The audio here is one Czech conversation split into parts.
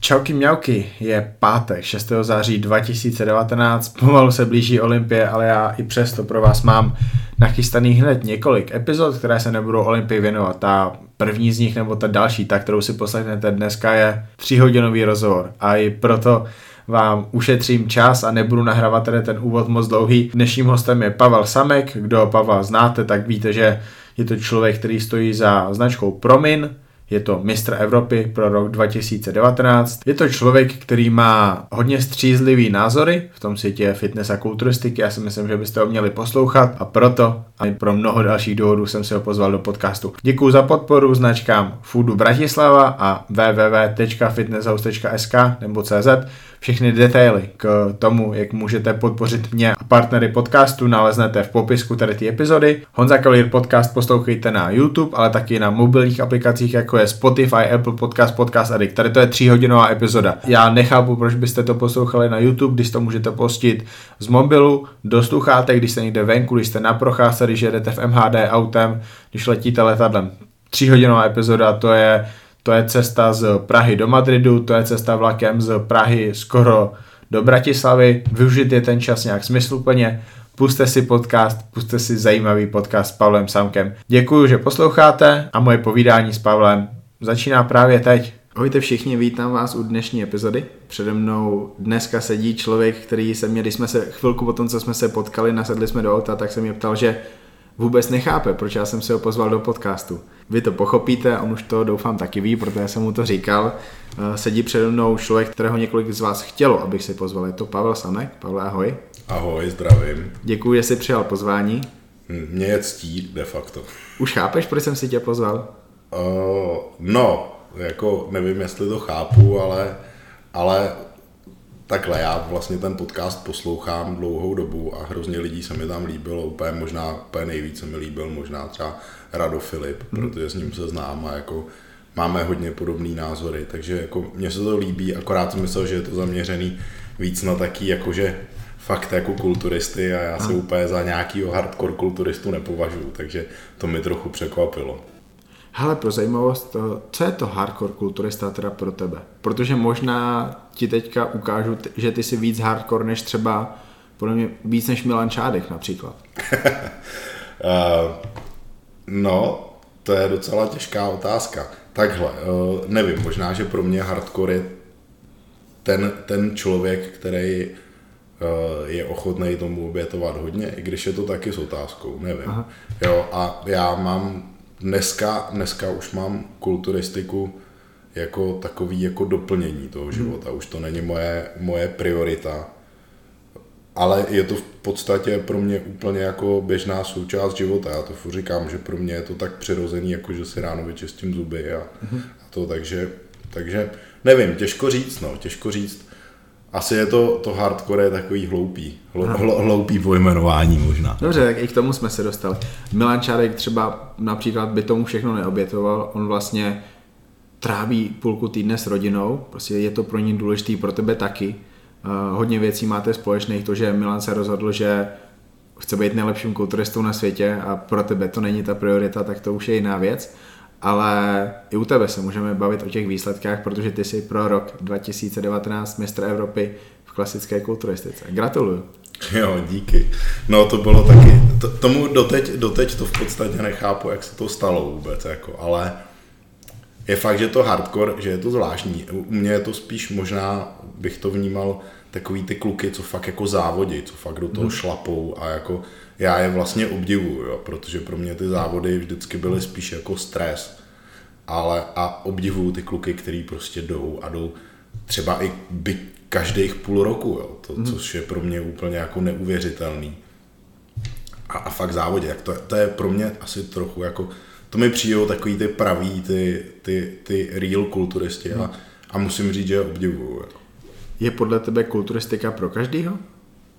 Čauky mňauky, je pátek 6. září 2019, pomalu se blíží Olympie, ale já i přesto pro vás mám nachystaných hned několik epizod, které se nebudou Olympii věnovat. Ta první z nich, nebo ta další, ta, kterou si poslechnete dneska, je tříhodinový rozhovor. A i proto vám ušetřím čas a nebudu nahrávat tady ten úvod moc dlouhý. Dnešním hostem je Pavel Samek. Kdo Pavla znáte, tak víte, že je to člověk, který stojí za značkou Promin, je to mistr Evropy pro rok 2019. Je to člověk, který má hodně střízlivý názory v tom světě fitness a kulturistiky. Já si myslím, že byste ho měli poslouchat a proto a pro mnoho dalších důvodů jsem si ho pozval do podcastu. Děkuji za podporu značkám Foodu Bratislava a www.fitnesshouse.sk nebo CZ všechny detaily k tomu, jak můžete podpořit mě a partnery podcastu, naleznete v popisku tady ty epizody. Honza Kalír podcast poslouchejte na YouTube, ale taky na mobilních aplikacích, jako je Spotify, Apple Podcast, Podcast Addict. Tady to je tříhodinová epizoda. Já nechápu, proč byste to poslouchali na YouTube, když to můžete pustit z mobilu, do sluchátek, když jste někde venku, když jste na procházce, když jedete v MHD autem, když letíte letadlem. Tříhodinová epizoda, to je to je cesta z Prahy do Madridu, to je cesta vlakem z Prahy skoro do Bratislavy, využijte ten čas nějak smysluplně, puste si podcast, puste si zajímavý podcast s Pavlem Samkem. Děkuji, že posloucháte a moje povídání s Pavlem začíná právě teď. Ahojte všichni, vítám vás u dnešní epizody. Přede mnou dneska sedí člověk, který se mě, když jsme se chvilku po tom, co jsme se potkali, nasedli jsme do auta, tak se mě ptal, že vůbec nechápe, proč já jsem se ho pozval do podcastu. Vy to pochopíte, on už to doufám taky ví, protože jsem mu to říkal. Eh, sedí přede mnou člověk, kterého několik z vás chtělo, abych si pozval. Je to Pavel Samek. Pavel, ahoj. Ahoj, zdravím. Děkuji, že jsi přijal pozvání. Hm, mě je ctí, de facto. Už chápeš, proč jsem si tě pozval? Uh, no, jako nevím, jestli to chápu, ale, ale takhle, já vlastně ten podcast poslouchám dlouhou dobu a hrozně lidí se mi tam líbilo, úplně možná, úplně nejvíce mi líbil možná třeba Rado Filip, hmm. protože s ním se znám a jako máme hodně podobné názory, takže jako mně se to líbí, akorát jsem myslel, že je to zaměřený víc na taký jakože fakt jako kulturisty a já se hmm. úplně za nějakýho hardcore kulturistu nepovažuji, takže to mi trochu překvapilo. Hele, pro zajímavost, co je to hardcore kulturista teda pro tebe? Protože možná ti teďka ukážu, že ty jsi víc hardcore než třeba, podle mě víc než Milan Čádek například. uh, no, to je docela těžká otázka. Takhle, uh, nevím, možná, že pro mě hardcore je ten, ten člověk, který uh, je ochotný tomu obětovat hodně, i když je to taky s otázkou, nevím. Aha. Jo, a já mám dneska, dneska už mám kulturistiku jako takový jako doplnění toho mhm. života. Už to není moje, moje priorita, ale je to v podstatě pro mě úplně jako běžná součást života. Já to furt říkám, že pro mě je to tak přirozený, jako že si ráno vyčistím zuby a, mm-hmm. a to, takže, takže nevím, těžko říct, no, těžko říct. Asi je to, to hardcore je takový hloupý, hlou, hloupý pojmenování možná. Dobře, tak i k tomu jsme se dostali. Milan Čárek třeba například by tomu všechno neobětoval, on vlastně tráví půlku týdne s rodinou, prostě je to pro ní důležitý, pro tebe taky. Uh, hodně věcí máte společných, to, že Milan se rozhodl, že chce být nejlepším kulturistou na světě a pro tebe to není ta priorita, tak to už je jiná věc. Ale i u tebe se můžeme bavit o těch výsledkách, protože ty jsi pro rok 2019 mistr Evropy v klasické kulturistice. Gratuluju. Jo, díky. No to bylo taky, to, tomu doteď, doteď to v podstatě nechápu, jak se to stalo vůbec, jako, ale je fakt, že to hardcore, že je to zvláštní. U mě je to spíš možná, bych to vnímal, takový ty kluky, co fakt jako závodí, co fakt do toho hmm. šlapou a jako já je vlastně obdivuju, jo, protože pro mě ty závody vždycky byly spíš jako stres. Ale a obdivuju ty kluky, který prostě jdou a jdou třeba i by každých půl roku, jo, to, hmm. což je pro mě úplně jako neuvěřitelný. A, a fakt závodě, jak to, to je pro mě asi trochu jako to mi přijdou takový ty pravý, ty, ty, ty real kulturisti a, a musím říct, že je obdivuju. Je podle tebe kulturistika pro každýho?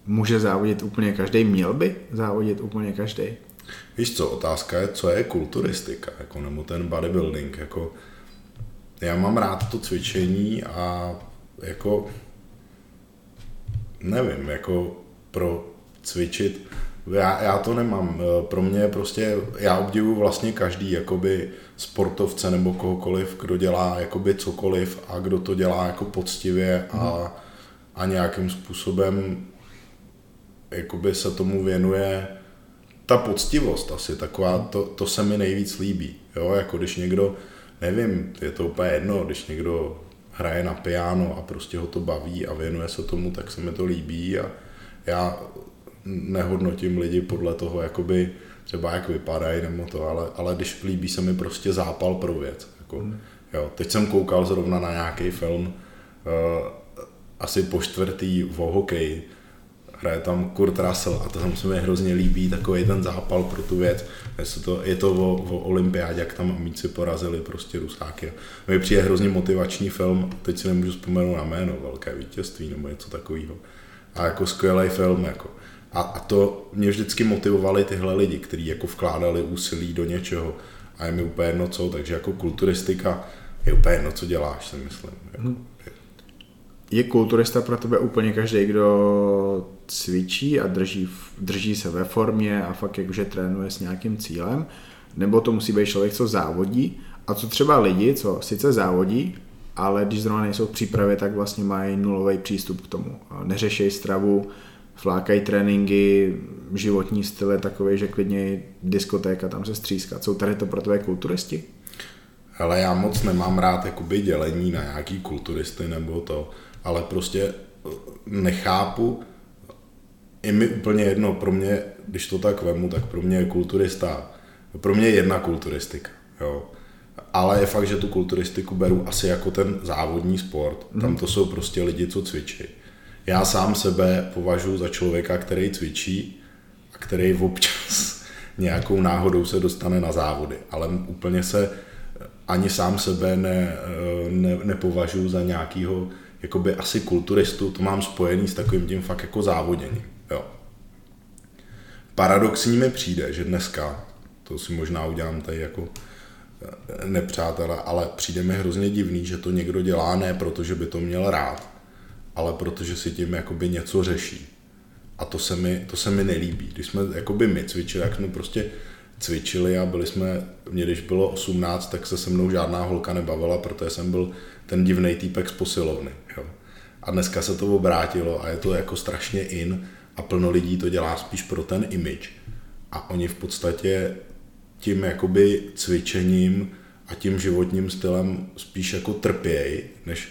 Může závodit úplně každý? Měl by závodit úplně každý? Víš co, otázka je, co je kulturistika, jako, nebo ten bodybuilding. Jako, já mám rád to cvičení a jako nevím, jako pro cvičit Já, já to nemám. Eh, pro mě prostě, já obdivuju vlastně každý jakoby sportovce nebo kohokoliv, kdo dělá jakoby cokoliv a kdo to dělá jako poctivě a, a nějakým způsobem jakoby se tomu věnuje ta poctivost asi taková, to, to se mi nejvíc líbí. Jo, jako když někdo, nevím, je to úplně jedno, když někdo hraje na piano a prostě ho to baví a věnuje se tomu, tak se mi to líbí a já nehodnotím lidi podle toho, jakoby třeba jak vypadají nebo to, ale, ale když líbí se mi prostě zápal pro věc. Jako, hmm. jo, teď jsem koukal zrovna na nějaký film, uh, asi po čtvrtý o hokeji, hraje tam Kurt Russell a to tam se mi hrozně líbí, takový ten zápal pro tu věc. Je to, je to o, o olympiádě, jak tam amici porazili prostě Rusáky. Mi přijde hrozně motivační film, teď si nemůžu vzpomenout na jméno, Velké vítězství nebo něco takového. A jako skvělý film, jako. A, a to mě vždycky motivovali tyhle lidi, kteří jako vkládali úsilí do něčeho a je mi úplně jedno co, takže jako kulturistika je úplně jedno, co děláš, si myslím. Jako, hmm. Je kulturista pro tebe úplně každý, kdo cvičí a drží, drží se ve formě a fakt jakože trénuje s nějakým cílem, nebo to musí být člověk, co závodí, a co třeba lidi, co sice závodí, ale když zrovna nejsou v přípravě, tak vlastně mají nulový přístup k tomu. Neřešejí stravu, flákají tréninky, životní styl je takový, že klidně diskotéka tam se stříská. Jsou tady to pro tvé kulturisti? Ale já moc nemám rád jakoby dělení na nějaký kulturisty nebo to, ale prostě eh, nechápu, je mi úplně jedno, pro mě, když to tak vemu, tak pro mě je kulturista, pro mě je jedna kulturistika, jo. Ale je fakt, že tu kulturistiku beru asi jako ten závodní sport. Mm. Tam to jsou prostě lidi, co cvičí. Já sám sebe považuji za člověka, který cvičí a který občas nějakou náhodou se dostane na závody. Ale úplně se ani sám sebe ne, ne, nepovažuji za nějakého jakoby asi kulturistu, to mám spojený s takovým tím fakt jako závoděním. Jo. Paradoxní mi přijde, že dneska, to si možná udělám tady jako eh, nepřátelé, ale přijde mi hrozně divný, že to někdo dělá ne protože by to měl rád, ale protože si tím jakoby něco řeší. A to se mi, to se mi nelíbí. Když jsme jakoby my cvičili, jak jsme prostě cvičili a byli jsme, mě když bylo 18, tak se se mnou žádná holka nebavila, protože jsem byl ten divný týpek z posilovny. Jo. A dneska se to obrátilo a je to jako strašně in a plno lidí to dělá spíš pro ten image. A oni v podstatě tím jakoby cvičením a tím životním stylem spíš jako trpějí, než,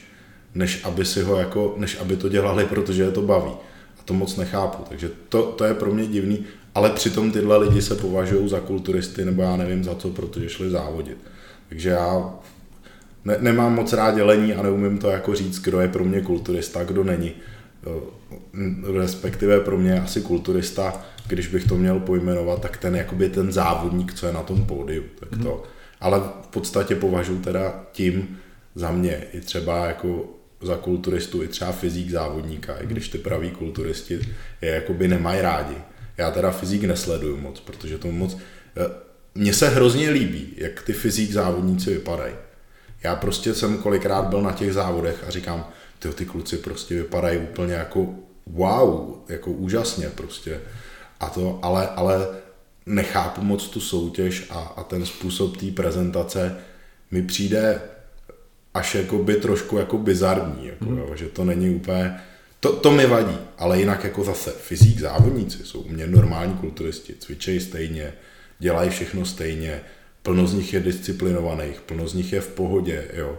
než aby si ho jako, než aby to dělali, protože je to baví. A to moc nechápu. Takže to, to je pro mě divný, ale přitom tyhle lidi se považují za kulturisty, nebo já nevím za co, protože šli závodit. Takže já ne, nemám moc rád dělení a neumím to jako říct, kdo je pro mě kulturista, kdo není. Respektive pro mě asi kulturista, když bych to měl pojmenovat, tak ten jakoby ten závodník, co je na tom pódiu, tak to. Hmm. Ale v podstatě považuji teda tím za mě i třeba jako za kulturistu i třeba fyzik závodníka, i když ty praví kulturisti je jakoby nemají rádi. Já teda fyzik nesleduju moc, protože to moc... Eh, mně se hrozně líbí, jak ty fyzik závodníci vypadají. Já prostě jsem kolikrát byl na těch závodech a říkám, ty, ty kluci prostě vypadají úplně jako wow, jako úžasně prostě. A to, ale, ale nechápu moc tu soutěž a, a ten způsob té prezentace mi přijde až jako by trošku jako bizarní, jako, hmm. jo, že to není úplně, to, to mi vadí, ale jinak jako zase fyzik závodníci jsou u mě normální kulturisti, cvičejí stejně, dělají všechno stejně, plno z nich je disciplinovaných, plno z nich je v pohodě, jo.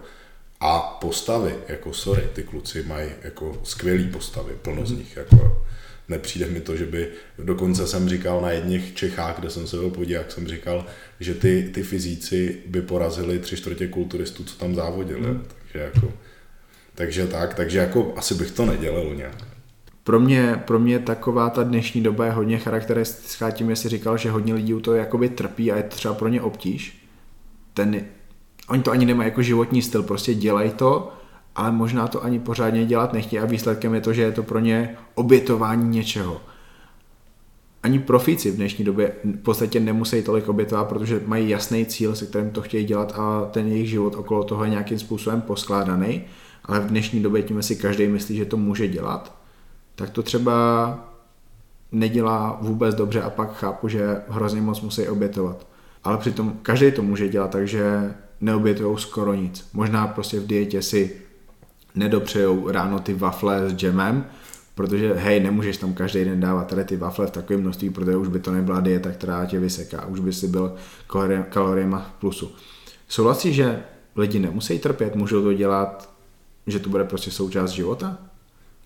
A postavy, jako sorry, ty kluci mají jako skvělý postavy, plno z mhm. nich, jako nepřijde mi to, že by, dokonce jsem říkal na jedných Čechách, kde jsem se byl podívat, jak jsem říkal, že ty, ty fyzíci by porazili tři čtvrtě kulturistů, co tam závodili, mm. takže jako, takže tak, takže jako asi bych to nedělal nějak. Pro mě, pro mě taková ta dnešní doba je hodně charakteristická tím, jestli říkal, že hodně lidí u toho jakoby trpí a je třeba pro ně obtíž. Ten, oni to ani nemají jako životní styl, prostě dělají to, ale možná to ani pořádně dělat nechtějí a výsledkem je to, že je to pro ně obětování něčeho. Ani profíci v dnešní době v podstatě nemusí tolik obětovat, protože mají jasný cíl, se kterým to chtějí dělat a ten jejich život okolo toho je nějakým způsobem poskládaný, ale v dnešní době tím si každý myslí, že to může dělat, tak to třeba nedělá vůbec dobře a pak chápu, že hrozně moc musí obětovat. Ale přitom každý to může dělat, takže neobětují skoro nic. Možná prostě v dietě si nedopřejou ráno ty wafle s džemem, protože hej, nemůžeš tam každý den dávat tady ty wafle v takovém množství, protože už by to nebyla dieta, která tě vyseká, už by si byl kaloriema v plusu. Souhlasíš, že lidi nemusí trpět, můžou to dělat, že to bude prostě součást života?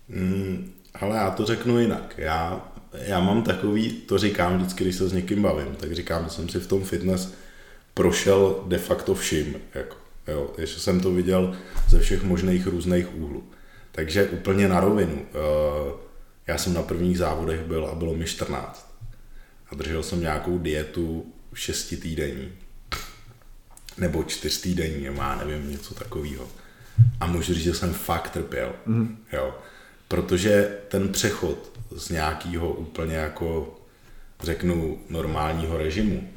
Mm, ale já to řeknu jinak. Já, já mám takový, to říkám vždycky, když se s někým bavím, tak říkám, že jsem si v tom fitness prošel de facto vším. Jako, jo, že jsem to viděl ze všech možných různých úhlů. Takže úplně na rovinu. Eh, já jsem na prvních závodech byl a bylo mi 14. A držel jsem nějakou dietu 6 týdení. Nebo 4 týdení, má nevím, něco takového. A můžu říct, že jsem fakt trpěl. Mm. Jo. Protože ten přechod z nějakého úplně jako řeknu normálního režimu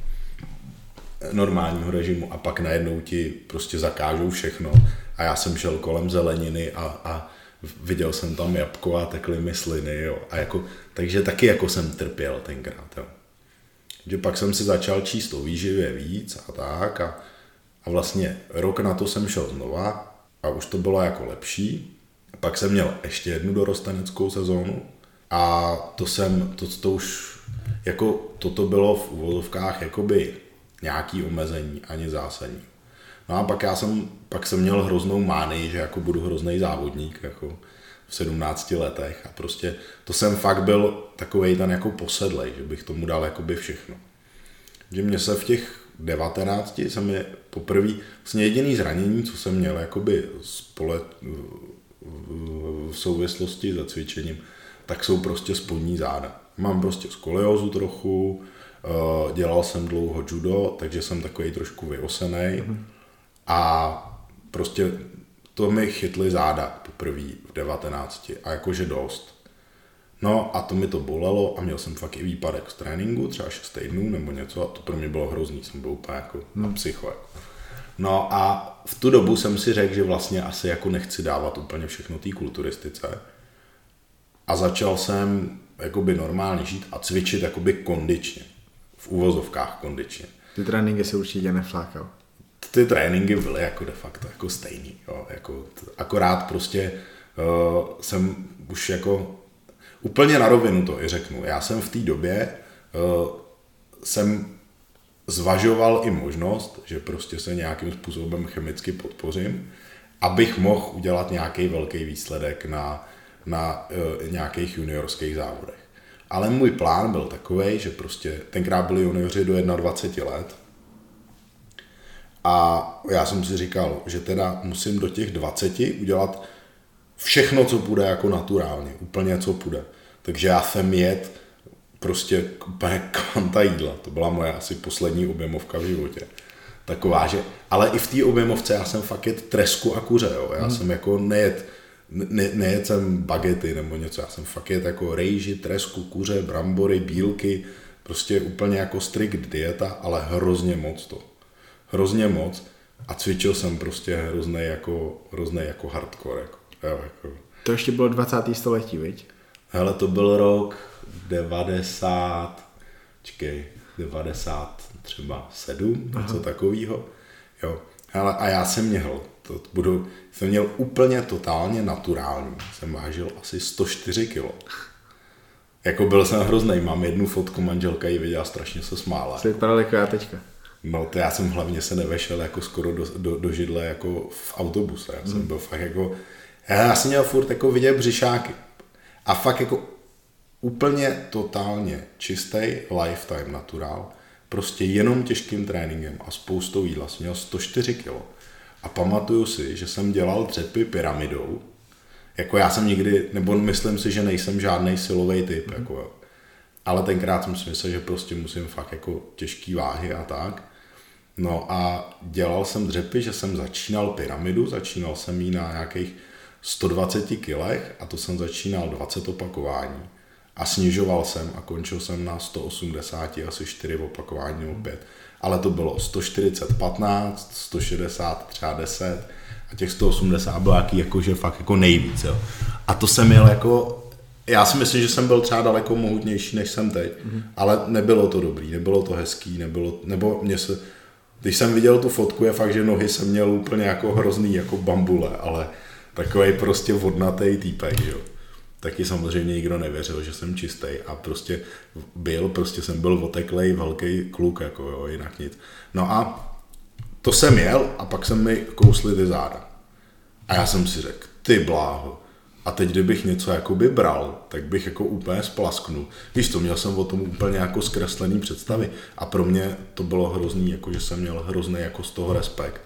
normálního režimu a pak najednou ti prostě zakážou všechno a já jsem šel kolem zeleniny a, a viděl jsem tam jabko a tekly mi sliny, jo. A jako, takže taky jako jsem trpěl tenkrát, jo. Že pak jsem si začal číst o výživě víc a tak a, a vlastně rok na to jsem šel znova a už to bylo jako lepší. Pak jsem měl ještě jednu dorosteneckou sezónu a to jsem, to, to už, jako toto bylo v úvodovkách jakoby nějaký omezení, ani zásadní. No a pak já jsem, pak jsem měl hroznou mánii, že jako budu hrozný závodník, jako v 17 letech a prostě to jsem fakt byl takovej ten jako posedlej, že bych tomu dal jakoby všechno. Že mě se v těch 19 jsem je poprvé, vlastně jediný zranění, co jsem měl jakoby spole, v souvislosti se cvičením, tak jsou prostě spodní záda. Mám prostě skoliozu trochu, eh, dělal jsem dlouho judo, takže jsem takový trošku vyosený. Mm-hmm a prostě to mi chytli záda poprvé v 19 a jakože dost. No a to mi to bolelo a měl jsem fakt i výpadek z tréninku, třeba 6 týdnů nebo něco a to pro mě bylo hrozný, jsem byl úplně jako na psycho. Jako. No a v tu dobu jsem si řekl, že vlastně asi jako nechci dávat úplně všechno té kulturistice. A začal jsem jakoby normálně žít a cvičit jakoby kondičně. V úvozovkách kondičně. Ty tréninky si určitě neflákal ty tréninky byly jako de facto jako stejný. Jo, jako, akorát prostě uh, jsem už jako úplně na rovinu to i řeknu. Já jsem v té době uh, jsem zvažoval i možnost, že prostě se nějakým způsobem chemicky podpořím, abych mohl udělat nějaký velký výsledek na, na uh, nějakých juniorských závodech. Ale můj plán byl takový, že prostě tenkrát byli junioři do 21 let, a já jsem si říkal, že teda musím do těch 20 udělat všechno, co půjde jako naturálně, úplně co půjde. Takže já jsem jet prostě úplně kvanta jídla. To byla moje asi poslední objemovka v životě. Taková, že, ale i v té objemovce já jsem fakt jet tresku a kuře, jo. Já hmm. jsem jako nejet, ne, nejet jsem bagety nebo něco, já jsem fakt jet jako rejži, tresku, kuře, brambory, bílky, prostě úplně jako strict dieta, ale hrozně moc to hrozně moc a cvičil jsem prostě hrozný jako, hrozný jako hardcore. Jako, jo, jako. To ještě bylo 20. století, viď? Hele, to byl rok 90, čekej, 90 třeba 7, Aha. něco takového. Jo. Hele, a já jsem měl, to budu, jsem měl úplně totálně naturální. Jsem vážil asi 104 kg. Jako byl jsem hrozný, mám jednu fotku, manželka ji viděla, strašně se smála. Jsi vypadal jako já teďka. No to já jsem hlavně se nevešel jako skoro do, do, do židle jako v autobuse. Já jsem hmm. byl fakt jako, já jsem měl furt jako vidět břišáky. A fakt jako úplně totálně čistý lifetime naturál. Prostě jenom těžkým tréninkem a spoustou jídla. Jsem měl 104 kg. A pamatuju si, že jsem dělal dřepy pyramidou. Jako já jsem nikdy, nebo myslím si, že nejsem žádný silový typ. Mm. Jako, jo. Ale tenkrát jsem si myslel, že prostě musím fakt jako těžký váhy a tak. No a dělal jsem dřepy, že jsem začínal pyramidu, začínal jsem ji na nějakých 120 kilech a to jsem začínal 20 opakování. A snižoval jsem a končil jsem na 180, asi 4 opakování nebo 5. Ale to bylo 140, 15, 160, třeba 10 a těch 180 bylo jaký jakože fakt jako nejvíc. Jo. A to jsem měl jako já si myslím, že jsem byl třeba daleko mohutnější, než jsem teď, mm-hmm. ale nebylo to dobrý, nebylo to hezký, nebylo, nebo mě se, když jsem viděl tu fotku, je fakt, že nohy jsem měl úplně jako hrozný, jako bambule, ale takový prostě vodnatý týpek, jo. Taky samozřejmě nikdo nevěřil, že jsem čistý a prostě byl, prostě jsem byl oteklej velký kluk, jako jo, jinak nic. No a to jsem jel a pak jsem mi kousli ty záda. A já jsem si řekl, ty bláho, a teď, kdybych něco jakoby bral, tak bych jako úplně splasknul. Víš to, měl jsem o tom úplně jako zkreslený představy a pro mě to bylo hrozný, jako že jsem měl hrozný jako z toho respekt.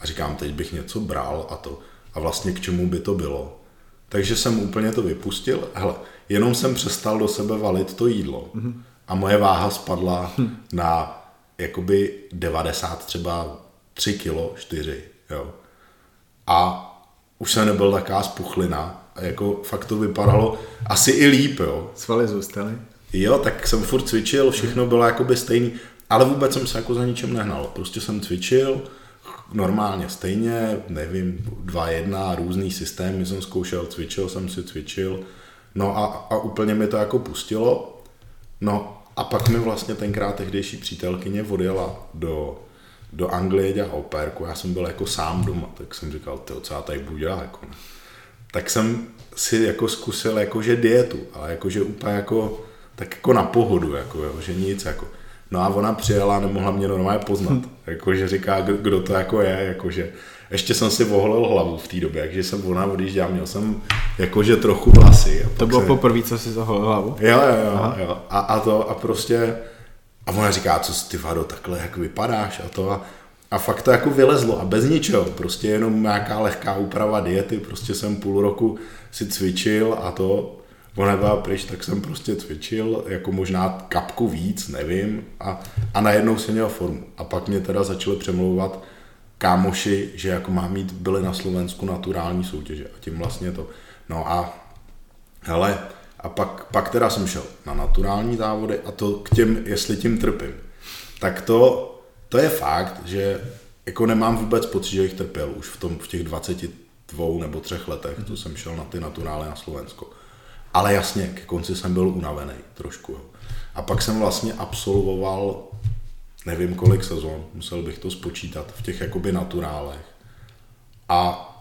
A říkám, teď bych něco bral a to. A vlastně k čemu by to bylo? Takže jsem úplně to vypustil. Hele, jenom jsem přestal do sebe valit to jídlo. A moje váha spadla na jakoby 90 třeba 3 kilo, 4, jo. A už jsem nebyl taková spuchlina, jako fakt to vypadalo asi i líp, jo. Svaly zůstaly. Jo, tak jsem furt cvičil, všechno bylo jakoby stejný, ale vůbec jsem se jako za ničem nehnal. Prostě jsem cvičil, normálně stejně, nevím, dva jedna, různý systémy jsem zkoušel, cvičil jsem si, cvičil, no a, a úplně mi to jako pustilo, no a pak mi vlastně tenkrát tehdejší přítelkyně odjela do, do Anglie dělat operku, já jsem byl jako sám doma, tak jsem říkal, ty co já tady budu dělat, jako ne. Tak jsem si jako zkusil jakože dietu, ale jakože úplně jako, tak jako na pohodu, jako jo, že nic, jako. No a ona přijela a nemohla mě normálně poznat, jakože říká, kdo to jako je, jakože, ještě jsem si voholil hlavu v té době, takže jsem ona odjížděla, měl jsem jakože trochu vlasy. A to bylo se... poprvé, co si zaholil hlavu? Jo, jo, jo, jo. A, a, to, a prostě, a ona říká, co ty Vado, takhle jak vypadáš a to a a fakt to jako vylezlo a bez ničeho, prostě jenom nějaká lehká úprava diety, prostě jsem půl roku si cvičil a to, ona byla pryč, tak jsem prostě cvičil, jako možná kapku víc, nevím, a, a najednou jsem měl formu. A pak mě teda začali přemlouvat kámoši, že jako mám mít, byly na Slovensku naturální soutěže a tím vlastně to. No a hele, a pak, pak teda jsem šel na naturální závody a to k těm, jestli tím trpím, tak to to je fakt, že jako nemám vůbec pocit, že jich trpěl už v, tom, v těch 22 nebo třech letech, co jsem šel na ty naturály na Slovensko. Ale jasně, ke konci jsem byl unavený trošku. Jo. A pak jsem vlastně absolvoval nevím kolik sezon, musel bych to spočítat v těch jakoby naturálech. A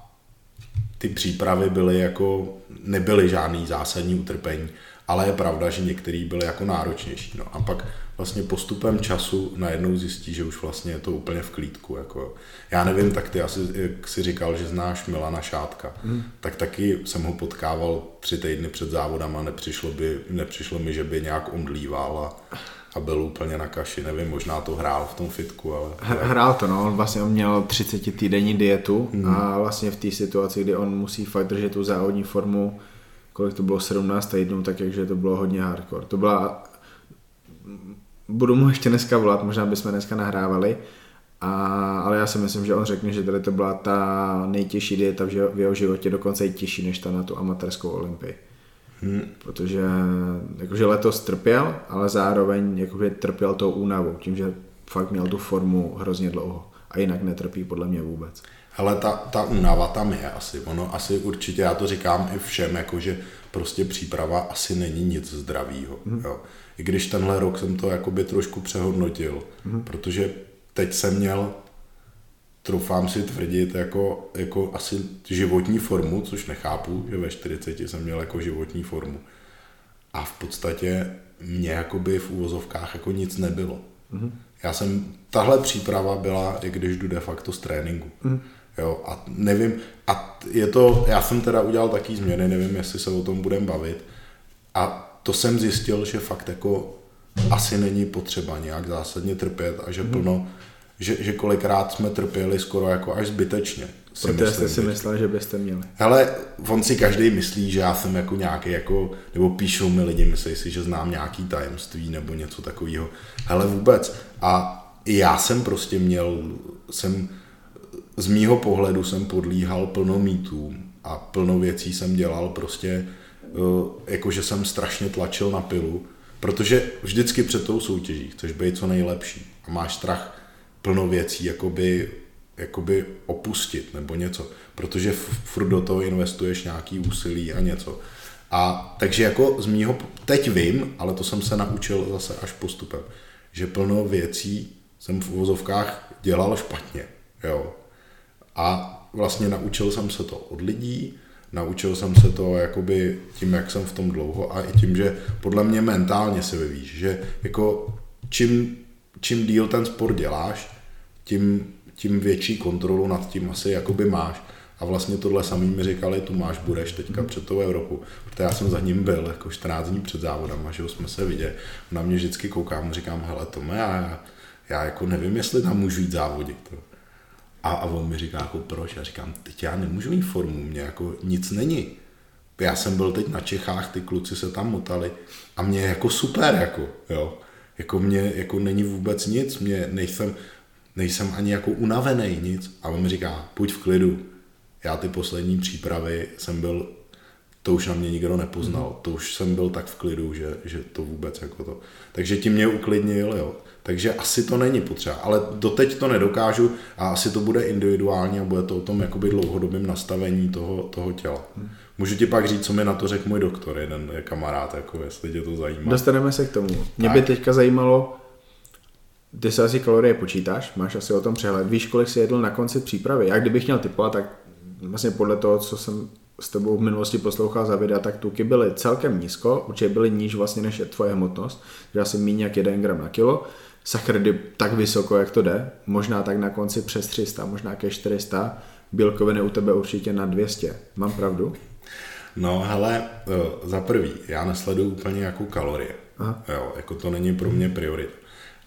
ty přípravy byly jako, nebyly žádný zásadní utrpení, ale je pravda, že některý byly jako náročnější. No a pak vlastně postupem času najednou zjistí, že už vlastně je to úplně v klídku. Jako. Já nevím, tak ty asi, jak jsi říkal, že znáš Milana Šátka, hmm. tak taky jsem ho potkával tři týdny před závodama, nepřišlo, by, nepřišlo mi, že by nějak omdlíval a, a byl úplně na kaši, nevím, možná to hrál v tom fitku, ale... Hrál to, no, on vlastně on měl 30 týdenní dietu hmm. a vlastně v té situaci, kdy on musí fakt držet tu závodní formu, kolik to bylo, 17 týdnů, tak jakže to bylo hodně hardcore. To byla budu mu ještě dneska volat, možná bychom dneska nahrávali, a, ale já si myslím, že on řekne, že tady to byla ta nejtěžší dieta v jeho životě, dokonce i těžší než ta na tu amatérskou olympii. Hmm. Protože jakože letos trpěl, ale zároveň jakože trpěl tou únavou, tím, že fakt měl tu formu hrozně dlouho. A jinak netrpí podle mě vůbec. Ale ta, ta únava tam je asi. Ono asi určitě, já to říkám i všem, jakože prostě příprava asi není nic zdravýho. Hmm. Jo i když tenhle rok jsem to jakoby trošku přehodnotil, mm-hmm. protože teď jsem měl, troufám si tvrdit, jako, jako asi životní formu, což nechápu, že ve 40 jsem měl jako životní formu. A v podstatě mě jakoby v úvozovkách jako nic nebylo. Mm-hmm. Já jsem, tahle příprava byla, i když jdu de facto z tréninku. Mm-hmm. Jo, a nevím, a je to, já jsem teda udělal taký změny, nevím, jestli se o tom budeme bavit. A to jsem zjistil, že fakt jako asi není potřeba nějak zásadně trpět a že hmm. plno, že, že kolikrát jsme trpěli skoro jako až zbytečně. Si Protože jste si myslel, že byste měli. Hele, on si každý myslí, že já jsem jako nějaký jako, nebo píšou mi lidi, myslí si, že znám nějaký tajemství nebo něco takového. Hele, vůbec. A já jsem prostě měl, jsem, z mýho pohledu jsem podlíhal plno mýtům a plno věcí jsem dělal prostě jakože jsem strašně tlačil na pilu, protože vždycky před tou soutěží chceš být co nejlepší a máš strach plno věcí jakoby, jakoby opustit nebo něco, protože furt do toho investuješ nějaký úsilí a něco. A takže jako z mýho, teď vím, ale to jsem se naučil zase až postupem, že plno věcí jsem v uvozovkách dělal špatně, jo. A vlastně naučil jsem se to od lidí, naučil jsem se to jakoby tím, jak jsem v tom dlouho a i tím, že podle mě mentálně se vyvíjíš, že jako čím, čím díl ten sport děláš, tím, tím větší kontrolu nad tím asi jakoby máš. A vlastně tohle samý mi říkali, tu máš, budeš teďka před tou Evropu. Protože já jsem za ním byl jako 14 dní před závodem a že jsme se viděli. Na mě vždycky koukám, říkám, hele Tome, já, já jako nevím, jestli tam můžu jít závodit. To. A, a on mi říká, jako proč? Já říkám, teď já nemůžu mít formu, mě jako nic není. Já jsem byl teď na Čechách, ty kluci se tam motali a mě jako super, jako, jo. Jako mě, jako není vůbec nic, mě nejsem, nejsem ani jako unavený, nic. A on mi říká, pojď v klidu. Já ty poslední přípravy jsem byl, to už na mě nikdo nepoznal, mm. to už jsem byl tak v klidu, že, že to vůbec jako to. Takže ti mě uklidnil, jo. Takže asi to není potřeba, ale doteď to nedokážu a asi to bude individuální a bude to o tom jakoby dlouhodobém nastavení toho, toho těla. Hmm. Můžu ti pak říct, co mi na to řekl můj doktor, jeden kamarád, jako jestli tě to zajímá. Dostaneme se k tomu. Mě tak. by teďka zajímalo, ty se asi kalorie počítáš, máš asi o tom přehled, víš, kolik jsi jedl na konci přípravy. Já kdybych měl typovat, tak vlastně podle toho, co jsem s tebou v minulosti poslouchal za videa, tak tuky byly celkem nízko, určitě byly níž vlastně než je tvoje hmotnost, že asi méně jak 1 gram na kilo sacharidy tak vysoko, jak to jde, možná tak na konci přes 300, možná ke 400, bílkoviny u tebe určitě na 200. Mám pravdu? No, hele, eh, za prvý, já nesleduju úplně jako kalorie. Aha. Jo, jako to není pro mě priorit.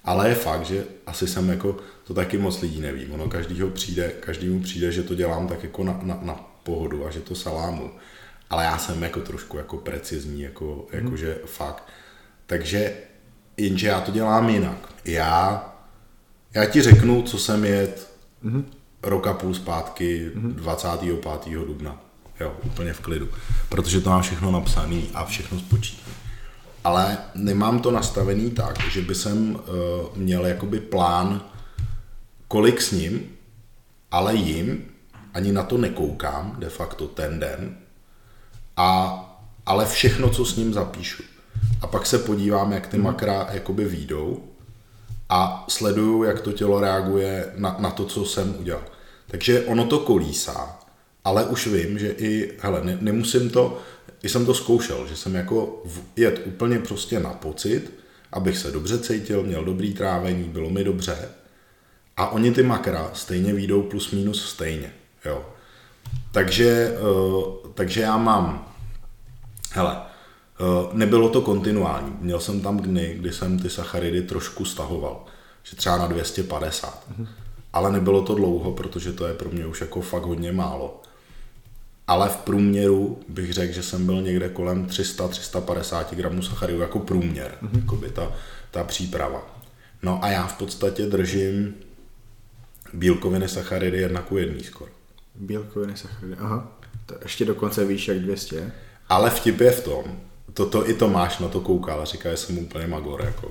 Ale je fakt, že asi jsem jako, to taky moc lidí neví. Ono každýho přijde, každému přijde, že to dělám tak jako na, na, na pohodu a že to salámu. Ale já jsem jako trošku jako precizní, jako, jako hmm. že fakt. Takže jenže já to dělám jinak. Já, já ti řeknu, co jsem jet mm-hmm. roka půl zpátky mm-hmm. 25. dubna. Jo, úplně v klidu. Protože to mám všechno napsané a všechno spočítané. Ale nemám to nastavený tak, že by jsem uh, měl jakoby plán, kolik s ním, ale jim, ani na to nekoukám de facto ten den, a, ale všechno, co s ním zapíšu a pak se podívám, jak ty hmm. makra jakoby výjdou a sleduju, jak to tělo reaguje na, na to, co jsem udělal. Takže ono to kolísá, ale už vím, že i, hele, ne, nemusím to, i jsem to zkoušel, že jsem jako jet úplně prostě na pocit, abych se dobře cítil, měl dobrý trávení, bylo mi dobře. A oni ty makra stejně výjdou plus minus stejně, jo. Takže, uh, takže já mám, hele, Eh, nebylo to kontinuální. Měl jsem tam dny, kdy jsem ty sacharidy trošku stahoval, že třeba na 250. Mm-hmm. Ale nebylo to dlouho, protože to je pro mě už jako fakt hodně málo. Ale v průměru bych řekl, že jsem byl někde kolem 300-350 gramů sacharidů jako průměr, mm-hmm. jako by ta, ta příprava. No a já v podstatě držím bílkoviny sacharidy jedna ku jedný skoro. Bílkoviny sacharidy, aha. To ještě dokonce víš jak 200. Ale vtip je v tom, toto i Tomáš na to koukal a říká, že jsem úplně magor. Jako.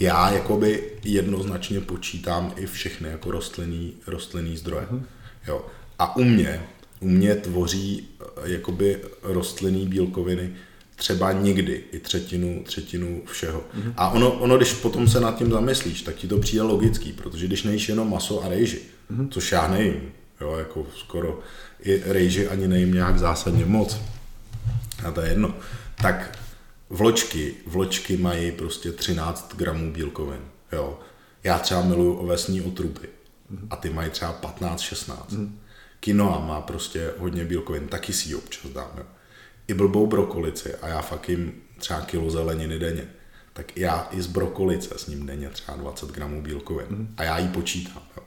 Já jakoby jednoznačně počítám i všechny jako rostlinný, rostlinný zdroje. Mm. Jo. A u mě, u mě tvoří eh, jakoby rostlinný bílkoviny třeba nikdy i třetinu, třetinu všeho. Mm. A ono, ono, když potom se nad tím zamyslíš, tak ti to přijde logický, protože když nejíš jenom maso a rejži, mm. což já nejím, jo, jako skoro i rejži ani nejím nějak zásadně moc, a to je jedno, tak vločky, vločky mají prostě 13 gramů bílkovin, jo. Já třeba miluju ovesní otruby a ty mají třeba 15-16. Mm. Kinoa má prostě hodně bílkovin, taky si ji občas dám, jo. I blbou brokolici a já fakt jim třeba kilo zeleniny denně. Tak já i z brokolice s ním denně třeba 20 gramů bílkovin. Mm. A já ji počítám, jo.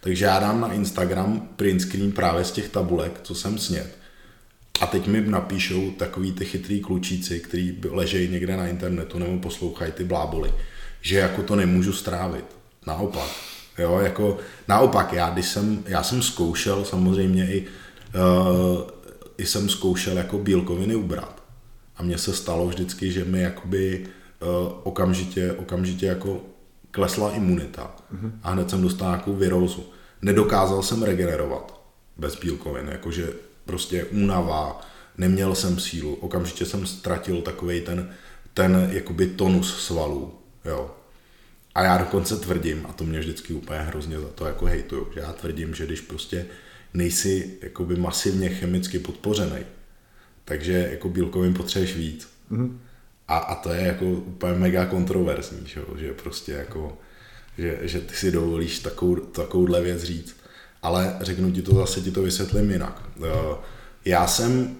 Takže já dám na Instagram print screen právě z těch tabulek, co jsem snět a teď mi napíšou takový ty chytrý klučíci, který ležejí někde na internetu nebo poslouchají ty bláboli, že jako to nemůžu strávit. Naopak. Jo, jako naopak, já, když jsem, já jsem zkoušel samozřejmě i, uh, i jsem zkoušel jako bílkoviny ubrat. A mně se stalo vždycky, že mi jakoby uh, okamžitě, okamžitě jako klesla imunita. Mm-hmm. A hned jsem dostal nějakou virózu. Nedokázal jsem regenerovat bez bílkovin, jakože prostě únava, neměl jsem sílu, okamžitě jsem ztratil takový ten, ten jakoby tonus svalů, jo. A já dokonce tvrdím, a to mě vždycky úplně hrozně za to jako hejtuju, že já tvrdím, že když prostě nejsi jakoby masivně chemicky podpořený, takže jako bílkovin potřebuješ víc. Mm-hmm. A, a to je jako úplně mega kontroverzní, že, že prostě jako, že, že ty si dovolíš takovou, takovouhle věc říct. Ale řeknu ti to zase, ti to vysvětlím jinak. Eh, já jsem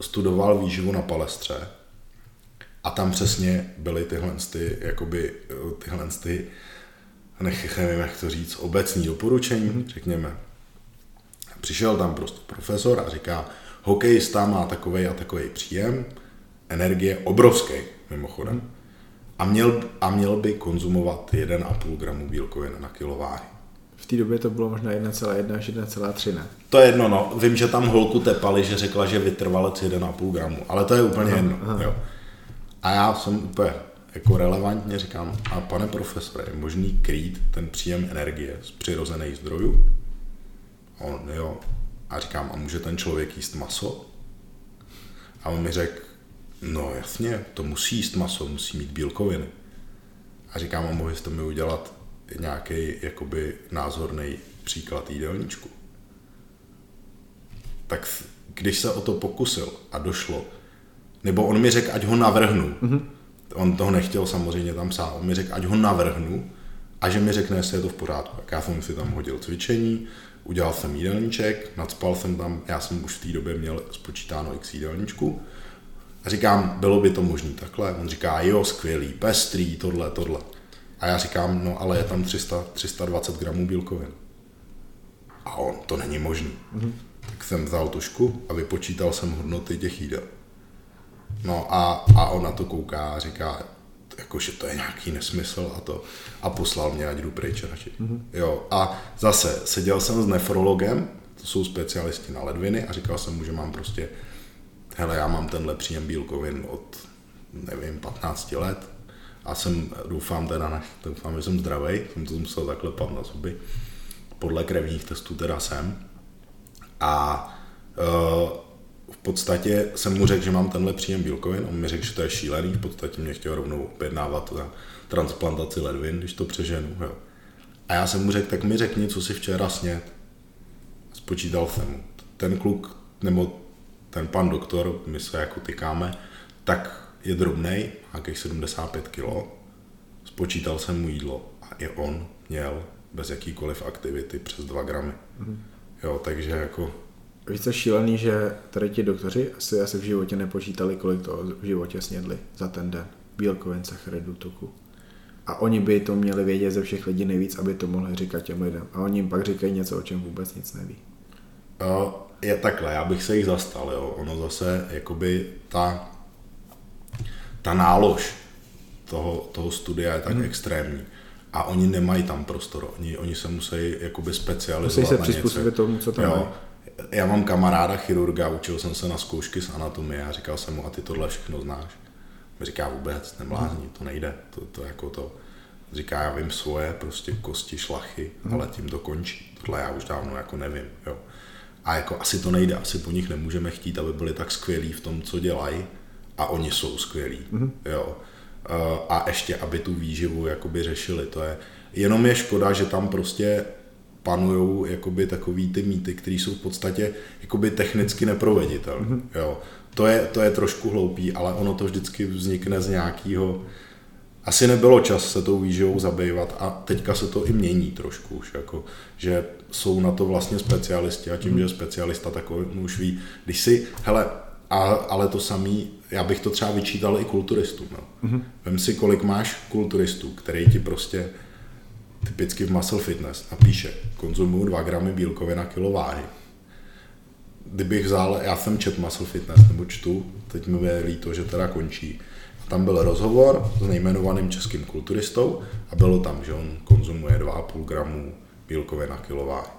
studoval výživu na palestře a tam přesně byly tyhle, ty, jakoby, eh, tyhle ty, nech, nevím, jak to říct, obecní doporučení, mm-hmm. řekněme. Přišel tam prostě profesor a říká, hokejista má takový a takový příjem, energie obrovský, mimochodem. Mm. A měl, a měl by konzumovat 1,5 gramu bílkovin na kilováhy. V té době to bylo možná 1,1 až 1,3, ne? To je jedno, no. Vím, že tam holku tepali, že řekla, že vytrvalec 1,5 gramu, ale to je úplně aha, jedno. Aha. Jo. A já jsem úplně jako relevantně říkám, a pane profesore, je možný krýt ten příjem energie z přirozených zdrojů? On, jo. A říkám, a může ten člověk jíst maso? A on mi řekl, no jasně, to musí jíst maso, musí mít bílkoviny. A říkám, a mohli jste mi udělat nějaký jakoby názorný příklad jídelníčku. Tak když se o to pokusil a došlo, nebo on mi řekl, ať ho navrhnu, mm-hmm. on toho nechtěl samozřejmě tam sám, on mi řekl, ať ho navrhnu a že mi řekne, jestli je to v pořádku. Tak já jsem si tam hodil cvičení, udělal jsem jídelníček, nadspal jsem tam, já jsem už v té době měl spočítáno x jídelníčku, a říkám, bylo by to možné takhle? On říká, jo, skvělý, pestrý, tohle, tohle. A já říkám, no ale je tam 300, 320 gramů bílkovin. A on, to není možný. Mm-hmm. Tak jsem vzal tušku a vypočítal jsem hodnoty těch jídel. No a, a on na to kouká a říká, jako, že to je nějaký nesmysl a to. A poslal mě, ať jdu pryč radši. Mm-hmm. Jo, a zase seděl jsem s nefrologem, to jsou specialisti na ledviny a říkal jsem mu, že mám prostě, hele, já mám tenhle příjem bílkovin od, nevím, 15 let a jsem, doufám teda, doufám, že jsem zdravý, jsem to musel takhle padnout na zuby. Podle krevních testů teda jsem. A uh, v podstatě jsem mu řekl, že mám tenhle příjem bílkovin, on mi řekl, že to je šílený, v podstatě mě chtěl rovnou objednávat za transplantaci ledvin, když to přeženu. Jo. A já jsem mu řekl, tak mi řekni, co si včera snět. Spočítal jsem mu. Ten kluk, nebo ten pan doktor, my se jako tykáme, tak je drobný, nějakých 75 kg. Spočítal jsem mu jídlo a i on měl bez jakýkoliv aktivity přes 2 gramy. Mm. Jo, takže jako Víš, co šílený, že tady ti doktoři asi, asi v životě nepočítali, kolik toho v životě snědli za ten den. Bílkovin, sacharidů, tuku. A oni by to měli vědět ze všech lidí nejvíc, aby to mohli říkat těm lidem. A oni jim pak říkají něco, o čem vůbec nic neví. Uh, je takhle, já bych se jich zastal, jo. Ono zase, jakoby ta, ta nálož toho, toho studia je tak hmm. extrémní. A oni nemají tam prostor, oni, oni se musí jakoby specializovat Musí se přizpůsobit tomu, co tam jo já mám kamaráda chirurga, učil jsem se na zkoušky z anatomie a říkal jsem mu, a ty tohle všechno znáš. Mi říká vůbec, nemlázní, to nejde, to, to jako to. Říká, já vím svoje, prostě kosti, šlachy, hmm. ale tím to končí. Tohle já už dávno jako nevím, jo. A jako asi to nejde, asi po nich nemůžeme chtít, aby byli tak skvělí v tom, co dělají a oni jsou skvělí, hmm. jo. A ještě, aby tu výživu jakoby řešili, to je, jenom je škoda, že tam prostě panují jakoby takový ty mýty, které jsou v podstatě jakoby technicky neproveditelné. Mm-hmm. Jo. To je, to je trošku hloupý, ale ono to vždycky vznikne z nějakého asi nebylo čas se tou výživou zabývat a teďka se to i mění trošku už, jako, že jsou na to vlastně specialisti a tím, mm. že specialista takový už ví, když si, hele, a, ale to samý, já bych to třeba vyčítal i kulturistům. No. Mm-hmm. Vem si, kolik máš kulturistů, který ti prostě typicky v Muscle Fitness a píše, konzumuju 2 gramy bílkovin na kilo váhy. Kdybych vzal, já jsem čet Muscle Fitness, nebo čtu, teď mi je líto, že teda končí. A tam byl rozhovor s nejmenovaným českým kulturistou a bylo tam, že on konzumuje 2,5 gramů bílkovin na kilo váhy.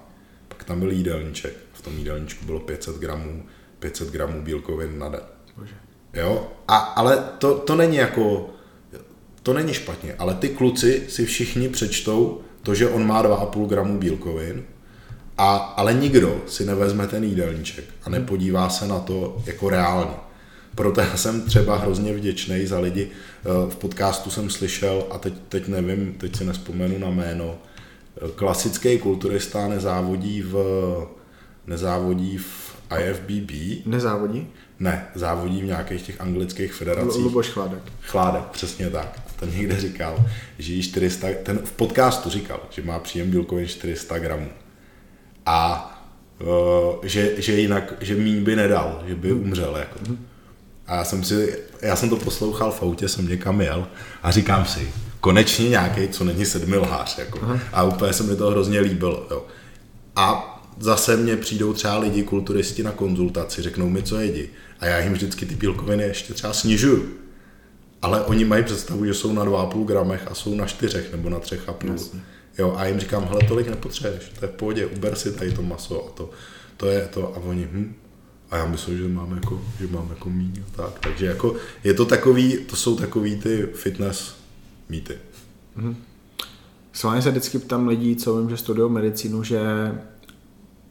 Pak tam byl jídelníček. V tom jídelníčku bylo 500 gramů, 500 gramů bílkovin na den. Bože. Jo, a, ale to, to není jako to není špatně, ale ty kluci si všichni přečtou to, že on má 2,5 gramu bílkovin A, ale nikdo si nevezme ten jídelníček a nepodívá se na to jako reálně. Proto já jsem třeba hrozně vděčný za lidi. Eh, v podcastu jsem slyšel, a teď, teď nevím, teď si nespomenu na jméno, eh, klasický kulturista nezávodí v, nezávodí v IFBB. Nezávodí? Ne, závodí v nějakých těch anglických federacích. Luboš Chládek. Chládek, přesně tak. Ten někde říkal, že jí 400, ten v podcastu říkal, že má příjem bílkovin 400 gramů. A uh, že, že jinak, že míň by nedal, že by umřel. Jako. A já jsem si, já jsem to poslouchal v autě, jsem někam jel a říkám si, konečně nějaký, co není sedmi lhář. Jako. A úplně se mi to hrozně líbilo. Jo. A zase mě přijdou třeba lidi, kulturisti na konzultaci, řeknou mi, co jedí. A já jim vždycky ty bílkoviny ještě třeba snižuju. Ale oni mají představu, že jsou na 2,5 gramech a jsou na 4 nebo na 3,5. Jasně. Jo, a jim říkám, hele, tolik nepotřebuješ, to je v pohodě, uber si tady to maso a to, to je to. A oni, hm, a já myslím, že mám jako, že mám jako míň a tak. Takže jako je to takový, to jsou takový ty fitness mýty. Schválně se vždycky ptám lidí, co vím, že studují medicínu, že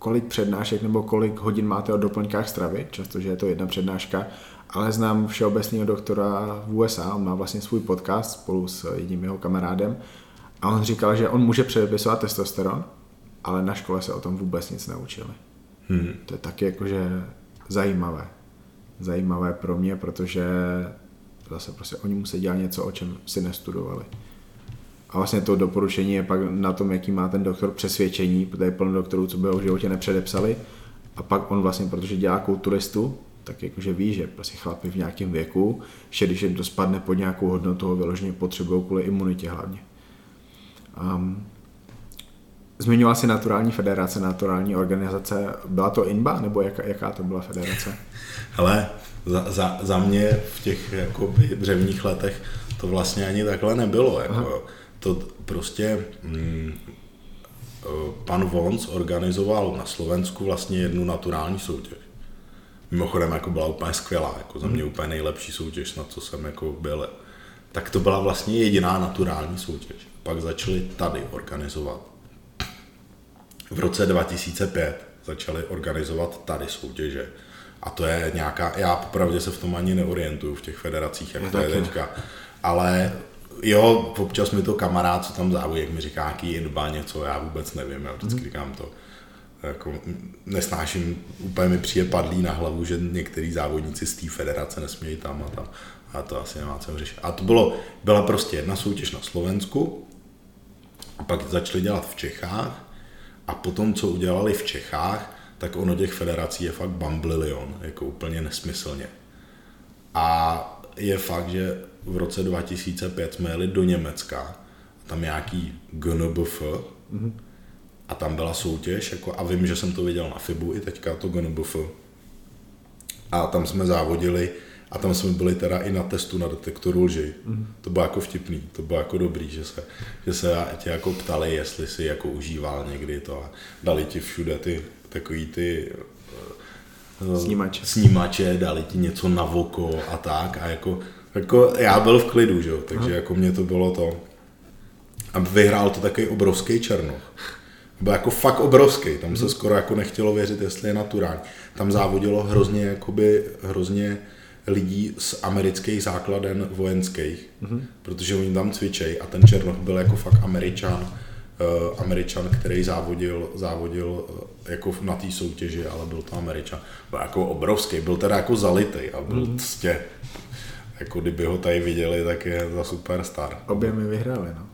kolik přednášek nebo kolik hodin máte o doplňkách stravy, často, že je to jedna přednáška, ale znám všeobecného doktora v USA, on má vlastně svůj podcast spolu s jedním jeho kamarádem a on říkal, že on může předepisovat testosteron, ale na škole se o tom vůbec nic neučili. Hmm. To je taky jakože zajímavé. Zajímavé pro mě, protože zase prostě oni musí dělat něco, o čem si nestudovali. A vlastně to doporučení je pak na tom, jaký má ten doktor přesvědčení, protože je plno doktorů, co by ho v životě nepředepsali. A pak on vlastně, protože dělá kulturistu, tak jakože ví, že prostě chlapi v nějakém věku, že když jim to spadne pod nějakou hodnotu, ho vyloženě potřebují kvůli imunitě hlavně. Um, zmiňoval si naturální federace, naturální organizace. Byla to INBA, nebo jaká, jaká to byla federace? Hele, za, za, za mě v těch jakoby dřevních letech to vlastně ani takhle nebylo. Jako, to prostě mm, pan Vons organizoval na Slovensku vlastně jednu naturální soutěž. Mimochodem jako byla úplně skvělá, jako za mě úplně nejlepší soutěž, na co jsem jako byl. Tak to byla vlastně jediná naturální soutěž. Pak začali tady organizovat. V roce 2005 začali organizovat tady soutěže. A to je nějaká, já popravdě se v tom ani neorientuju v těch federacích, jak Já to je teďka. Ale jo, občas mi to kamarád, co tam závodí, jak mi říká, jaký inba něco, já vůbec nevím, já vždycky říkám to. Jako, nesnáším, úplně mi přijde padlý na hlavu, že některý závodníci z té federace nesmějí tam a tam. A to asi nemá co řešit. A to bylo, byla prostě jedna soutěž na Slovensku, a pak začali dělat v Čechách a potom, co udělali v Čechách, tak ono těch federací je fakt bamblilion, jako úplně nesmyslně. A je fakt, že v roce 2005 jsme jeli do Německa, tam nějaký GNBF mm-hmm. a tam byla soutěž, jako, a vím, že jsem to viděl na FIBu i teďka to GNBF. A tam jsme závodili a tam jsme byli teda i na testu na detektoru lži. Mm. To bylo jako vtipný, to bylo jako dobrý, že se, že se tě jako ptali, jestli si jako užíval někdy to a dali ti všude ty takový ty eh, Snímače. snímače, dali ti něco na voko a tak a jako, jako já byl v klidu, že jo, takže jako mě to bylo to. A vyhrál to takový obrovský černoch. Byl jako fakt obrovský, tam se skoro jako nechtělo věřit, jestli je naturální. Tam závodilo hrozně, jakoby, hrozně lidí z amerických základen vojenských, mm-hmm. protože oni tam cvičej a ten Černoch byl jako fakt američan, uh, američan, který závodil, závodil uh, jako na té soutěži, ale byl to američan. Byl jako obrovský, byl teda jako zalitej a byl mm-hmm. ctě. Jako kdyby ho tady viděli, tak je za superstar. Obě mi vyhráli, no.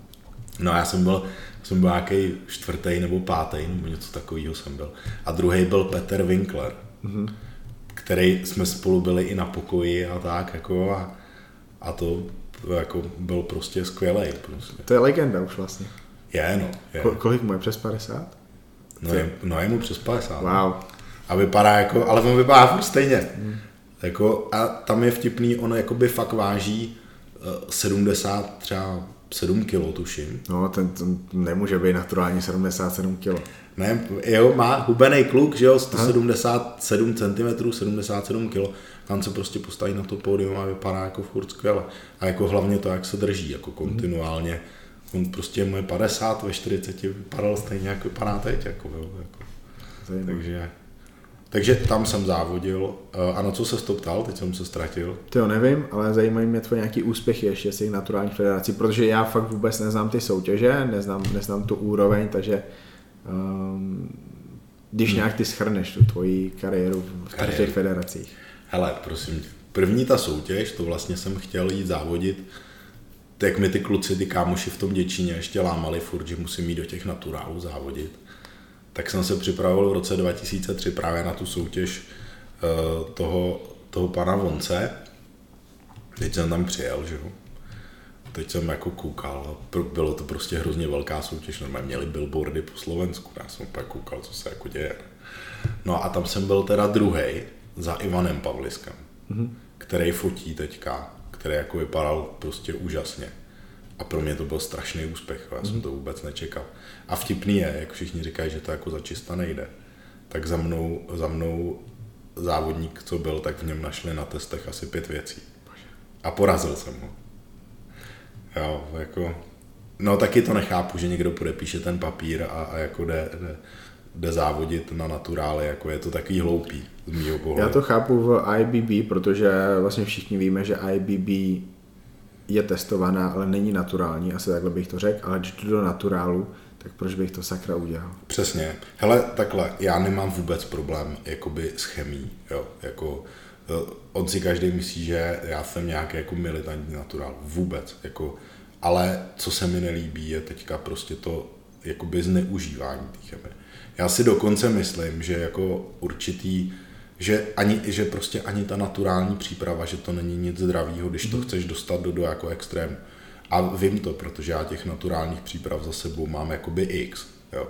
No já jsem byl, jsem byl nějaký čtvrtý nebo pátý, nebo něco takového jsem byl. A druhý byl Peter Winkler, mm-hmm. který jsme spolu byli i na pokoji a tak, jako a, a to jako byl prostě skvělý. Prostě. To je legenda už vlastně. Je, no. Je. Ko- kolik mu je přes 50? No, je, no je mu přes 50. Wow. A vypadá jako, ale on vypadá furt stejně. Mm. Jako, a tam je vtipný, ono jakoby fakt váží uh, 70, třeba 7 kilo, tuším. No, ten, ten nemůže být naturálně 77 kg. Ne, jo, má hubený kluk, že jo, 177 cm, 77 kg, tam se prostě postaví na to pódium a vypadá jako furt skvěle. A jako hlavně to, jak se drží, jako kontinuálně. On prostě mu je 50, ve 40 vypadal stejně, jako vypadá teď, jako, jo, jako. Zajímavé. Takže, takže tam jsem závodil. Eh, A na co se to ptal? Teď jsem se ztratil. To jo, nevím, ale zajímají mě tvoje nějaký úspěchy ještě z těch naturálních federací, protože já fakt vůbec neznám ty soutěže, neznám, neznám tu úroveň, takže um, když Hmm. nějak ty schrneš tu tvoji kariéru v tady Kariéru. těch federacích. Hele, prosím tě. První ta soutěž, to vlastně jsem chtěl jít závodit, jak mi ty kluci, ty kámoši v tom Děčíně ještě lámali furt, že musím jít do těch naturálů závodit. Tak jsem se připravoval v roce 2003 právě na tu soutěž eh, toho, toho pana Vonce. Teď jsem tam přijel, že jo. Teď jsem jako koukal, bylo to prostě hrozně velká soutěž, normálně měli billboardy po Slovensku, já jsem pak koukal, co se jako děje. No a tam jsem byl teda druhý za Ivanem Pavliskem, mm-hmm. který fotí teďka, který jako vypadal prostě úžasně. A pro mě to byl strašný úspěch, já jsem to vůbec nečekal. A vtipný je, jak všichni říkají, že to jako za čista nejde, tak za mnou, za mnou závodník, co byl, tak v něm našli na testech asi pět věcí. A porazil jsem ho. Jo, jako, no taky to nechápu, že někdo podepíše ten papír a, a jako jde, jde, jde závodit na naturály, jako je to takový hloupý z mýho pohledu. Já to chápu v IBB, protože vlastně všichni víme, že IBB je testovaná, ale není naturální, asi takhle bych to řekl, ale když jdu do naturálu, tak proč bych to sakra udělal? Přesně. Hele, takhle, já nemám vůbec problém jakoby s chemí, jo, jako eh, on si každý myslí, že já jsem nějaký jako militantní naturál, vůbec, jako, ale co se mi nelíbí je teďka prostě to jakoby zneužívání té chemie. Já si dokonce myslím, že jako určitý, že, ani, že prostě ani ta naturální příprava, že to není nic zdravého, když to chceš dostat do, do jako extrému. A vím to, protože já těch naturálních příprav za sebou mám jakoby x. Jo.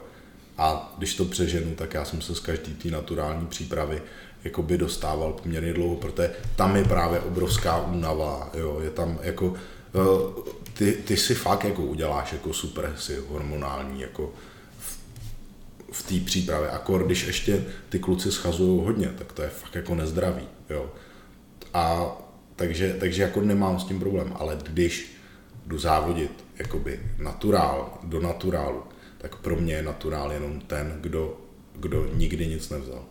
A když to přeženu, tak já jsem se z každý té naturální přípravy jakoby dostával poměrně dlouho, protože tam je právě obrovská únava, jo, je tam jako, eh, ty, ty si fakt jako uděláš jako supresi hormonální, jako v, v té přípravě, akor když ještě ty kluci schazují hodně, tak to je fakt jako nezdravý, jo. A takže, takže jako nemám s tím problém, ale když jdu závodit jakoby naturál, do naturálu, tak pro mě je naturál jenom ten, kdo, kdo nikdy nic nevzal.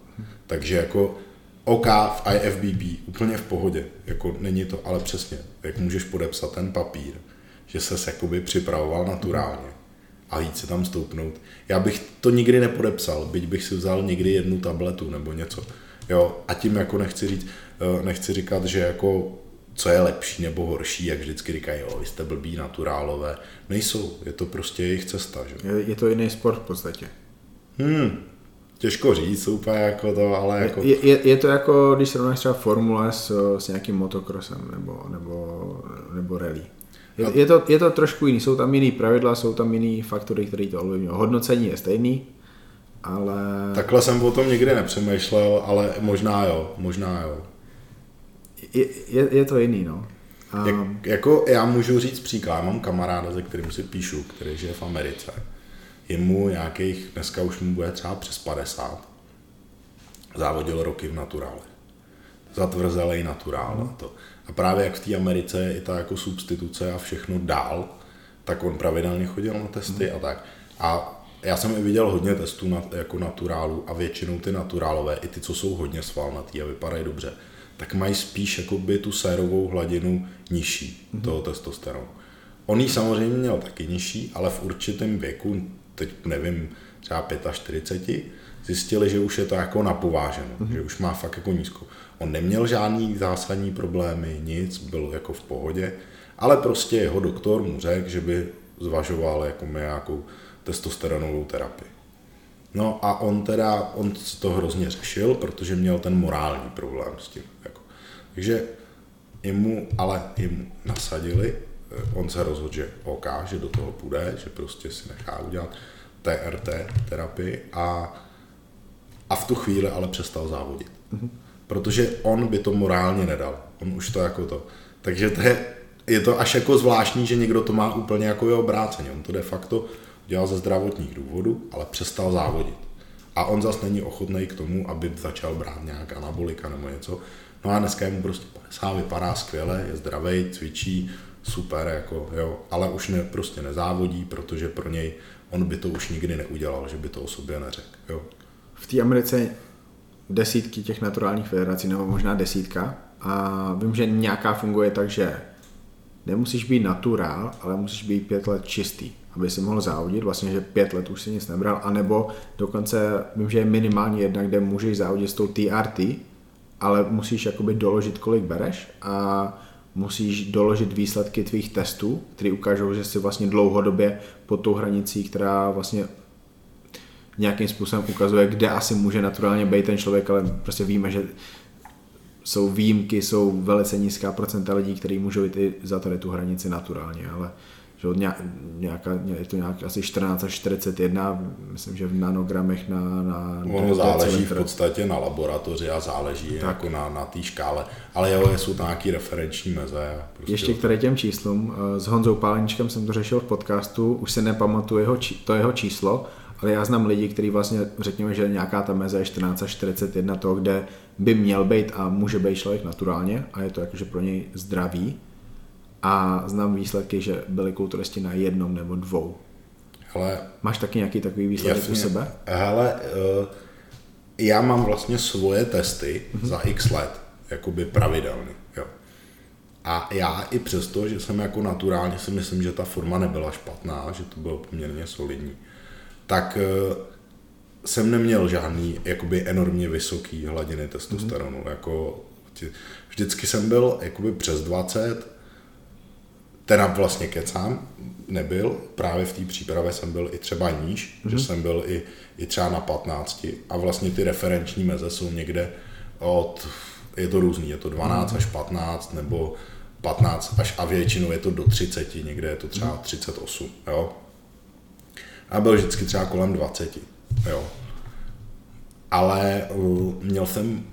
Takže jako OK v IFBB úplně v pohodě, jako není to, ale přesně, jak můžeš podepsat ten papír, že ses jakoby připravoval naturálně a jít se tam stoupnout. Já bych to nikdy nepodepsal, byť bych si vzal někdy jednu tabletu nebo něco. Jo, a tím jako nechci říct, eh, nechci říkat, že jako co je lepší nebo horší, jak vždycky říkají, jo, vy jste blbí naturálové. Nejsou, je to prostě jejich cesta, že? Je, je to jiný sport v podstatě. Hmm, těžko říct úplně jako to, ale jako... Je, je, je to jako, když srovnáš třeba formule s, s nějakým motokrosem nebo, nebo, nebo rally. Je, je, to, je to trošku jiný, jsou tam jiný pravidla, jsou tam jiný faktory, které to ovlivňují. Hodnocení je stejný, ale Takhle jsem o tom nikdy nepřemýšlel, ale možná jo, možná jo. Je, je, je to jiný, no. A, Jak, jako já můžu říct příklad, já mám kamaráda, se kterým si píšu, který žije v Americe. Je mu nějakých, dneska už mu bude třeba přes 50. Závodil roky v naturále. Zatvrzelej naturál na to. A právě jak v té Americe je i ta jako substituce a všechno dál, tak on pravidelně chodil na testy a tak. A já jsem i viděl hodně testů na, jako naturálu a většinou ty naturálové, i ty, co jsou hodně svalnatý a vypadají dobře, tak mají spíš jakoby tu sérovou hladinu nižší mm-hmm. toho testosteronu. On ji samozřejmě měl taky nižší, ale v určitém věku, teď nevím, třeba 45, zjistili, že už je to jako napováženo, mm-hmm. že už má fakt jako nízko. On neměl žádný zásadní problémy, nic, byl jako v pohodě, ale prostě jeho doktor mu řekl, že by zvažoval jako nějakou testosteronovou terapii. No a on teda, on to hrozně řešil, protože měl ten morální problém s tím. Jako. Takže jemu, ale jemu nasadili, eh, on se rozhodl, že OK, že do toho půjde, že prostě si nechá udělat TRT terapii a, a v tu chvíli ale přestal závodit. Mm-hmm. Protože on by to morálně nedal. On už to jako to. Takže to je, je to až jako zvláštní, že někdo to má úplně jako je obráceně. On to de facto dělal ze zdravotních důvodů, ale přestal závodit. A on zas není ochotný k tomu, aby začal brát nějak anabolika nebo něco. No a dneska je mu prostě 50, vypadá skvěle, je zdravý, cvičí, super, jako, jo, ale už ne, prostě nezávodí, protože pro něj on by to už nikdy neudělal, že by to o sobě neřekl. Jo. v té Americe desítky těch naturálních federací, nebo možná desítka. A vím, že nějaká funguje tak, že nemusíš být naturál, ale musíš být pět let čistý, aby si mohl závodit, vlastně, že pět let už si nic nebral, anebo dokonce vím, že je minimálně jedna, kde můžeš závodit s tou TRT, ale musíš jakoby doložit, kolik bereš a musíš doložit výsledky tvých testů, které ukážou, že jsi vlastně dlouhodobě pod tou hranicí, která vlastně nějakým způsobem ukazuje, kde asi může naturálně být ten člověk, ale prostě víme, že jsou výjimky, jsou velice nízká procenta lidí, kteří můžou jít i za tady tu hranici naturálně, ale že od nějaká, je to nějak asi 14 až 41, myslím, že v nanogramech na... na ono záleží v podstatě na laboratoři a záleží tak. jako na, na té škále, ale jo, jsou to nějaký referenční meze. Prostě Ještě k tady těm číslům, eh, s Honzou Páleničkem jsem to řešil v podcastu, už se nepamatuju jeho, to jeho číslo, ale já znám lidi, kteří vlastně, řekněme, že nějaká ta meze je 14 až 41 to, kde by měl být a může být člověk naturálně a je to jakože pro něj zdravý. A znám výsledky, že byli kulturisti na jednom nebo dvou. Hele, Máš taky nějaký takový výsledek jasně, u sebe? Hele, uh, já mám vlastně svoje testy mm-hmm. za x let, jakoby pravidelný. Jo. A já i přesto, že jsem jako naturálně si myslím, že ta forma nebyla špatná, že to bylo poměrně solidní, tak uh, jsem neměl žádný jakoby enormně vysoký hladiny testosteronu. Mm-hmm. Jako, vždycky jsem byl jakoby přes 20, teda vlastně kecám, nebyl, právě v té přípravě jsem byl i třeba níž, mm-hmm. že jsem byl i, i třeba na 15 a vlastně ty referenční meze jsou někde od, je to různý, je to 12 mm-hmm. až 15 nebo 15 až a většinou je to do 30, někde je to třeba 38, mhm. jo. A byl vždycky třeba kolem 20, jo. Ale uh, měl jsem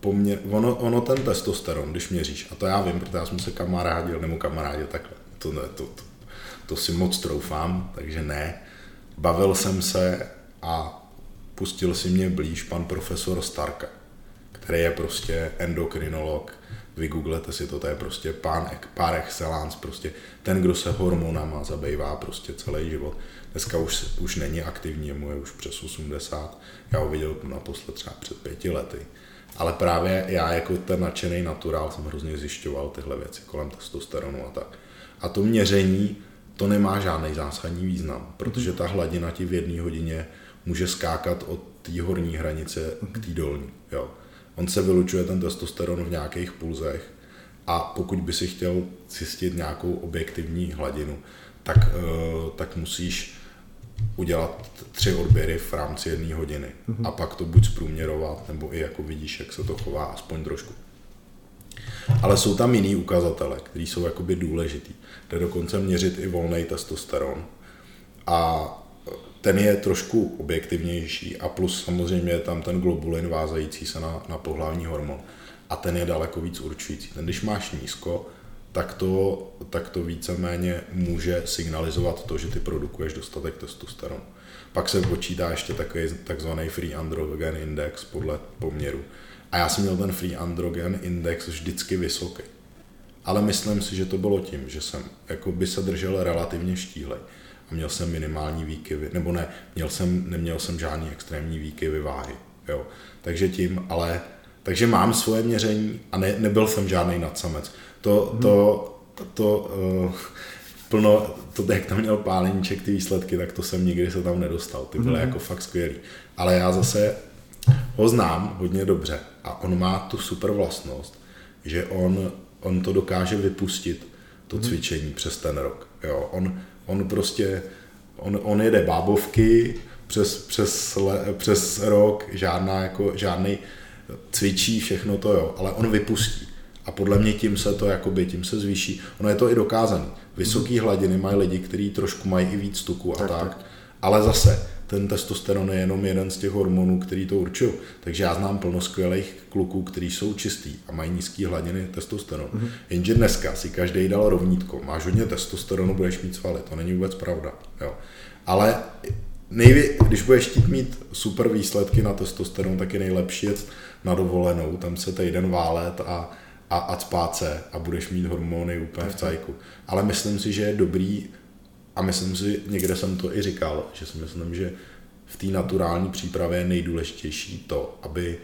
poměr, ono, ono ten testosteron, když měříš, a to já vím, protože já jsem se kamarádil, nebo kamarádil takhle, to, to, to, to si moc troufám, takže ne. Bavil jsem se a pustil si mě blíž pan profesor Starka, který je prostě endokrinolog, vygooglete si to, to je prostě pán, par excellence, prostě ten, kdo se hormonama zabývá prostě celý život. Dneska už, už není aktivní, mu je už přes 80, já ho viděl naposled třeba před pěti lety. Ale právě já jako ten nadšený naturál jsem hrozně zjišťoval tyhle věci kolem testosteronu a tak. A to měření, to nemá žádný zásadní význam, protože ta hladina ti v jedné hodině může skákat od té horní hranice k té dolní. Jo. On se vylučuje ten testosteron v nějakých pulzech a pokud by si chtěl zjistit nějakou objektivní hladinu, tak, uh, tak musíš udělat tři odběry v rámci jedné hodiny mm-hmm. a pak to buď zprůměrovat, nebo i jako vidíš, jak se to chová, aspoň trošku. Ale jsou tam jiný ukazatele, které jsou jakoby důležitý. Jde dokonce měřit i volný testosteron. A ten je trošku objektivnější a plus samozřejmě je tam ten globulin vázající se na, na pohlavní hormon. A ten je daleko víc určující. Ten, když máš nízko, tak to, tak to víceméně může signalizovat to, že ty produkuješ dostatek testosteronu. Pak se počítá ještě takový takzvaný free androgen index podle poměru. A já jsem měl ten free androgen index vždycky vysoký. Ale myslím si, že to bylo tím, že jsem jako by se držel relativně štíhlej a měl jsem minimální výkyvy, nebo ne, měl jsem, neměl jsem žádný extrémní výkyvy váhy. Jo. Takže tím, ale takže mám svoje měření a ne, nebyl jsem žádný nadsamec. To, hmm. to, to, to uh, plno, to, jak tam měl páleníček ty výsledky, tak to jsem nikdy se tam nedostal. Ty byly hmm. jako fakt skvělý. Ale já zase ho znám hodně dobře a on má tu super vlastnost, že on, on to dokáže vypustit, to hmm. cvičení přes ten rok. Jo, on, on prostě, on, on jede bábovky přes, přes, le, přes rok, žádná jako, žádný cvičí, všechno to jo, ale on vypustí. A podle mě tím se to jakoby, tím se zvýší. Ono je to i dokázané. Vysoký hmm. hladiny mají lidi, kteří trošku mají i víc tuku a tak, tak. tak. Ale zase, ten testosteron je jenom jeden z těch hormonů, který to určují. Takže já znám plno skvělých kluků, kteří jsou čistý a mají nízké hladiny testosteronu. Mm-hmm. Jenže dneska si každý dal rovnítko. Máš hodně testosteronu, budeš mít svaly. To není vůbec pravda. Jo. Ale nejvě, když budeš chtít mít super výsledky na testosteron, tak je nejlepší jet na dovolenou, tam se týden válet a, a, a spát se a budeš mít hormony úplně v cajku. Ale myslím si, že je dobrý a myslím si, někde jsem to i říkal, že si myslím, že v té naturální přípravě je nejdůležitější to, aby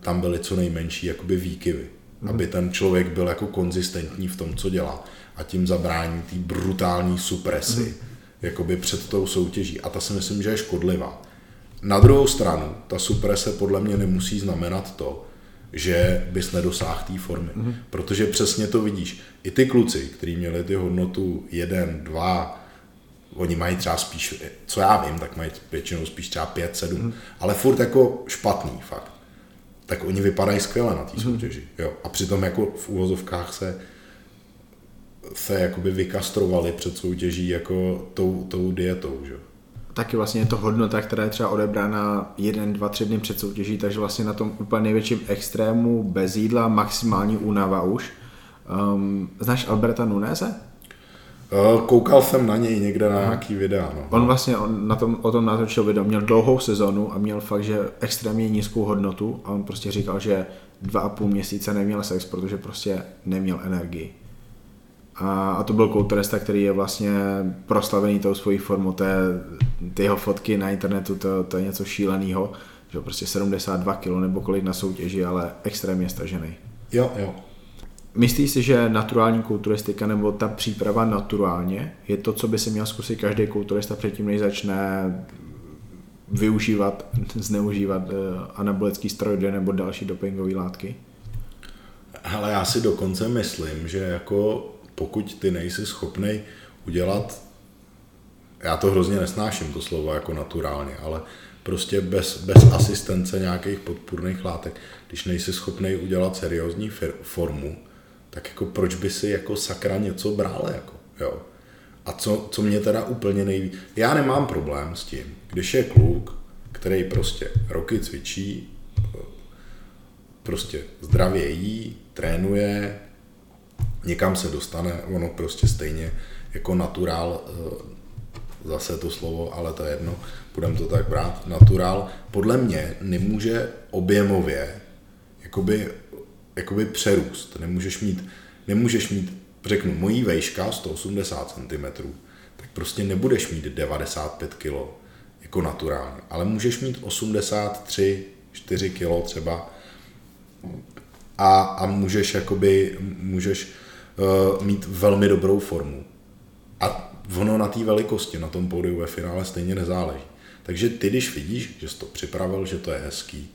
tam byly co nejmenší jakoby výkyvy. Mm. Aby ten člověk byl jako konzistentní v tom, co dělá. A tím zabrání té brutální supresi mm. jakoby před tou soutěží. A ta si myslím, že je škodlivá. Na druhou stranu, ta suprese podle mě nemusí znamenat to, že bys nedosáhl té formy. Mm. Protože přesně to vidíš. I ty kluci, kteří měli ty hodnotu 1, 2, oni mají třeba spíš, co já vím, tak mají většinou spíš třeba 5, 7, mm. ale furt jako špatný fakt. Tak oni vypadají skvěle na té mm. soutěži. Jo. A přitom jako v úvozovkách se se jakoby vykastrovali před soutěží jako tou, tou dietou. Že? taky vlastně je to hodnota, která je třeba odebrána jeden, dva, tři dny před soutěží, takže vlastně na tom úplně největším extrému bez jídla, maximální únava už. Um, znáš Alberta Nuneze? Uh, koukal jsem na něj někde na nějaký videa. No. On vlastně on na tom, o tom natočil video, měl dlouhou sezonu a měl fakt, že extrémně nízkou hodnotu a on prostě říkal, že dva a půl měsíce neměl sex, protože prostě neměl energii. A, a to byl kulturista, který je vlastně proslavený tou svojí formou. To je, ty jeho fotky na internetu, to, to je něco šíleného. Že prostě 72 kg nebo kolik na soutěži, ale extrémně stažený. Jo, jo. Myslíš si, že naturální kulturistika nebo ta příprava naturálně je to, co by si měl zkusit každý kulturista předtím, než začne využívat, zneužívat uh, anabolický steroidy nebo další dopingové látky? Ale já si dokonce myslím, že jako pokud ty nejsi schopný udělat, já to hrozně nesnáším, to slovo jako naturálně, ale prostě bez, bez asistence nějakých podpůrných látek, když nejsi schopný udělat seriózní formu, tak jako proč by si jako sakra něco bral, jako, jo. A co, co mě teda úplně nejvíc, já nemám problém s tím, když je kluk, který prostě roky cvičí, prostě zdravě jí, trénuje, někam se dostane, ono prostě stejně jako naturál, eh, zase to slovo, ale to je jedno, budeme to tak brát, naturál, podle mě nemůže objemově jakoby, jakoby přerůst. Nemůžeš mít, nemůžeš mít, řeknu, mojí vejška 180 cm, tak prostě nebudeš mít 95 kg jako naturálně, ale můžeš mít 83, 4 kg třeba a, a můžeš jakoby, můžeš uh, mít velmi dobrou formu. A ono na té velikosti, na tom pódiu ve finále stejně nezáleží. Takže ty, když vidíš, že jsi to připravil, že to je hezký,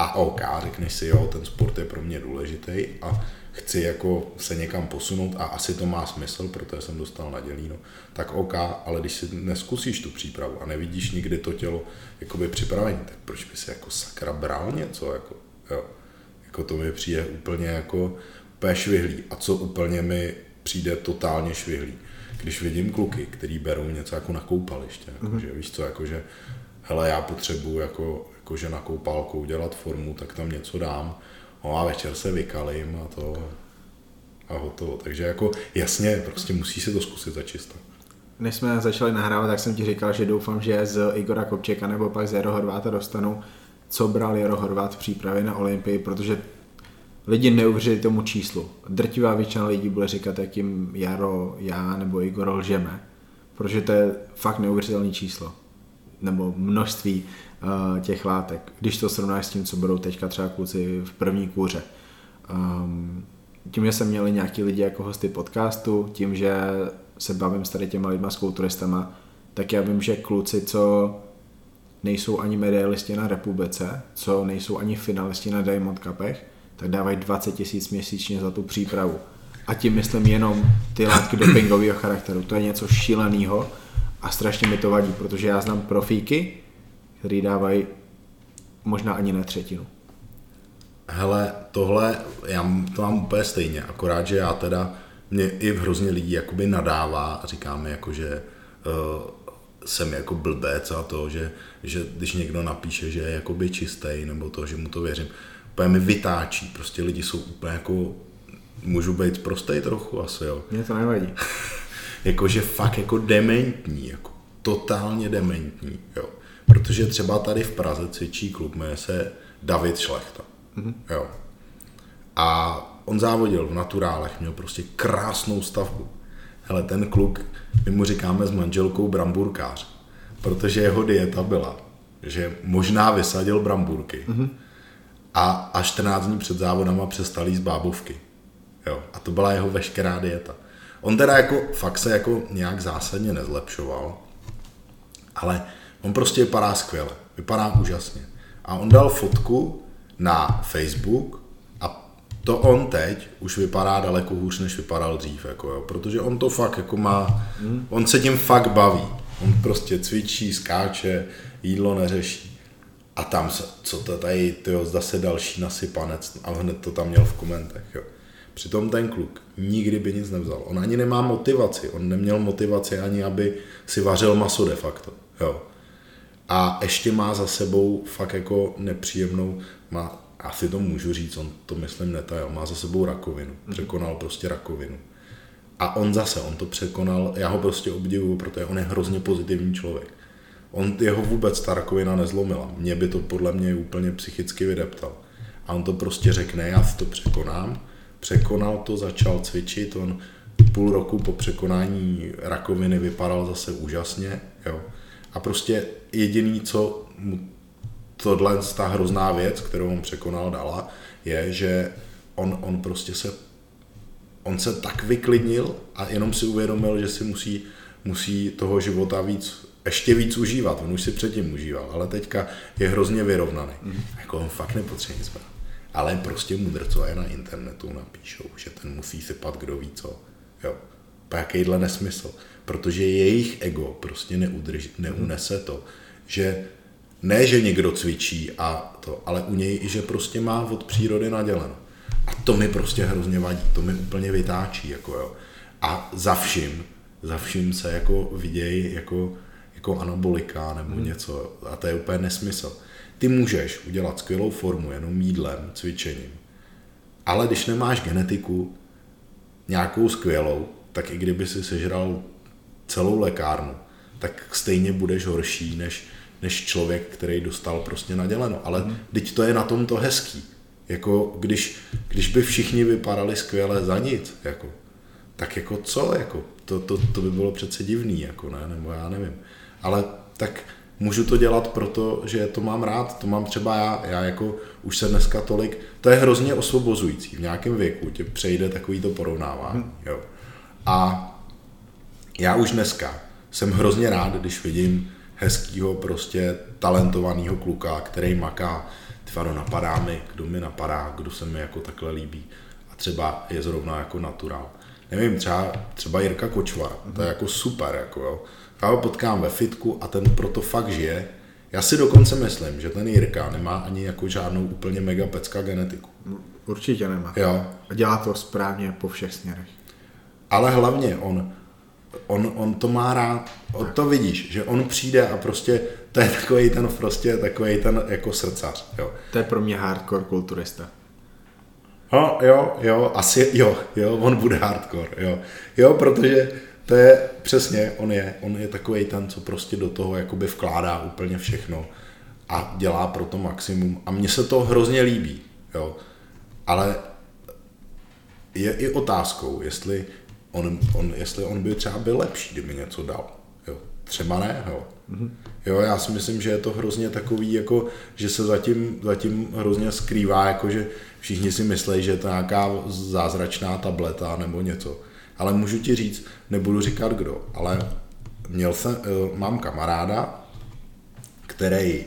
a OK, řekneš si, jo, ten sport je pro mě důležitý a chci jako se někam posunout a asi to má smysl, protože jsem dostal na dělíno, tak OK, ale když si neskusíš tu přípravu a nevidíš nikdy to tělo jakoby připravení, tak proč by si jako sakra bral něco, jako, jo. Jako to mi přijde úplně jako, úplně švihlý. A co úplně mi přijde totálně švihlý, když vidím kluky, který berou něco jako na koupaliště, jako, mm-hmm. že víš co, jako že hele, já potřebuji jako, jako, že na koupálku udělat formu, tak tam něco dám, no a večer se vykalím a to a hotovo. Takže jako jasně, prostě musí si to zkusit začistat. Než jsme začali nahrávat, tak jsem ti říkal, že doufám, že z Igora Kopčeka nebo pak z Jaro Horváta dostanu, co bral Jaro Horvát v přípravě na Olympii, protože lidi neuvěří tomu číslu. Drtivá většina lidí bude říkat, jak jim Jaro, já nebo Igor lžeme, protože to je fakt neuvěřitelné číslo nebo množství těch látek, když to srovnáš s tím, co budou teďka třeba kluci v první kůře. Um, tím, že jsem měli nějaký lidi jako hosty podcastu, tím, že se bavím s tady těma lidma, s kulturistama, tak já vím, že kluci, co nejsou ani medailisti na republice, co nejsou ani finalisti na Diamond Cupech, tak dávají 20 tisíc měsíčně za tu přípravu. A tím myslím jenom ty látky dopingového charakteru. To je něco šíleného a strašně mi to vadí, protože já znám profíky, který dávají možná ani na třetinu. Hele, tohle, já to mám úplně stejně, akorát, že já teda, mě i hrozně lidí jakoby nadává a říkáme jako, že uh, jsem jako blbec a to, že, že když někdo napíše, že je jakoby čistý, nebo to, že mu to věřím, úplně mi vytáčí. Prostě lidi jsou úplně jako, můžu být prostý trochu asi, jo. Mně to nevadí. Jakože fakt jako dementní, jako totálně dementní, jo. Protože třeba tady v Praze cvičí klub, jmenuje se David Šlechta, mm-hmm. jo. A on závodil v naturálech, měl prostě krásnou stavbu. Hele, ten kluk, my mu říkáme s manželkou bramburkář, protože jeho dieta byla že možná vysadil brambůrky mm-hmm. a, a 14 dní před závodama přestal jíst bábovky. Jo, a to byla jeho veškerá dieta. On teda jako fakt se jako nějak zásadně nezlepšoval, ale on prostě vypadá skvěle, vypadá úžasně. A on dal fotku na Facebook a to on teď už vypadá daleko hůř, než vypadal dřív, jako jo, protože on to fakt jako má, hmm. on se tím fakt baví. On prostě cvičí, skáče, jídlo neřeší. A tam se, co to tady, tyjo, zase další nasypanec, a hned to tam měl v komentech, jo. Přitom ten kluk nikdy by nic nevzal. On ani nemá motivaci. On neměl motivaci ani, aby si vařil maso de facto. Jo. A ještě má za sebou fakt jako nepříjemnou, má, asi to můžu říct, on to myslím netajil, má za sebou rakovinu. Mhm. Překonal prostě rakovinu. A on zase, on to překonal, já ho prostě obdivuju, protože on je hrozně pozitivní člověk. On jeho vůbec ta rakovina nezlomila. Mě by to podle mě úplně psychicky vydeptal. A on to prostě řekne, já to překonám překonal to, začal cvičit, on půl roku po překonání rakoviny vypadal zase úžasně, jo. A prostě jediný, co mu tohle ta hrozná věc, kterou on překonal, dala, je, že on, on prostě se on se tak vyklidnil a jenom si uvědomil, že si musí, musí toho života víc, ještě víc užívat. On už si předtím užíval, ale teďka je hrozně vyrovnaný. Mm. Jako on fakt nepotřebuje nic brát ale prostě mudrcové na internetu napíšou, že ten musí sypat kdo ví co. Jo. Jakýhle nesmysl. Protože jejich ego prostě neudrž, neunese to, že ne, že někdo cvičí a to, ale u něj i, že prostě má od přírody naděleno. A to mi prostě hrozně vadí, to mi úplně vytáčí, jako jo. A za vším, za vším se jako vidějí jako, jako anabolika nebo hmm. něco a to je úplně nesmysl. Ty můžeš udělat skvělou formu jenom jídlem, cvičením. Ale když nemáš genetiku nějakou skvělou, tak i kdyby si sežral celou lékárnu, tak stejně budeš horší než, než člověk, který dostal prostě naděleno. Ale mm. teď to je na tom to hezký. Jako když, když by všichni vypadali skvěle za nic, jako, tak jako co, jako, to, to, to by bylo přece divný, jako ne, nebo já nevím. Ale tak můžu to dělat proto, že to mám rád, to mám třeba já, já jako už se dneska tolik, to je hrozně osvobozující, v nějakém věku tě přejde takový to porovnávání, hmm. jo. A já už dneska jsem hrozně rád, když vidím hezkýho, prostě talentovaného kluka, který maká, tvaro napadá mi, kdo mi napadá, kdo se mi jako takhle líbí a třeba je zrovna jako naturál. Nevím, třeba, třeba Jirka Kočvar, to je jako super, jako jo já ho potkám ve fitku a ten proto fakt žije. Já si dokonce myslím, že ten Jirka nemá ani jako žádnou úplně mega pecka genetiku. Určitě nemá. Jo. A dělá to správně po všech směrech. Ale hlavně on, on, on to má rád, on to vidíš, že on přijde a prostě to je takový ten prostě takový ten jako srdcař, jo. To je pro mě hardcore kulturista. No, jo, jo, asi, jo, jo, on bude hardcore, jo. Jo, protože to je přesně, on je, on je takový ten, co prostě do toho jakoby vkládá úplně všechno a dělá pro to maximum. A mně se to hrozně líbí, jo. Ale je i otázkou, jestli on, on, jestli on by třeba byl lepší, kdyby něco dal. Jo. Třeba ne, jo. Mm-hmm. Jo, já si myslím, že je to hrozně takový, jako, že se zatím, zatím hrozně skrývá, jako, že všichni si myslí, že je to nějaká zázračná tableta nebo něco ale můžu ti říct, nebudu říkat kdo, ale měl jsem, eh, mám kamaráda, který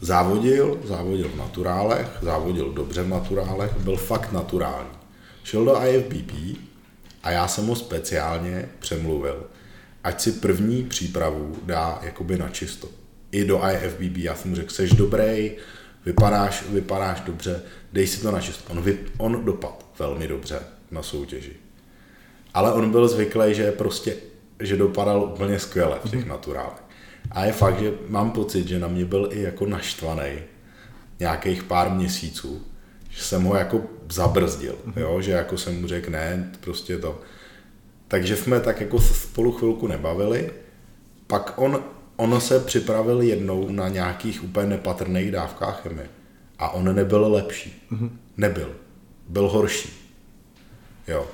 závodil, závodil v naturálech, závodil dobře v naturálech, byl fakt naturální. Šel do IFBB a já jsem ho speciálně přemluvil, ať si první přípravu dá jakoby na čisto. I do IFBB, já jsem mu řekl, jsi dobrý, vypadáš, vypadáš dobře, dej si to na čisto. On, vy, on dopad velmi dobře na soutěži ale on byl zvyklý, že prostě, že dopadal úplně skvěle v těch mm naturálech. A je fakt, že mám pocit, že na mě byl i jako naštvaný nějakých pár měsíců, že jsem ho jako zabrzdil, mm jo? že jako jsem mu řekl, ne, prostě to. Takže jsme tak jako spolu chvilku nebavili, pak on, on se připravil jednou na nějakých úplně nepatrných dávkách chemie a on nebyl lepší. mm Nebyl. Byl horší. Jo.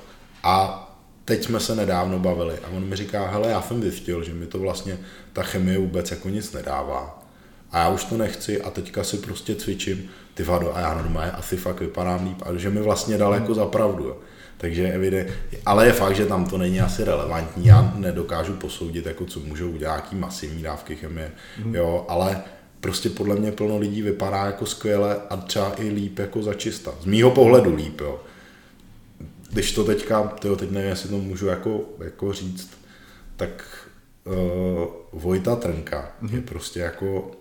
A teď jsme se nedávno bavili a on mi říká, hele, já jsem zjistil, že mi to vlastně ta chemie vůbec jako nic nedává. A já už to nechci a teďka si prostě cvičím, ty vado, a já normálně asi fakt vypadám líp, a že mi vlastně dal jako za pravdu. Jo. Takže evident, ale je fakt, že tam to není asi relevantní, já nedokážu posoudit, jako co můžou udělat, jaký masivní dávky chemie, mm. jo, ale prostě podle mě plno lidí vypadá jako skvěle a třeba i líp jako začista. Z mýho pohledu líp, jo. Když to teďka, tyjo, teď nevím, jestli to můžu jako, jako říct, tak uh, Vojta Trnka mm-hmm. je prostě jako,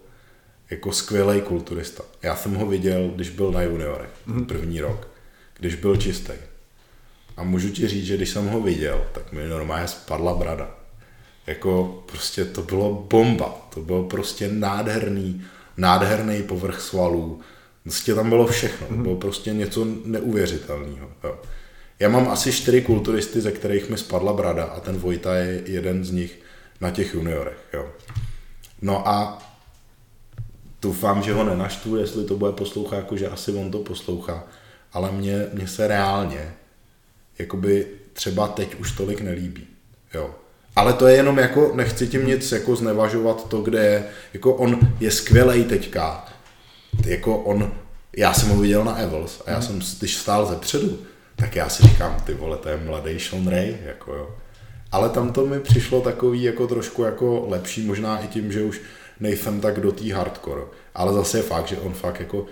jako skvělý kulturista. Já jsem ho viděl, když byl na juniorech, mm-hmm. první rok, když byl čistý. A můžu ti říct, že když jsem ho viděl, tak mi normálně spadla brada. Jako prostě to bylo bomba. To bylo prostě nádherný, nádherný povrch svalů. Prostě tam bylo všechno. To bylo prostě něco neuvěřitelného. Já mám asi čtyři kulturisty, ze kterých mi spadla brada a ten Vojta je jeden z nich na těch juniorech. Jo. No a doufám, že ho nenaštvu, jestli to bude poslouchat, jakože asi on to poslouchá, ale mně, mně se reálně jakoby třeba teď už tolik nelíbí. Jo. Ale to je jenom jako, nechci tím nic jako znevažovat to, kde je, jako on je skvělý teďka, jako on, já jsem ho viděl na Evels a já jsem, když stál ze předu, tak já si říkám, ty vole, to je mladý Sean Ray, jako jo. Ale tam to mi přišlo takový jako trošku jako lepší, možná i tím, že už nejsem tak do té hardcore. Ale zase je fakt, že on fakt jako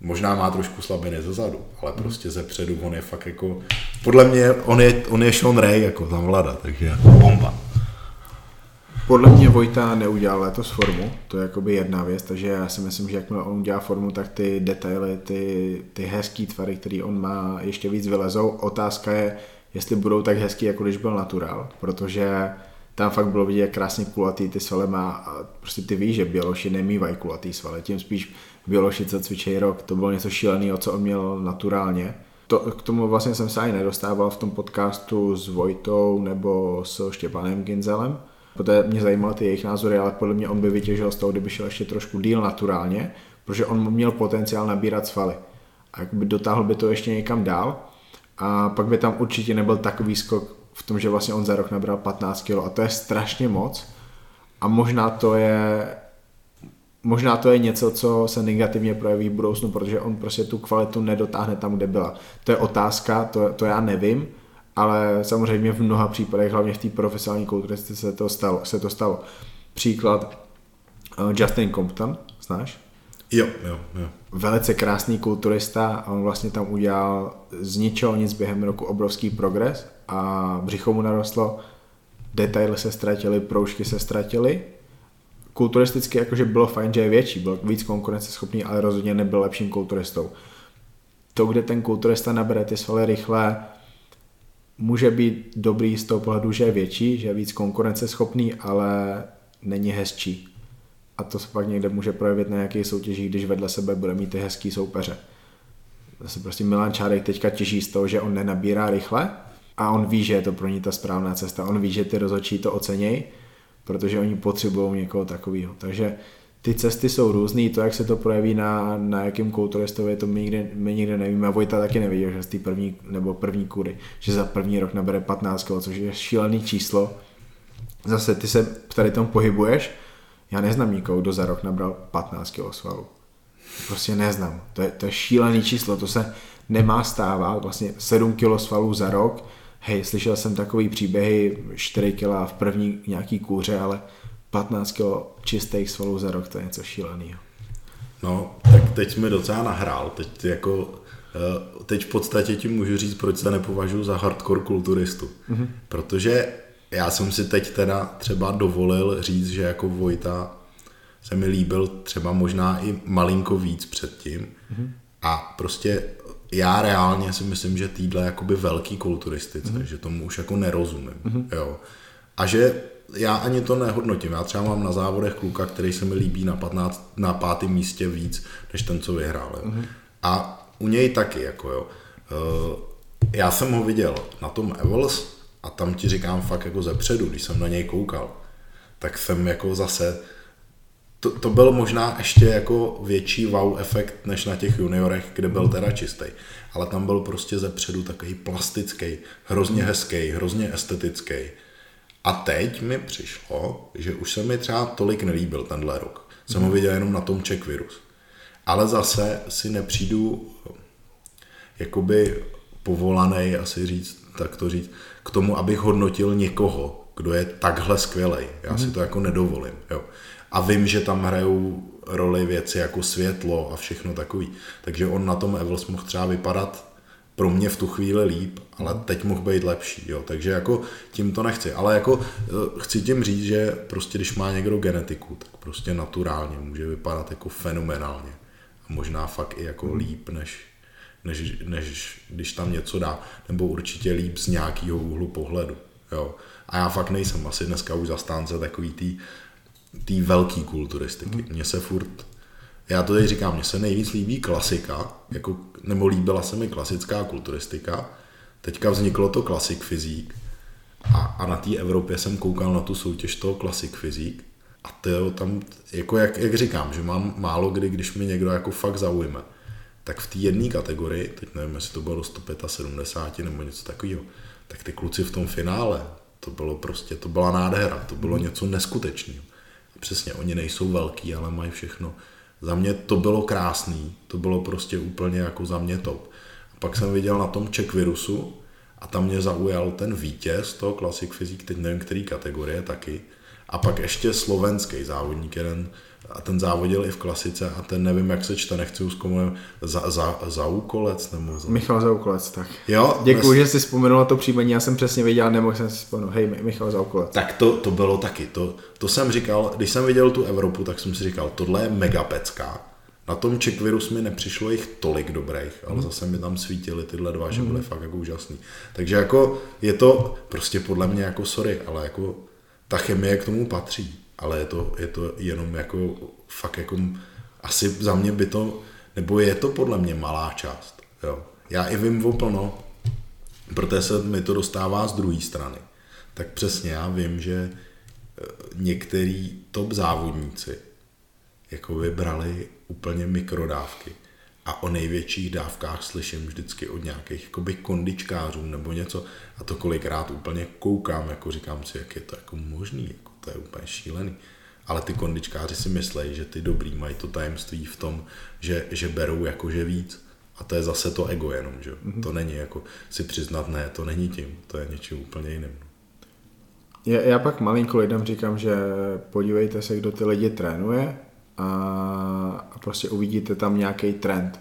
možná má trošku slabiny ze zadu, ale hmm. prostě ze předu on je fakt jako, podle mě on je, on je Sean Ray jako tam vlada, takže bomba. Podle mě Vojta neudělal letos formu, to je jakoby jedna věc, takže já si myslím, že jakmile on udělá formu, tak ty detaily, ty, ty hezký tvary, který on má, ještě víc vylezou. Otázka je, jestli budou tak hezký, jako když byl natural, protože tam fakt bylo vidět krásně kulatý, ty svaly má, a prostě ty víš, že Běloši nemývají kulatý svaly, tím spíš Běloši, co cvičí rok, to bylo něco šíleného, co on měl naturálně. To, k tomu vlastně jsem se ani nedostával v tom podcastu s Vojtou nebo s Štěpánem Ginzelem, protože mě zajímaly ty jejich názory, ale podle mě on by vytěžil z toho, kdyby šel ještě trošku díl naturálně, protože on měl potenciál nabírat svaly. A jakoby dotáhl by to ještě někam dál a pak by tam určitě nebyl takový skok v tom, že vlastně on za rok nabral 15 kg a to je strašně moc a možná to je možná to je něco, co se negativně projeví v budoucnu, protože on prostě tu kvalitu nedotáhne tam, kde byla. To je otázka, to, to já nevím, ale samozřejmě v mnoha případech, hlavně v té profesionální kulturistice se to stalo. Se to stalo. Příklad uh, Justin Compton, znáš? Jo, jo, jo. Velice krásný kulturista a on vlastně tam udělal z ničeho nic během roku obrovský progres a břicho mu narostlo, detaily se ztratily, proužky se ztratily. Kulturisticky jakože bylo fajn, že je větší, byl víc konkurenceschopný, ale rozhodně nebyl lepším kulturistou. To, kde ten kulturista nabere ty svaly rychle, může být dobrý z toho pohledu, že je větší, že je víc konkurenceschopný, ale není hezčí. A to se pak někde může projevit na nějakých soutěžích, když vedle sebe bude mít ty hezký soupeře. Zase prostě Milan Čárek teďka těží z toho, že on nenabírá rychle a on ví, že je to pro ní ta správná cesta. On ví, že ty rozhodčí to ocenějí, protože oni potřebují někoho takového. Takže ty cesty jsou různé, to, jak se to projeví na, na jakém kulturistovi, to my nikdy, my nikdy nevíme. A Vojta taky neviděl, že z té první, nebo první kury, že za první rok nabere 15 kg, což je šílený číslo. Zase ty se tady tom pohybuješ, já neznám nikoho, kdo za rok nabral 15 kg svalů. Prostě neznám. To je, to je šílený číslo, to se nemá stávat. Vlastně 7 kg svalů za rok. Hej, slyšel jsem takový příběhy, 4 kg v první nějaký kůře, ale 15 kg čistých svalů za rok, to je něco šíleného. No, tak teď mi docela nahrál, teď jako eh, teď v podstatě ti můžu říct, proč se nepovažuji za hardcore kulturistu. Mm-hmm. Protože já jsem si teď teda třeba dovolil říct, že jako Vojta se mi líbil třeba možná i malinko víc předtím. Mm-hmm. A prostě já reálně si myslím, že týdle jakoby velký kulturistice, mm-hmm. že tomu už jako nerozumím. Mm-hmm. Jo. A že já ani to nehodnotím. Já třeba mám na závodech kluka, který se mi líbí na, 15, na pátém místě víc, než ten, co vyhrál. Jo. Mm-hmm. A u něj taky, jako jo. Uh, já jsem ho viděl na tom Evels a tam ti říkám fakt jako zepředu, když jsem na něj koukal, tak jsem jako zase, to, to byl možná ještě jako větší wow efekt než na těch juniorech, kde byl teda čistý. Ale tam byl prostě zepředu takový plastický, hrozně hezký, hrozně estetický. A teď mi přišlo, že už se mi třeba tolik nelíbil tenhle rok. Jsem ho viděl jenom na tom Czech virus. Ale zase si nepřijdu jakoby povolaný, asi říct, tak to říct, k tomu, abych hodnotil někoho, kdo je takhle skvělý. Já si to jako nedovolím. Jo. A vím, že tam hrajou roli věci jako světlo a všechno takový. Takže on na tom Evils mohl třeba vypadat pro mě v tu chvíli líp, ale teď mohl být lepší, jo. takže jako tím to nechci, ale jako eh, chci tím říct, že prostě když má někdo genetiku, tak prostě naturálně může vypadat jako fenomenálně a možná fakt i jako líp, než, než, než když tam něco dá, nebo určitě líp z nějakého úhlu pohledu, jo. A já fakt nejsem asi dneska už zastánce takový tý, tý velký kulturistiky. Mně se furt já to teď říkám, mně se nejvíc líbí klasika, jako, nebo líbila se mi klasická kulturistika, teďka vzniklo to klasik fyzik a, a na té Evropě jsem koukal na tu soutěž toho klasik fyzik a to tam, jako jak, jak říkám, že mám málo kdy, když mi někdo jako fakt zaujme, tak v té jedné kategorii, teď nevím, jestli to bylo do 175 nebo něco takového, tak ty kluci v tom finále, to bylo prostě, to byla nádhera, to bylo něco neskutečného. Přesně, oni nejsou velký, ale mají všechno za mě to bylo krásný, to bylo prostě úplně jako za mě top. A pak jsem viděl na tom Czech virusu a tam mě zaujal ten vítěz toho Classic Physique, teď nevím, který kategorie taky. A pak ještě slovenský závodník, jeden a ten závodil i v klasice a ten nevím, jak se čte, nechci uskomovat, za, za, za úkolec nebo za... Michal Zaukolec, tak. Jo? Děkuji, dnes... že jsi vzpomenul na to příjmení, já jsem přesně věděl, nemohl jsem si vzpomenout, hej, Michal Zaukolec. Tak to, to bylo taky, to, to jsem říkal, když jsem viděl tu Evropu, tak jsem si říkal, tohle je mega pecka. Na tom Czech virus mi nepřišlo jich tolik dobrých, ale hmm. zase mi tam svítily tyhle dva, že byly hmm. fakt jako úžasný. Takže jako je to prostě podle mě jako sorry, ale jako ta chemie k tomu patří ale je to, je to jenom jako fakt jako asi za mě by to, nebo je to podle mě malá část. Jo. Já i vím oplno, protože se mi to dostává z druhé strany. Tak přesně já vím, že eh, některý top závodníci jako vybrali úplně mikrodávky a o největších dávkách slyším vždycky od nějakých jakoby kondičkářů nebo něco a to kolikrát úplně koukám, jako říkám si, jak je to jako možný, to je úplně šílený. Ale ty kondičkáři si myslí, že ty dobrý mají to tajemství v tom, že, že berou jakože víc. A to je zase to ego jenom, že mm-hmm. To není jako si přiznat, ne, to není tím, to je něčím úplně jiným. Já, já pak malinko lidem říkám, že podívejte se, kdo ty lidi trénuje a, a prostě uvidíte tam nějaký trend.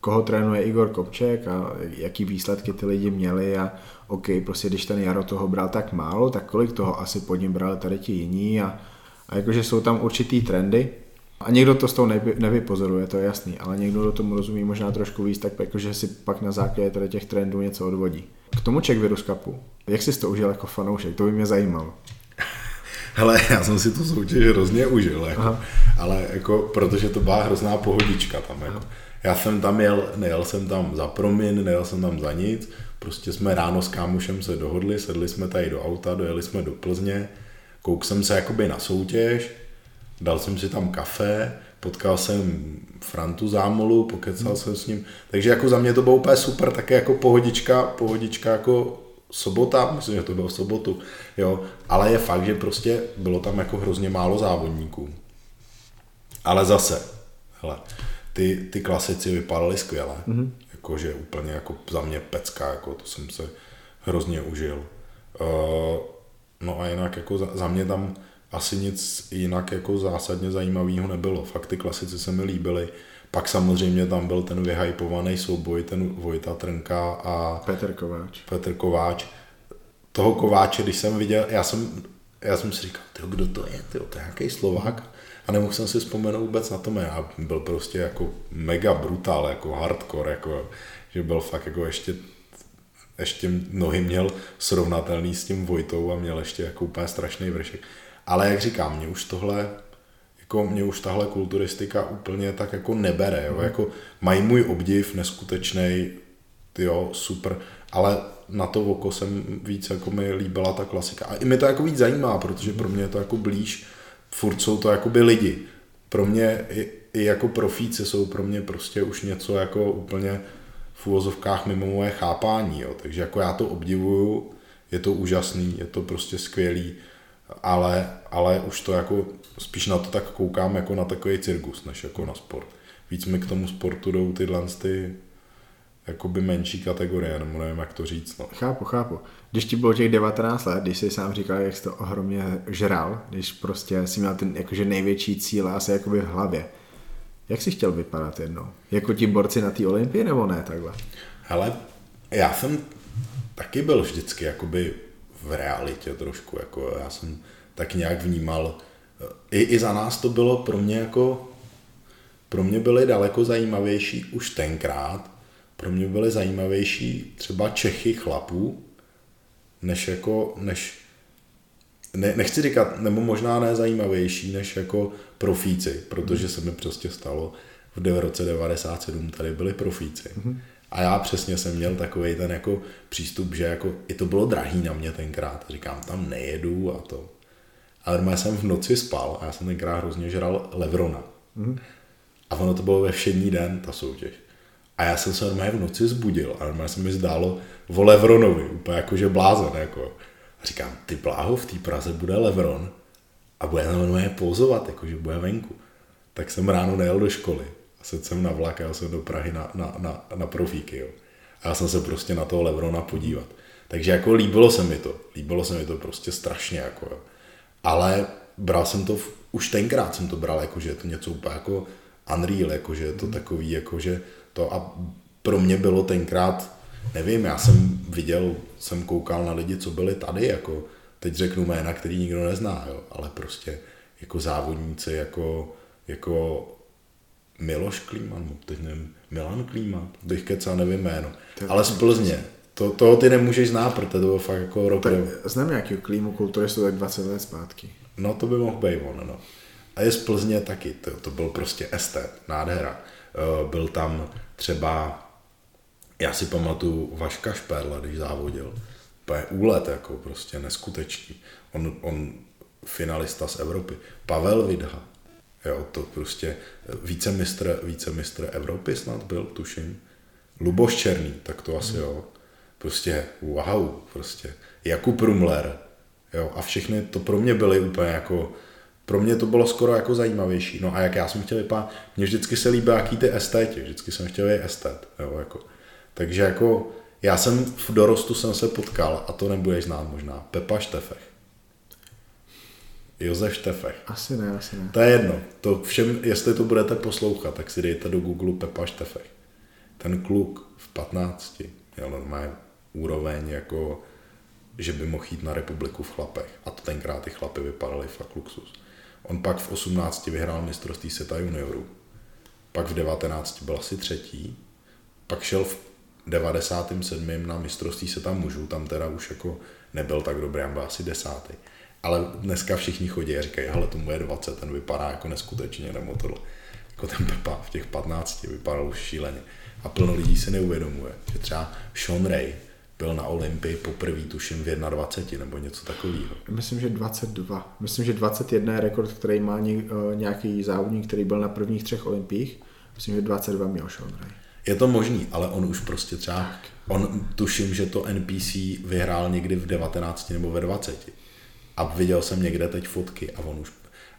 Koho trénuje Igor Kopček a jaký výsledky ty lidi měli a OK, prostě když ten Jaro toho bral tak málo, tak kolik toho asi pod ním brali tady ti jiní a, a jakože jsou tam určitý trendy a někdo to z toho nevy, nevypozoruje, to je jasný, ale někdo do tomu rozumí možná trošku víc, tak jakože si pak na základě tady těch trendů něco odvodí. K tomu Czech Virus Cupu, jak jsi to užil jako fanoušek, to by mě zajímalo. Hele, já jsem si tu soutěž hrozně užil, jako, ale jako, protože to byla hrozná pohodička tam. Jako. Já jsem tam jel, nejel jsem tam za promin, nejel jsem tam za nic, Prostě jsme ráno s kámošem se dohodli, sedli jsme tady do auta, dojeli jsme do Plzně, kouk jsem se jakoby na soutěž, dal jsem si tam kafe, potkal jsem Frantu Zámolu, pokecal hmm. jsem s ním, takže jako za mě to bylo úplně super, také jako pohodička, pohodička jako sobota, myslím, že to bylo v sobotu, jo, ale je fakt, že prostě bylo tam jako hrozně málo závodníků. Ale zase, hele, ty, ty klasici vypadaly skvěle. Mm-hmm jakože úplně jako za mě pecka, jako to jsem se hrozně užil. Uh, no a jinak jako za, za mě tam asi nic jinak jako zásadně zajímavého nebylo. Fakt ty klasici se mi líbily. Pak samozřejmě tam byl ten vyhypovaný souboj, ten Vojta Trnka a Petr Kováč. Petr Kováč. Toho Kováče, když jsem viděl, já jsem, já jsem si říkal, tyjo, kdo to je, tyjo, to je nějaký Slovák a nemohl jsem si vzpomenout vůbec na to já byl prostě jako mega brutál, jako hardcore, jako, že byl fakt jako ještě ještě nohy měl srovnatelný s tím Vojtou a měl ještě jako úplně strašný vršek. Ale jak říkám, mě už tohle, jako mě už tahle kulturistika úplně tak jako nebere, jo? Mm. jako mají můj obdiv neskutečný, jo, super, ale na to oko jsem víc jako mi líbila ta klasika. A i mi to jako víc zajímá, protože pro mě je to jako blíž, furt jsou to jakoby lidi. Pro mě i, i jako profíci jsou pro mě prostě už něco jako úplně v úvozovkách mimo moje chápání, jo. takže jako já to obdivuju, je to úžasný, je to prostě skvělý ale, ale už to jako, spíš na to tak koukám jako na takový cirkus, než jako na sport. Víc mi k tomu sportu jdou tyhle ty jakoby menší kategorie, nebo nevím, jak to říct. No. Chápu, chápu. Když ti bylo těch 19 let, když jsi sám říkal, jak jsi to ohromně žral, když prostě jsi měl ten jakože největší cíl asi jakoby v hlavě, jak jsi chtěl vypadat jednou? Jako ti borci na té olympii nebo ne takhle? Hele, já jsem taky byl vždycky jakoby v realitě trošku, jako já jsem tak nějak vnímal, i, i za nás to bylo pro mě jako, pro mě byly daleko zajímavější už tenkrát, pro mě byly zajímavější třeba Čechy chlapů, než jako, než, ne, nechci říkat, nebo možná ne zajímavější, než jako profíci, protože se mi prostě stalo, v roce 97 tady byli profíci. Mm-hmm. A já přesně jsem měl takový ten jako přístup, že jako i to bylo drahý na mě tenkrát. Říkám, tam nejedu a to. Ale normálně jsem v noci spal a já jsem tenkrát hrozně žral Levrona. Mm. A ono to bylo ve všední den, ta soutěž. A já jsem se normálně v noci zbudil a normálně se mi zdálo o Levronovi, úplně jako že blázen. Jako. A říkám, ty bláho, v té Praze bude Levron a bude tam normálně pouzovat, jako že bude venku. Tak jsem ráno nejel do školy a sedl jsem na vlak a jel jsem do Prahy na, na, na, na profíky. Jo. A já jsem se prostě na toho Levrona podívat. Takže jako líbilo se mi to. Líbilo se mi to prostě strašně. Jako, jo. Ale bral jsem to, v, už tenkrát jsem to bral, jako, že je to něco úplně jako unreal, jako, že je to takový, jako, že to a pro mě bylo tenkrát, nevím, já jsem viděl, jsem koukal na lidi, co byli tady, jako teď řeknu jména, který nikdo nezná, jo, ale prostě jako závodníci, jako, jako Miloš Klíman, teď nevím, Milan Klíman, bych kecel, nevím jméno, ale z Plzně, to, toho ty nemůžeš znát, protože to bylo fakt jako rok. Tak znám nějaký klímu kulturistu tak 20 let zpátky. No to by mohl být on, no. A je z Plzně taky, to, to byl prostě estet, nádhera. Uh, byl tam třeba, já si pamatuju Vaška Šperla, když závodil, to je úlet, jako prostě neskutečný. On, on finalista z Evropy. Pavel Vidha, jo, to prostě vícemistr, vícemistr Evropy snad byl, tuším. Luboš Černý, tak to asi jo. Prostě wow, prostě. Jakub Rumler, jo, a všechny to pro mě byly úplně jako, pro mě to bylo skoro jako zajímavější. No a jak já jsem chtěl vypadat, mně vždycky se líbí jaký ty estéti, vždycky jsem chtěl být estet, jo, jako. Takže jako já jsem v dorostu jsem se potkal, a to nebudeš znát možná, Pepa Štefech. Josef Štefech. Asi ne, asi ne. To je jedno. To všem, jestli to budete poslouchat, tak si dejte do Google Pepa Štefech. Ten kluk v 15 měl normálně úroveň jako že by mohl jít na republiku v chlapech. A to tenkrát ty chlapy vypadaly fakt luxus. On pak v 18 vyhrál mistrovství světa juniorů. Pak v 19 byl asi třetí. Pak šel v 97. na mistrovství světa mužů, tam teda už jako nebyl tak dobrý, byl asi desátý. Ale dneska všichni chodí a říkají, hele, tomu je 20, ten vypadá jako neskutečně, nebo tohle. Jako ten Pepa v těch 15 vypadal už šíleně. A plno lidí si neuvědomuje, že třeba Sean Ray, byl na Olympii poprvé, tuším, v 21 nebo něco takového. Myslím, že 22. Myslím, že 21 je rekord, který má eh, nějaký závodník, který byl na prvních třech olympiích. Myslím, že 22 měl Sean Ray. Je to možný, ale on už prostě třeba, on tuším, že to NPC vyhrál někdy v 19 nebo ve 20. A viděl jsem někde teď fotky a on už,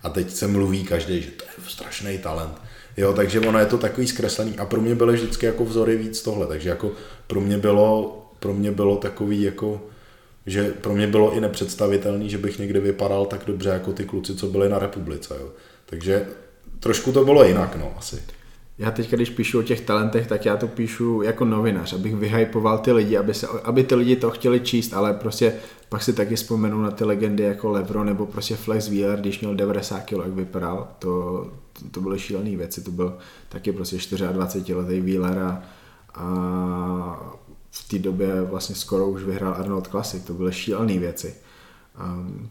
a teď se mluví každý, že to je strašný talent. Jo, takže ono je to takový zkreslený a pro mě byly vždycky jako vzory víc tohle, takže jako pro mě bylo pro mě bylo takový jako, že pro mě bylo i nepředstavitelný, že bych někdy vypadal tak dobře jako ty kluci, co byli na republice. Jo. Takže trošku to bylo jinak, no, asi. Já teď, když píšu o těch talentech, tak já to píšu jako novinář, abych vyhypoval ty lidi, aby, se, aby ty lidi to chtěli číst, ale prostě pak si taky vzpomenu na ty legendy jako Levro nebo prostě Flex Wheeler, když měl 90 kg, jak vypadal, to, to, to byly šílené věci, to byl taky prostě 24 letý Wheeler a, a v té době vlastně skoro už vyhrál Arnold Classic, to byly šílené věci. Um,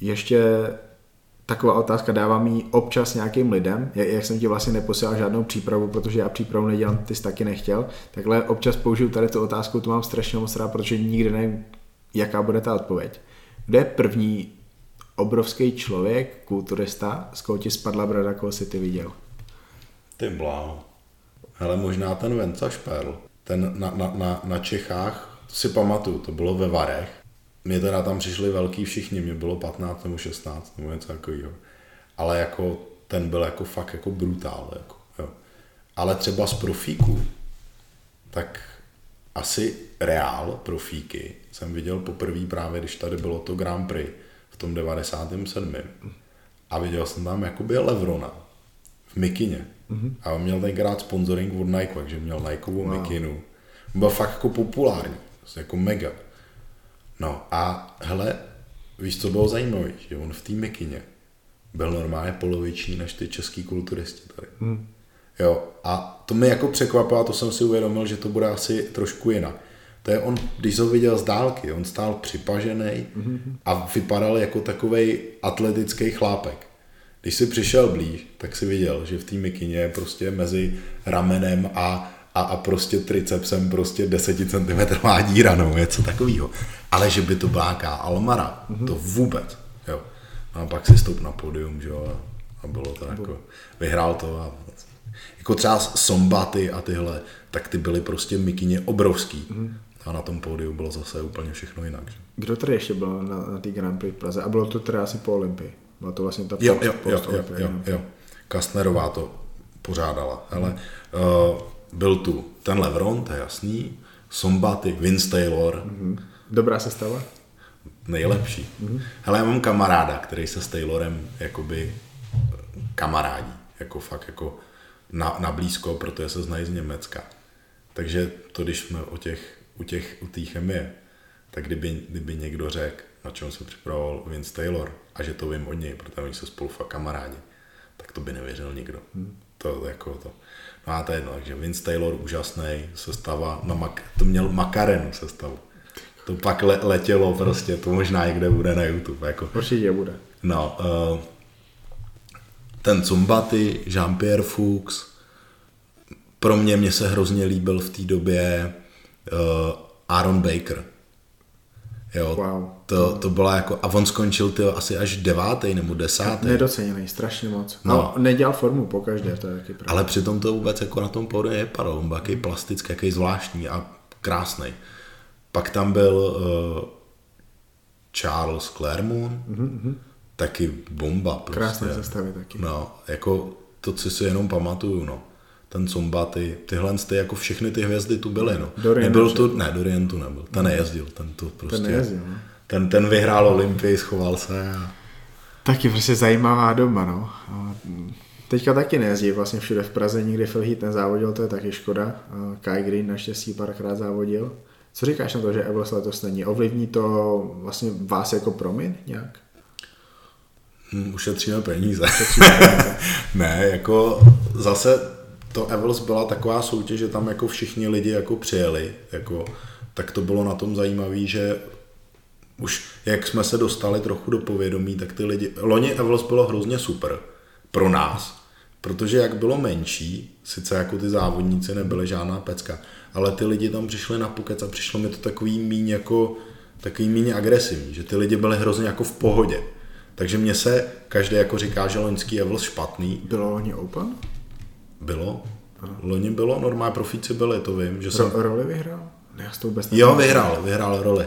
ještě taková otázka, dávám ji občas nějakým lidem, jak jsem ti vlastně neposílal žádnou přípravu, protože já přípravu nedělám, ty jsi taky nechtěl, takhle občas použiju tady tu otázku, tu mám strašně moc rád, protože nikdy nevím, jaká bude ta odpověď. Kde je první obrovský člověk, kulturista, z koho ti spadla brada, koho jsi ty viděl? Ty bláho. Hele, možná ten Venca Šperl ten na, na, na, na Čechách, to si pamatuju, to bylo ve Varech. mě teda tam přišli velký všichni, mě bylo 15 nebo 16 nebo něco takového. Ale jako ten byl jako fakt jako brutál. Jako, jo. Ale třeba z profíků, tak asi reál profíky jsem viděl poprvé právě, když tady bylo to Grand Prix v tom 97. A viděl jsem tam jakoby Levrona v mikině. Mm-hmm. A on měl tenkrát sponsoring od Nike, takže měl Nikeovou wow. mikinu. Byl fakt jako populární, jako mega. No a hele, víš, co bylo zajímavé, že on v té mikině byl normálně poloviční než ty český kulturisti tady. Mm. Jo, a to mi jako překvapilo, to jsem si uvědomil, že to bude asi trošku jinak. To je on, když ho viděl z dálky, on stál připažený mm-hmm. a vypadal jako takový atletický chlápek. Když si přišel blíž, tak si viděl, že v té mikině je prostě mezi ramenem a, a, a prostě tricepsem prostě 10 cm díra, no, něco takového. Ale že by to byla nějaká Almara, mm-hmm. to vůbec. Jo. A pak si stoup na pódium, že jo, a bylo to jako, vyhrál to a jako třeba Sombaty a tyhle, tak ty byly prostě mikině obrovský. Mm. A na tom pódiu bylo zase úplně všechno jinak. Že? Kdo tady ještě byl na, na té Grand Prix v Praze? A bylo to teda asi po Olympii? Byla to vlastně ta jo, post, jo, post jo, jo, jo, jo. Kastnerová to pořádala. Hele, uh, byl tu ten Levron, to je jasný, Sombaty, Vince Taylor. Mm-hmm. Dobrá sestava? Nejlepší. Mm-hmm. Hele, já mám kamaráda, který se s Taylorem jakoby kamarádí. Jako fakt jako na, na blízko, protože se znají z Německa. Takže to, když jsme o těch, u těch, u té chemie, tak kdyby, kdyby někdo řekl, na čem se připravoval Vince Taylor a že to vím od něj, protože oni se spolu fakt kamarádi, tak to by nevěřil nikdo. Hmm. To jako to. No a to je jedno, takže Vince Taylor úžasný, sestava, na mak, to měl Makarenu sestavu. To pak le, letělo prostě, to možná někde bude na YouTube. Jako. Určitě bude. No, uh, ten Zumbaty, Jean-Pierre Fuchs, pro mě, mě se hrozně líbil v té době uh, Aaron Baker. Jo, wow. To, to byla jako, a on skončil ty asi až devátý nebo desátý. Nedoceněný, strašně moc. No, no nedělal formu po každé, to je taky pravda. Ale přitom to vůbec jako na tom pódiu je padl, on byl jaký plastický, jaký zvláštní a krásný. Pak tam byl uh, Charles Claremont, mm-hmm. taky bomba. Prostě. Krásné sestavy taky. No, jako to, co si jenom pamatuju, no ten Zomba, ty, tyhle ty, jako všechny ty hvězdy tu byly, no. Dorian nebyl tu, ne, Dorian tu nebyl, ten nejezdil, ten tu prostě. Ten nejezdil, no. Ten, ten vyhrál Olympii, schoval se a... Taky prostě zajímavá doba, no. A teďka taky nejezdí vlastně všude v Praze, nikdy Phil Heath nezávodil, to je taky škoda. Kai Green naštěstí párkrát závodil. Co říkáš na to, že Evels letos není? Ovlivní to vlastně vás jako promin nějak? Hmm, ušetříme peníze. ne, jako zase to Evels byla taková soutěž, že tam jako všichni lidi jako přijeli, jako, tak to bylo na tom zajímavé, že už jak jsme se dostali trochu do povědomí, tak ty lidi, loni Evels bylo hrozně super pro nás, protože jak bylo menší, sice jako ty závodníci nebyly žádná pecka, ale ty lidi tam přišli na pokec a přišlo mi to takový míň jako, takový míň agresivní, že ty lidi byli hrozně jako v pohodě. Takže mě se každý jako říká, že loňský Evels špatný. Bylo loni Open? Bylo. Aha. Loni bylo, normální profíci byli, to vím. Že jsem... Roli vyhrál? Ne, já to vůbec Jo, vyhrál, vyhrál roli.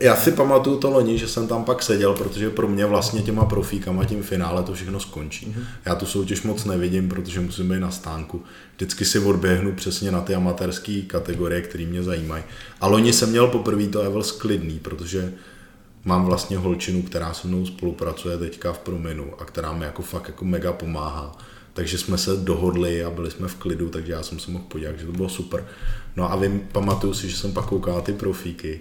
Já si pamatuju to loni, že jsem tam pak seděl, protože pro mě vlastně těma profíkama tím finále to všechno skončí. Mm-hmm. Já tu soutěž moc nevidím, protože musím být na stánku. Vždycky si odběhnu přesně na ty amatérské kategorie, které mě zajímají. A loni jsem měl poprvé to Evel sklidný, protože mám vlastně holčinu, která se mnou spolupracuje teďka v Prominu a která mi jako fakt jako mega pomáhá takže jsme se dohodli a byli jsme v klidu, takže já jsem se mohl podívat, že to bylo super. No a vím, pamatuju si, že jsem pak koukal ty profíky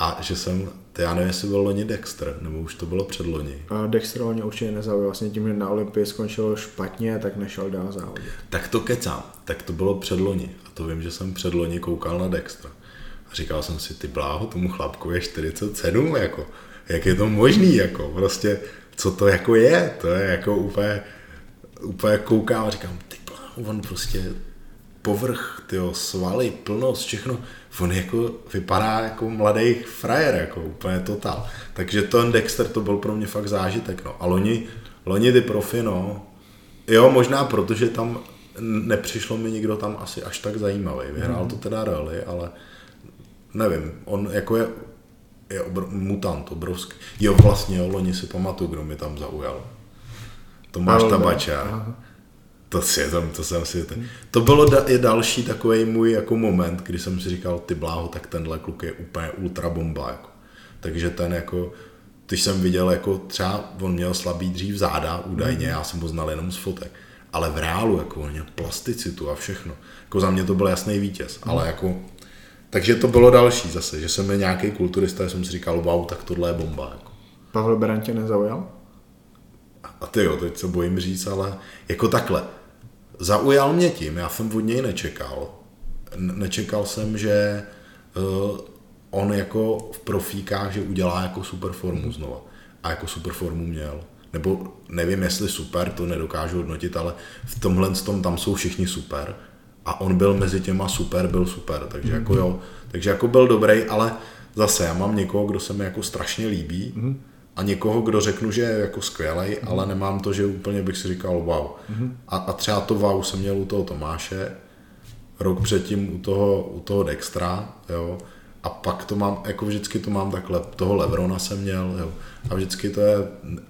a že jsem, to já nevím, jestli byl loni Dexter, nebo už to bylo před loni. A Dexter loni určitě nezaujal, vlastně tím, že na Olympii skončilo špatně, tak nešel dál závodit. Tak to kecám, tak to bylo před loni a to vím, že jsem před loni koukal na Dextra. A říkal jsem si, ty bláho, tomu chlapku je 47, jako, jak je to možný, jako, prostě, co to jako je, to je jako úplně, úplně koukám a říkám, ty bláho, on prostě povrch, tyjo, svaly, plnost, všechno, on jako vypadá jako mladý frajer, jako úplně totál. Takže ten Dexter to byl pro mě fakt zážitek, no. A loni, loni ty profi, no, jo, možná protože tam nepřišlo mi nikdo tam asi až tak zajímavý. Vyhrál to teda rally, ale nevím, on jako je je obr, mutant obrovský. Jo, vlastně, jo, loni si pamatuju, kdo mi tam zaujal. Tomáš Tabačár. To si, to, to jsem si, to bylo da, je další takový můj jako moment, kdy jsem si říkal, ty bláho, tak tenhle kluk je úplně ultra bomba, jako. Takže ten jako, když jsem viděl, jako třeba on měl slabý dřív záda, údajně, mm. já jsem ho znal jenom z fotek, ale v reálu, jako on měl plasticitu a všechno. Jako za mě to byl jasný vítěz, mm. ale jako, takže to bylo další zase, že jsem nějaký kulturista, jsem si říkal, wow, tak tohle je bomba. Jako. Pavel Beran tě nezaujal? A ty jo, teď se bojím říct, ale jako takhle. Zaujal mě tím, já jsem od něj nečekal. Nečekal jsem, že uh, on jako v profíkách, že udělá jako super formu znova. A jako super formu měl. Nebo nevím, jestli super, to nedokážu hodnotit, ale v tomhle tom tam jsou všichni super. A on byl mezi těma super, byl super. Takže mm-hmm. jako jo, takže jako byl dobrý, ale zase já mám někoho, kdo se mi jako strašně líbí. Mm-hmm a někoho, kdo řeknu, že je jako skvělej, mm. ale nemám to, že úplně bych si říkal wow. Mm. A, a třeba to wow jsem měl u toho Tomáše, rok předtím u toho, u toho Dextra, jo, a pak to mám, jako vždycky to mám takhle, toho Levrona jsem měl, jo, a vždycky to je,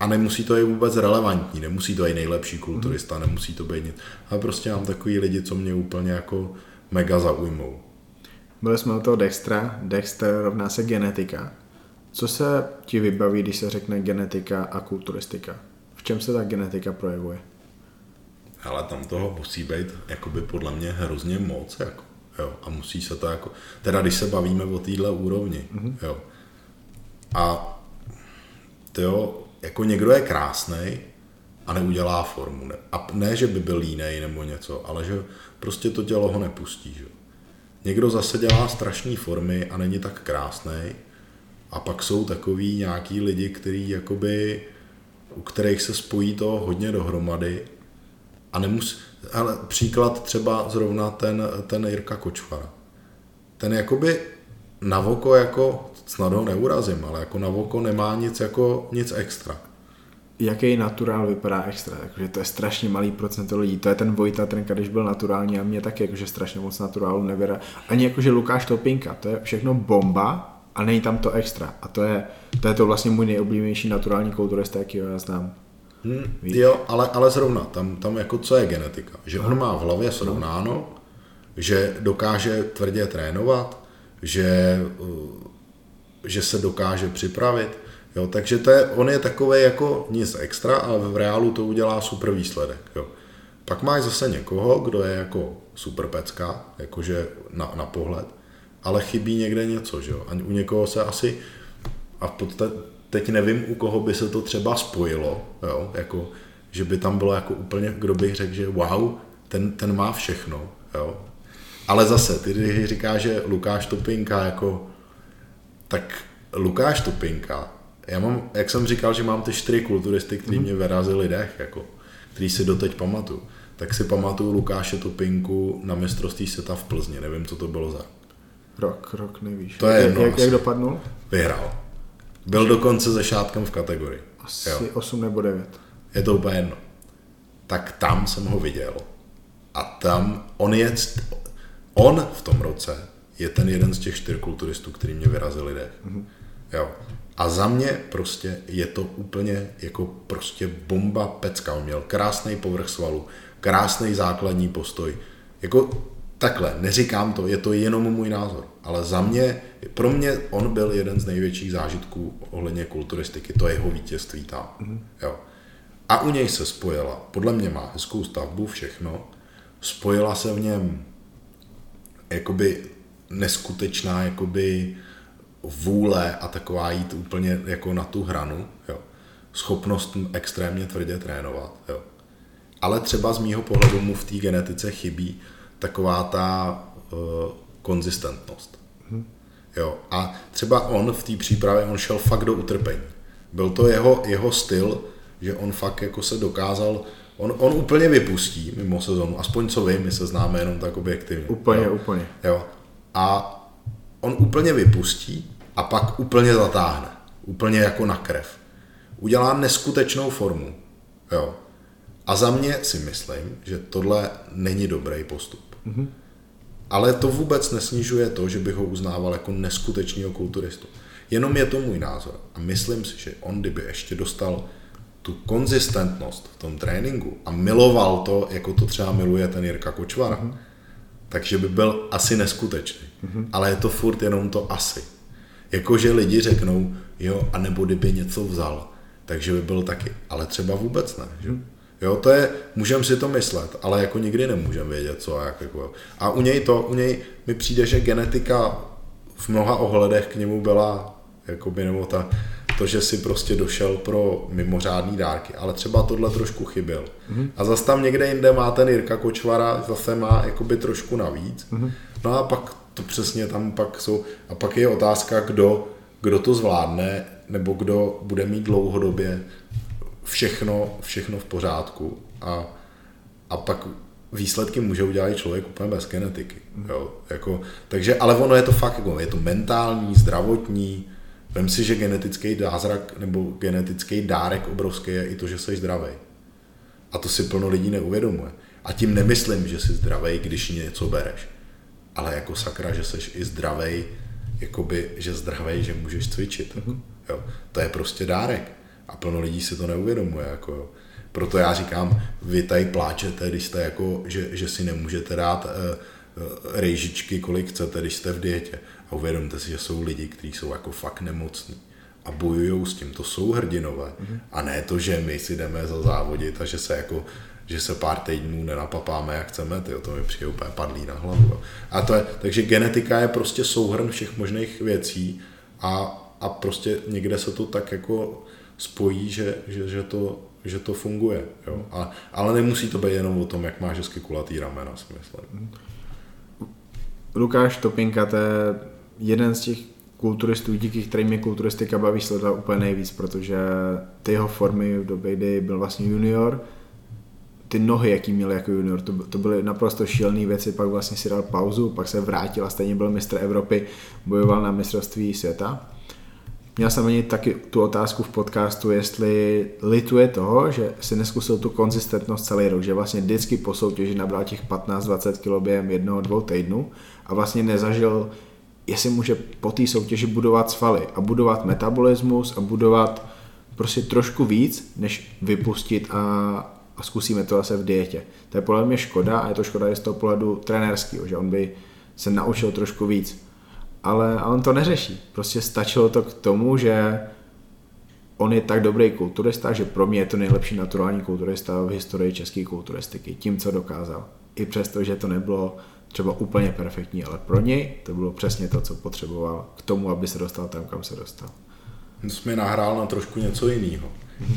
a nemusí to je vůbec relevantní, nemusí to být nejlepší kulturista, mm. nemusí to být nic, ale prostě mám takový lidi, co mě úplně jako mega zaujmou. Byli jsme u toho Dextra, Dexter rovná se genetika. Co se ti vybaví, když se řekne genetika a kulturistika? V čem se ta genetika projevuje? Ale tam toho musí být, jakoby podle mě hrozně moc, jako, jo, a musí se to jako, teda když se bavíme o téhle úrovni, mm-hmm. jo, a to jo, jako někdo je krásný a neudělá formu, ne, a ne, že by byl línej nebo něco, ale že prostě to tělo ho nepustí, že Někdo zase dělá strašné formy a není tak krásný a pak jsou takový nějaký lidi, který jakoby, u kterých se spojí to hodně dohromady a nemus, ale příklad třeba zrovna ten, ten Jirka Kočvara. Ten jakoby na voko jako, snad ho neurazím, ale jako na voko nemá nic jako nic extra. Jaký naturál vypadá extra? Takže to je strašně malý procento lidí. To je ten Vojta Trnka, když byl naturální a mě taky jakože strašně moc naturálu nevěra. Ani jakože Lukáš Topinka, to je všechno bomba, a není tam to extra. A to je to, je to vlastně můj nejoblíbenější naturální kulturista, jaký já znám. Hmm, jo, ale, ale zrovna, tam, tam jako co je genetika? Že on má v hlavě srovnáno, že dokáže tvrdě trénovat, že, uh, že se dokáže připravit, jo, takže to je, on je takový jako nic extra, ale v reálu to udělá super výsledek, jo. Pak máš zase někoho, kdo je jako super pecka, jakože na, na pohled, ale chybí někde něco, že jo. A u někoho se asi, a v podstatě, teď nevím, u koho by se to třeba spojilo, jo, jako, že by tam bylo jako úplně, kdo bych řekl, že wow, ten, ten má všechno, jo. Ale zase, ty když říkáš, že Lukáš Topinka jako, tak Lukáš Topinka, já mám, jak jsem říkal, že mám ty čtyři kulturisty, kteří mm. mě vyrazili dech, jako, který si doteď pamatuju, tak si pamatuju Lukáše Topinku na mistrovství světa v Plzni, nevím, co to bylo za Rok, rok nevíš. To je jedno. Jak, jak dopadnul? Vyhrál. Byl dokonce se šátkem v kategorii. Asi jo. 8 nebo 9. Je to úplně jedno. Tak tam jsem ho viděl. A tam on je, on v tom roce je ten jeden z těch čtyř kulturistů, který mě vyrazili dech. Mm-hmm. Jo. A za mě prostě je to úplně jako prostě bomba pecka. On měl krásný povrch svalu, krásný základní postoj. Jako takhle, neříkám to, je to jenom můj názor, ale za mě, pro mě on byl jeden z největších zážitků ohledně kulturistiky, to je jeho vítězství tam. Mm-hmm. Jo. A u něj se spojila, podle mě má hezkou stavbu, všechno, spojila se v něm jakoby neskutečná jakoby vůle a taková jít úplně jako na tu hranu, jo. schopnost extrémně tvrdě trénovat. Jo. Ale třeba z mýho pohledu mu v té genetice chybí taková ta uh, konzistentnost. Hmm. Jo. A třeba on v té přípravě, on šel fakt do utrpení. Byl to jeho, jeho styl, že on fakt jako se dokázal, on, on úplně vypustí mimo sezonu, aspoň co vím, my se známe jenom tak objektivně. Úplně, jo. úplně. Jo. A on úplně vypustí a pak úplně zatáhne. Úplně jako na krev. Udělá neskutečnou formu. Jo. A za mě si myslím, že tohle není dobrý postup. Mm-hmm. Ale to vůbec nesnižuje to, že bych ho uznával jako neskutečného kulturistu. Jenom je to můj názor. A myslím si, že on, kdyby ještě dostal tu konzistentnost v tom tréninku a miloval to, jako to třeba miluje ten Jirka Kočvar, mm-hmm. takže by byl asi neskutečný. Mm-hmm. Ale je to furt jenom to asi. Jakože lidi řeknou, jo, a nebo kdyby něco vzal, takže by byl taky. Ale třeba vůbec ne, že? Mm-hmm. Jo, to je, můžeme si to myslet, ale jako nikdy nemůžeme vědět, co a jak. Jako. A u něj to, u něj mi přijde, že genetika v mnoha ohledech k němu byla, jakoby, nebo ta, to, že si prostě došel pro mimořádný dárky, ale třeba tohle trošku chyběl. Mm-hmm. A zase tam někde jinde má ten Jirka Kočvara, zase má jakoby trošku navíc. Mm-hmm. No a pak to přesně tam pak jsou, a pak je otázka, kdo, kdo to zvládne, nebo kdo bude mít dlouhodobě všechno, všechno v pořádku a, a pak výsledky může udělat člověk úplně bez genetiky. Jo? Jako, takže, ale ono je to fakt, jako, je to mentální, zdravotní, Vem si, že genetický zázrak nebo genetický dárek obrovský je i to, že jsi zdravý. A to si plno lidí neuvědomuje. A tím nemyslím, že jsi zdravý, když něco bereš. Ale jako sakra, že jsi i zdravý, jakoby, že zdravý, že můžeš cvičit. Mm-hmm. Jo. To je prostě dárek. A plno lidí si to neuvědomuje. Jako, jo. Proto já říkám, vy tady pláčete, když jste jako, že, že si nemůžete dát uh, rejžičky, kolik chcete, když jste v dietě. A uvědomte si, že jsou lidi, kteří jsou jako fakt nemocní a bojují s tím, to jsou hrdinové. Mm-hmm. A ne to, že my si jdeme za závodit a že se jako že se pár týdnů nenapapáme, jak chceme, ty, to mi přijde úplně padlý na hlavu. A to je, takže genetika je prostě souhrn všech možných věcí a, a prostě někde se to tak jako spojí, že, že, že, to, že to funguje. Jo? A, ale nemusí to být jenom o tom, jak máš hezky kulatý ramena, si myslím. Lukáš Topinka, to je jeden z těch kulturistů, díky kterým mě kulturistika baví sledovat úplně nejvíc, protože ty jeho formy v době, kdy byl vlastně junior, ty nohy, jaký měl jako junior, to, to byly naprosto šílené věci, pak vlastně si dal pauzu, pak se vrátil a stejně byl mistr Evropy, bojoval na mistrovství světa. Měl jsem ani taky tu otázku v podcastu, jestli lituje toho, že si neskusil tu konzistentnost celý rok, že vlastně vždycky po soutěži nabral těch 15-20 kg během jednoho, dvou týdnů a vlastně nezažil jestli může po té soutěži budovat svaly a budovat metabolismus a budovat prostě trošku víc, než vypustit a, a zkusíme to zase v dietě. To je podle mě škoda a je to škoda i z toho pohledu trenérského, že on by se naučil trošku víc. Ale, ale on to neřeší. Prostě stačilo to k tomu, že on je tak dobrý kulturista, že pro mě je to nejlepší naturální kulturista v historii české kulturistiky. Tím, co dokázal. I přesto, že to nebylo třeba úplně perfektní, ale pro něj to bylo přesně to, co potřeboval k tomu, aby se dostal tam, kam se dostal. To jsme nahrál na trošku něco jiného.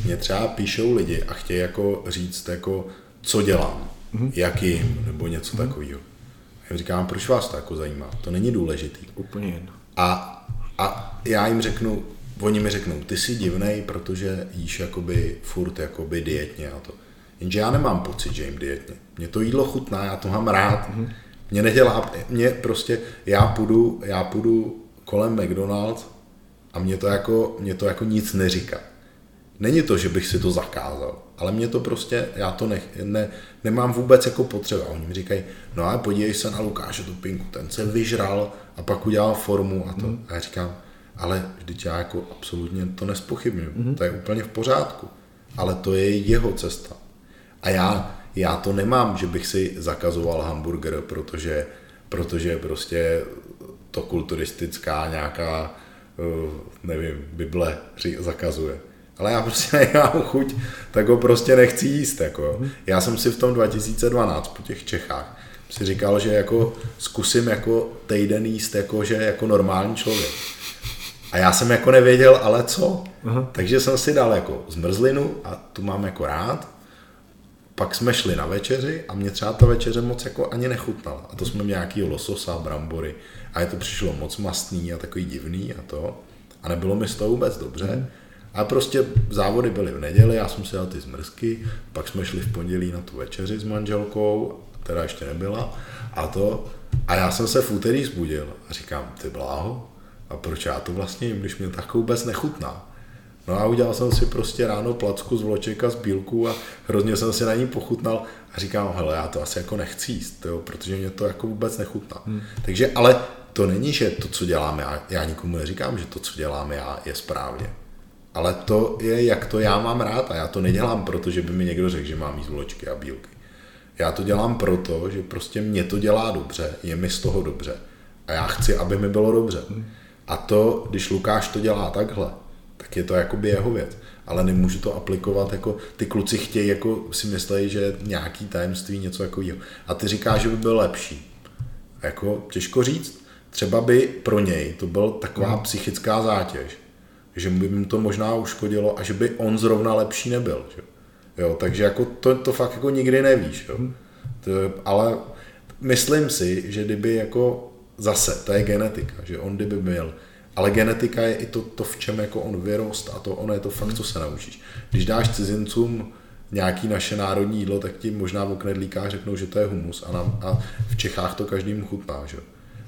Mě třeba píšou lidi a chtějí jako říct, jako, co dělám, mm-hmm. jak jim, nebo něco mm-hmm. takového. Já říkám, proč vás to jako zajímá? To není důležitý. Úplně jedno. A, a já jim řeknu, oni mi řeknou, ty jsi divnej, protože jíš jakoby furt jakoby dietně a to. Jenže já nemám pocit, že jim dietně. Mně to jídlo chutná, já to mám rád. Mm-hmm. Mě nedělá, mě prostě, já půjdu, já půjdu kolem McDonald's a mě to jako, mě to jako nic neříká. Není to, že bych si to zakázal, ale mě to prostě, já to ne, ne, nemám vůbec jako potřeba. Oni mi říkají, no a podívej se na Lukáše Tupinku, ten se vyžral a pak udělal formu a to. Mm. A já říkám, ale vždyť já jako absolutně to nespochybnuju, mm. to je úplně v pořádku, ale to je jeho cesta. A já, já to nemám, že bych si zakazoval hamburger, protože, protože prostě to kulturistická nějaká, eh, nevím, Bible zakazuje. Ale já prostě nemám chuť, tak ho prostě nechci jíst. Jako. Já jsem si v tom 2012 po těch Čechách si říkal, že jako zkusím jako týden jíst jako, že jako normální člověk. A já jsem jako nevěděl, ale co. Aha. Takže jsem si dal jako zmrzlinu a tu mám jako rád pak jsme šli na večeři a mě třeba ta večeře moc jako ani nechutnala. A to jsme měli nějaký lososa, brambory a je to přišlo moc mastný a takový divný a to. A nebylo mi z toho vůbec dobře. Mm. A prostě závody byly v neděli, já jsem si dal ty zmrzky, pak jsme šli v pondělí na tu večeři s manželkou, která ještě nebyla, a to. A já jsem se v úterý zbudil a říkám, ty bláho, a proč já to vlastně jim, když mě tak vůbec nechutná? No a udělal jsem si prostě ráno placku z vloček a z bílku a hrozně jsem si na ní pochutnal a říkám, hele, já to asi jako nechci jíst, jo, protože mě to jako vůbec nechutná. Hmm. Takže, ale to není, že to, co děláme, já, já nikomu neříkám, že to, co děláme já, je správně. Ale to je, jak to já mám rád a já to nedělám proto, že by mi někdo řekl, že mám jíst vločky a bílky. Já to dělám proto, že prostě mě to dělá dobře, je mi z toho dobře a já chci, aby mi bylo dobře. A to, když Lukáš to dělá takhle, tak je to jakoby jeho věc. Ale nemůžu to aplikovat, jako ty kluci chtějí, jako si myslejí, že nějaký tajemství, něco jako jo. A ty říkáš, že by byl lepší. Jako těžko říct. Třeba by pro něj to byl taková psychická zátěž, že by mu to možná uškodilo a že by on zrovna lepší nebyl. Že? Jo, takže jako to, to fakt jako nikdy nevíš. Jo? Mm. To, ale myslím si, že kdyby jako zase, to je genetika, že on kdyby byl ale genetika je i to, to v čem jako on vyrost a to ono je to fakt, co se naučíš. Když dáš cizincům nějaký naše národní jídlo, tak ti možná v knedlíkách řeknou, že to je humus a, nám, a v Čechách to každým chutná. Že?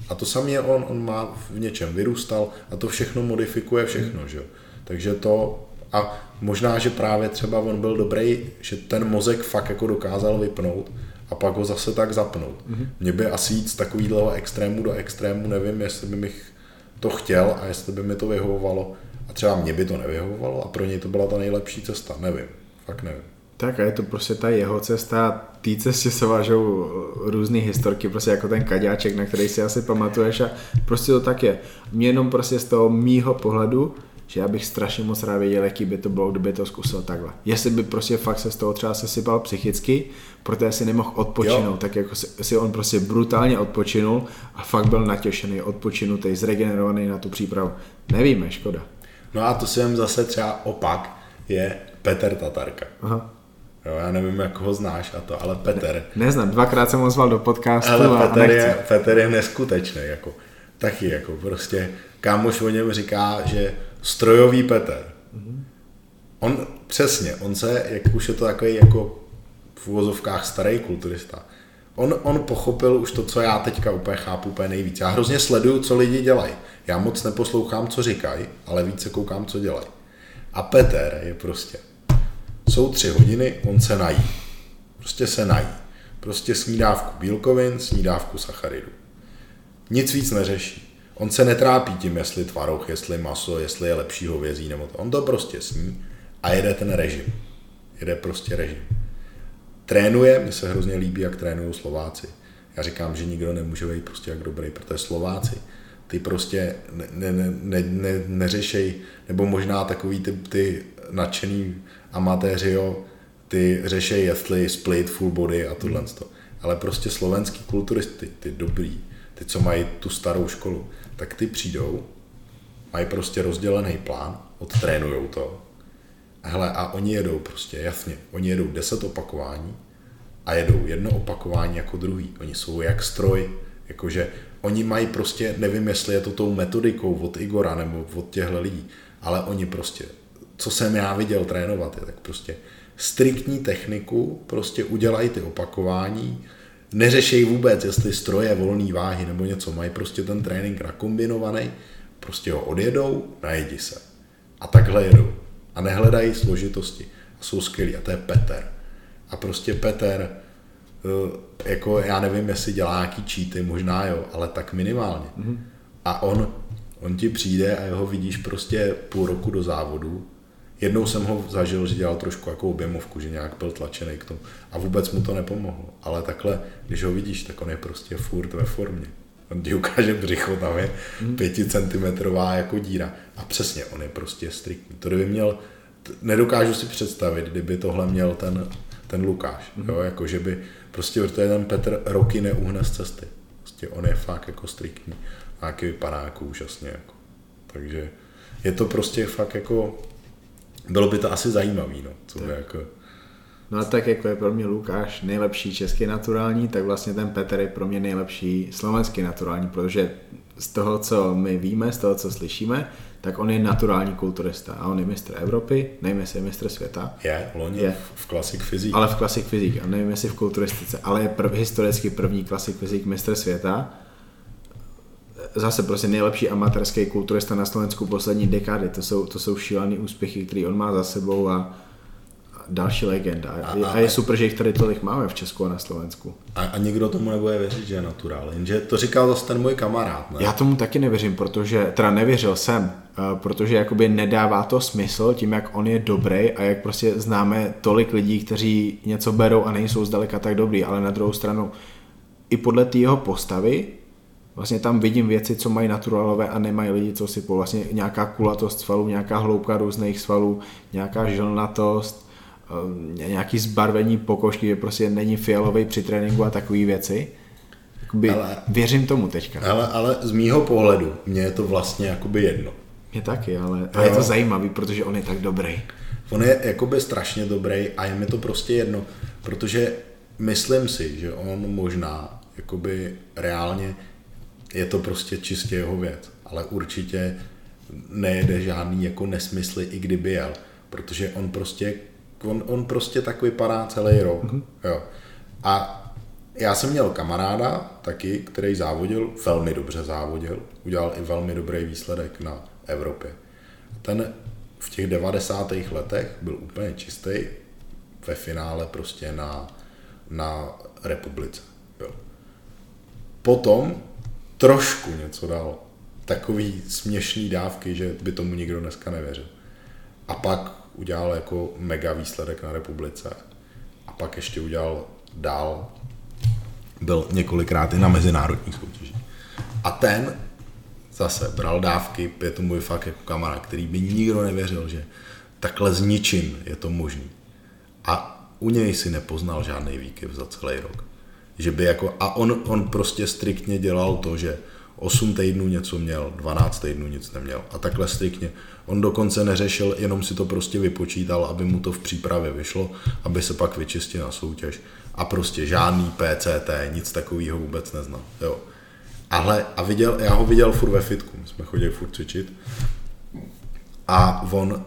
A to samé on, on má v něčem vyrůstal a to všechno modifikuje všechno. Že? Takže to a možná, že právě třeba on byl dobrý, že ten mozek fakt jako dokázal vypnout a pak ho zase tak zapnout. Mm-hmm. Mě by asi jít z takového extrému do extrému, nevím, jestli by mi to chtěl a jestli by mi to vyhovovalo. A třeba mě by to nevyhovovalo a pro něj to byla ta nejlepší cesta, nevím, fakt nevím. Tak a je to prostě ta jeho cesta, té cestě se vážou různé historky, prostě jako ten kaďáček, na který si asi pamatuješ a prostě to tak je. Mě jenom prostě z toho mýho pohledu že já bych strašně moc rád věděl, jaký by to bylo, kdyby to zkusil takhle. Jestli by prostě fakt se z toho třeba sesypal psychicky, protože si nemohl odpočinout, jo. tak jako si, si on prostě brutálně odpočinul a fakt byl natěšený, odpočinutý, zregenerovaný na tu přípravu. Nevíme, škoda. No a to si vím zase třeba opak, je Petr Tatarka. Aha. Jo, já nevím, jak ho znáš a to, ale Petr. Ne, neznám, dvakrát jsem ho zval do podcastu ale a Petr je, Petr je neskutečný, jako. Taky, jako prostě, kámoš o něm říká, že strojový Petr. Mm-hmm. On přesně, on se, jak už je to takový jako v uvozovkách starý kulturista, on, on pochopil už to, co já teďka úplně chápu úplně nejvíc. Já hrozně sleduju, co lidi dělají. Já moc neposlouchám, co říkají, ale více koukám, co dělají. A Petr je prostě, jsou tři hodiny, on se nají. Prostě se nají. Prostě snídávku bílkovin, snídávku sacharidů. Nic víc neřeší. On se netrápí tím, jestli tvaroh, jestli maso, jestli je lepší hovězí nebo to. On to prostě sní a jede ten režim. Jede prostě režim. Trénuje, mi se hrozně líbí, jak trénují Slováci. Já říkám, že nikdo nemůže být prostě jak dobrý, protože Slováci, ty prostě ne, ne, ne, ne, neřešej, nebo možná takový ty, ty nadšený amatéři, jo, ty řešej, jestli split, full body a tohle. Hmm. Ale prostě slovenský kulturisty, ty dobrý, ty, co mají tu starou školu, tak ty přijdou, mají prostě rozdělený plán, odtrénujou to. Hele, a oni jedou prostě, jasně, oni jedou 10 opakování a jedou jedno opakování jako druhý. Oni jsou jak stroj, jakože oni mají prostě, nevím, jestli je to tou metodikou od Igora nebo od těchto lidí, ale oni prostě, co jsem já viděl trénovat, je tak prostě striktní techniku, prostě udělají ty opakování, neřešejí vůbec, jestli stroje, volné váhy nebo něco, mají prostě ten trénink nakombinovaný, prostě ho odjedou, najedí se. A takhle jedou. A nehledají složitosti. A jsou skvělí. A to je Peter. A prostě Peter, eh, jako já nevím, jestli dělá nějaký cheaty, možná jo, ale tak minimálně. Mm-hmm. A on, on ti přijde a jeho vidíš prostě půl roku do závodu Jednou jsem ho zažil, že dělal trošku jako objemovku, že nějak byl tlačený k tomu a vůbec mu to nepomohlo. Ale takhle, když ho vidíš, tak on je prostě furt ve formě. On ti ukáže břicho, tam je hmm. pěticentimetrová jako díra. A přesně, on je prostě striktní. To kdyby měl, nedokážu si představit, kdyby tohle měl ten, ten Lukáš. Mm. Jo, jako že by prostě, protože ten Petr roky neuhne z cesty. Prostě on je fakt jako striktní. A jaký vypadá jako úžasně. Jako. Takže je to prostě fakt jako bylo by to asi zajímavý, no. Co by jako... No a tak jako je pro mě Lukáš nejlepší český naturální, tak vlastně ten Petr je pro mě nejlepší slovenský naturální, protože z toho, co my víme, z toho, co slyšíme, tak on je naturální kulturista a on je mistr Evropy, nevím, jestli je mistr světa. Je, loni je. v klasik fyzik. Ale v klasik fyzik a nevím, jestli v kulturistice, ale je prv, historicky první klasik fyzik mistr světa zase prostě nejlepší amatérský kulturista na Slovensku poslední dekády. To jsou, to jsou šílené úspěchy, které on má za sebou a další legenda. A, a je super, že jich tady tolik máme v Česku a na Slovensku. A, a nikdo tomu nebude věřit, že je naturál. Jenže to říkal zase ten můj kamarád. Ne? Já tomu taky nevěřím, protože, teda nevěřil jsem, eh, protože jakoby nedává to smysl tím, jak on je dobrý a jak prostě známe tolik lidí, kteří něco berou a nejsou zdaleka tak dobrý, ale na druhou stranu i podle té jeho postavy vlastně tam vidím věci, co mají naturálové a nemají lidi, co si po vlastně nějaká kulatost svalů, nějaká hloubka různých svalů, nějaká žilnatost, Eh, nějaký zbarvení pokožky, že prostě není fialový při tréninku a takové věci. Jakoby ale, věřím tomu teďka. Ale, ale z mýho pohledu, mně je to vlastně jakoby jedno. Mě taky, ale a je to zajímavý, protože on je tak dobrý. On je jakoby strašně dobrý a je mi to prostě jedno, protože myslím si, že on možná jakoby reálně je to prostě čistě jeho věc, ale určitě nejede žádný jako nesmysly, i kdyby jel, protože on prostě on, on prostě tak vypadá celý rok. Mm-hmm. Jo. A já jsem měl kamaráda taky, který závodil, velmi dobře závodil, udělal i velmi dobrý výsledek na Evropě. Ten v těch 90. letech byl úplně čistý, ve finále prostě na, na republice. Jo. Potom trošku něco dal. Takový směšný dávky, že by tomu nikdo dneska nevěřil. A pak udělal jako mega výsledek na republice. A pak ještě udělal dál, byl několikrát i na mezinárodních soutěžích. A ten zase bral dávky, je to můj fakt jako kamarád, který by nikdo nevěřil, že takhle s ničím je to možný. A u něj si nepoznal žádný výkyv za celý rok. Že by jako, a on, on prostě striktně dělal to, že 8 týdnů něco měl, 12 týdnů nic neměl. A takhle striktně. On dokonce neřešil, jenom si to prostě vypočítal, aby mu to v přípravě vyšlo, aby se pak vyčistil na soutěž. A prostě žádný PCT, nic takového vůbec neznal. Jo. Ale a viděl, já ho viděl furt ve fitku, my jsme chodili furt cvičit. A on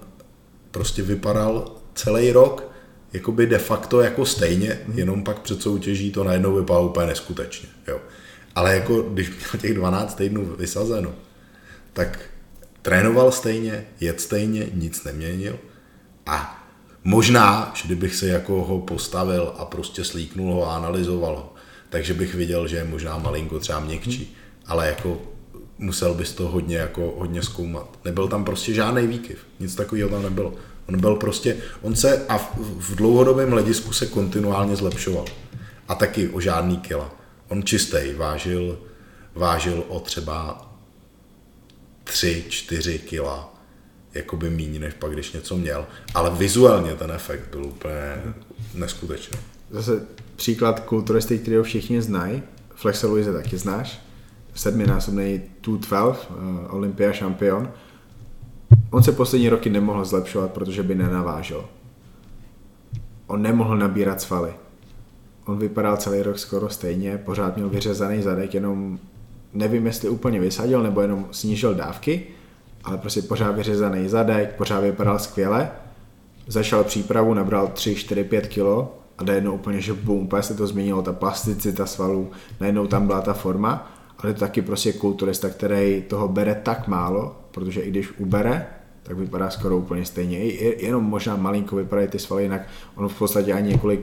prostě vypadal celý rok jakoby de facto jako stejně, jenom pak před soutěží to najednou vypadalo úplně neskutečně. Jo. Ale jako když měl těch 12 týdnů vysazeno, tak trénoval stejně, jet stejně, nic neměnil a možná, že kdybych se jako ho postavil a prostě slíknul ho a analyzoval ho, takže bych viděl, že je možná malinko třeba měkčí, ale jako musel bys to hodně, jako, hodně zkoumat. Nebyl tam prostě žádný výkyv, nic takového tam nebylo. On byl prostě, on se a v, v dlouhodobém hledisku se kontinuálně zlepšoval. A taky o žádný kila. On čistý, vážil, vážil o třeba 3-4 kila jakoby míň, než pak, když něco měl. Ale vizuálně ten efekt byl úplně neskutečný. Zase příklad kulturisty, který ho všichni znají. Flexa Luise taky znáš. Sedminásobný 212, uh, Olympia šampion. On se poslední roky nemohl zlepšovat, protože by nenavážil. On nemohl nabírat svaly on vypadal celý rok skoro stejně, pořád měl vyřezaný zadek, jenom nevím, jestli úplně vysadil nebo jenom snížil dávky, ale prostě pořád vyřezaný zadek, pořád vypadal skvěle. Začal přípravu, nabral 3, 4, 5 kilo a najednou úplně, že bum, úplně se to změnilo, ta plasticita svalů, najednou tam byla ta forma, ale to taky prostě kulturista, který toho bere tak málo, protože i když ubere, tak vypadá skoro úplně stejně. Jenom možná malinko vypadají ty svaly, jinak on v podstatě ani několik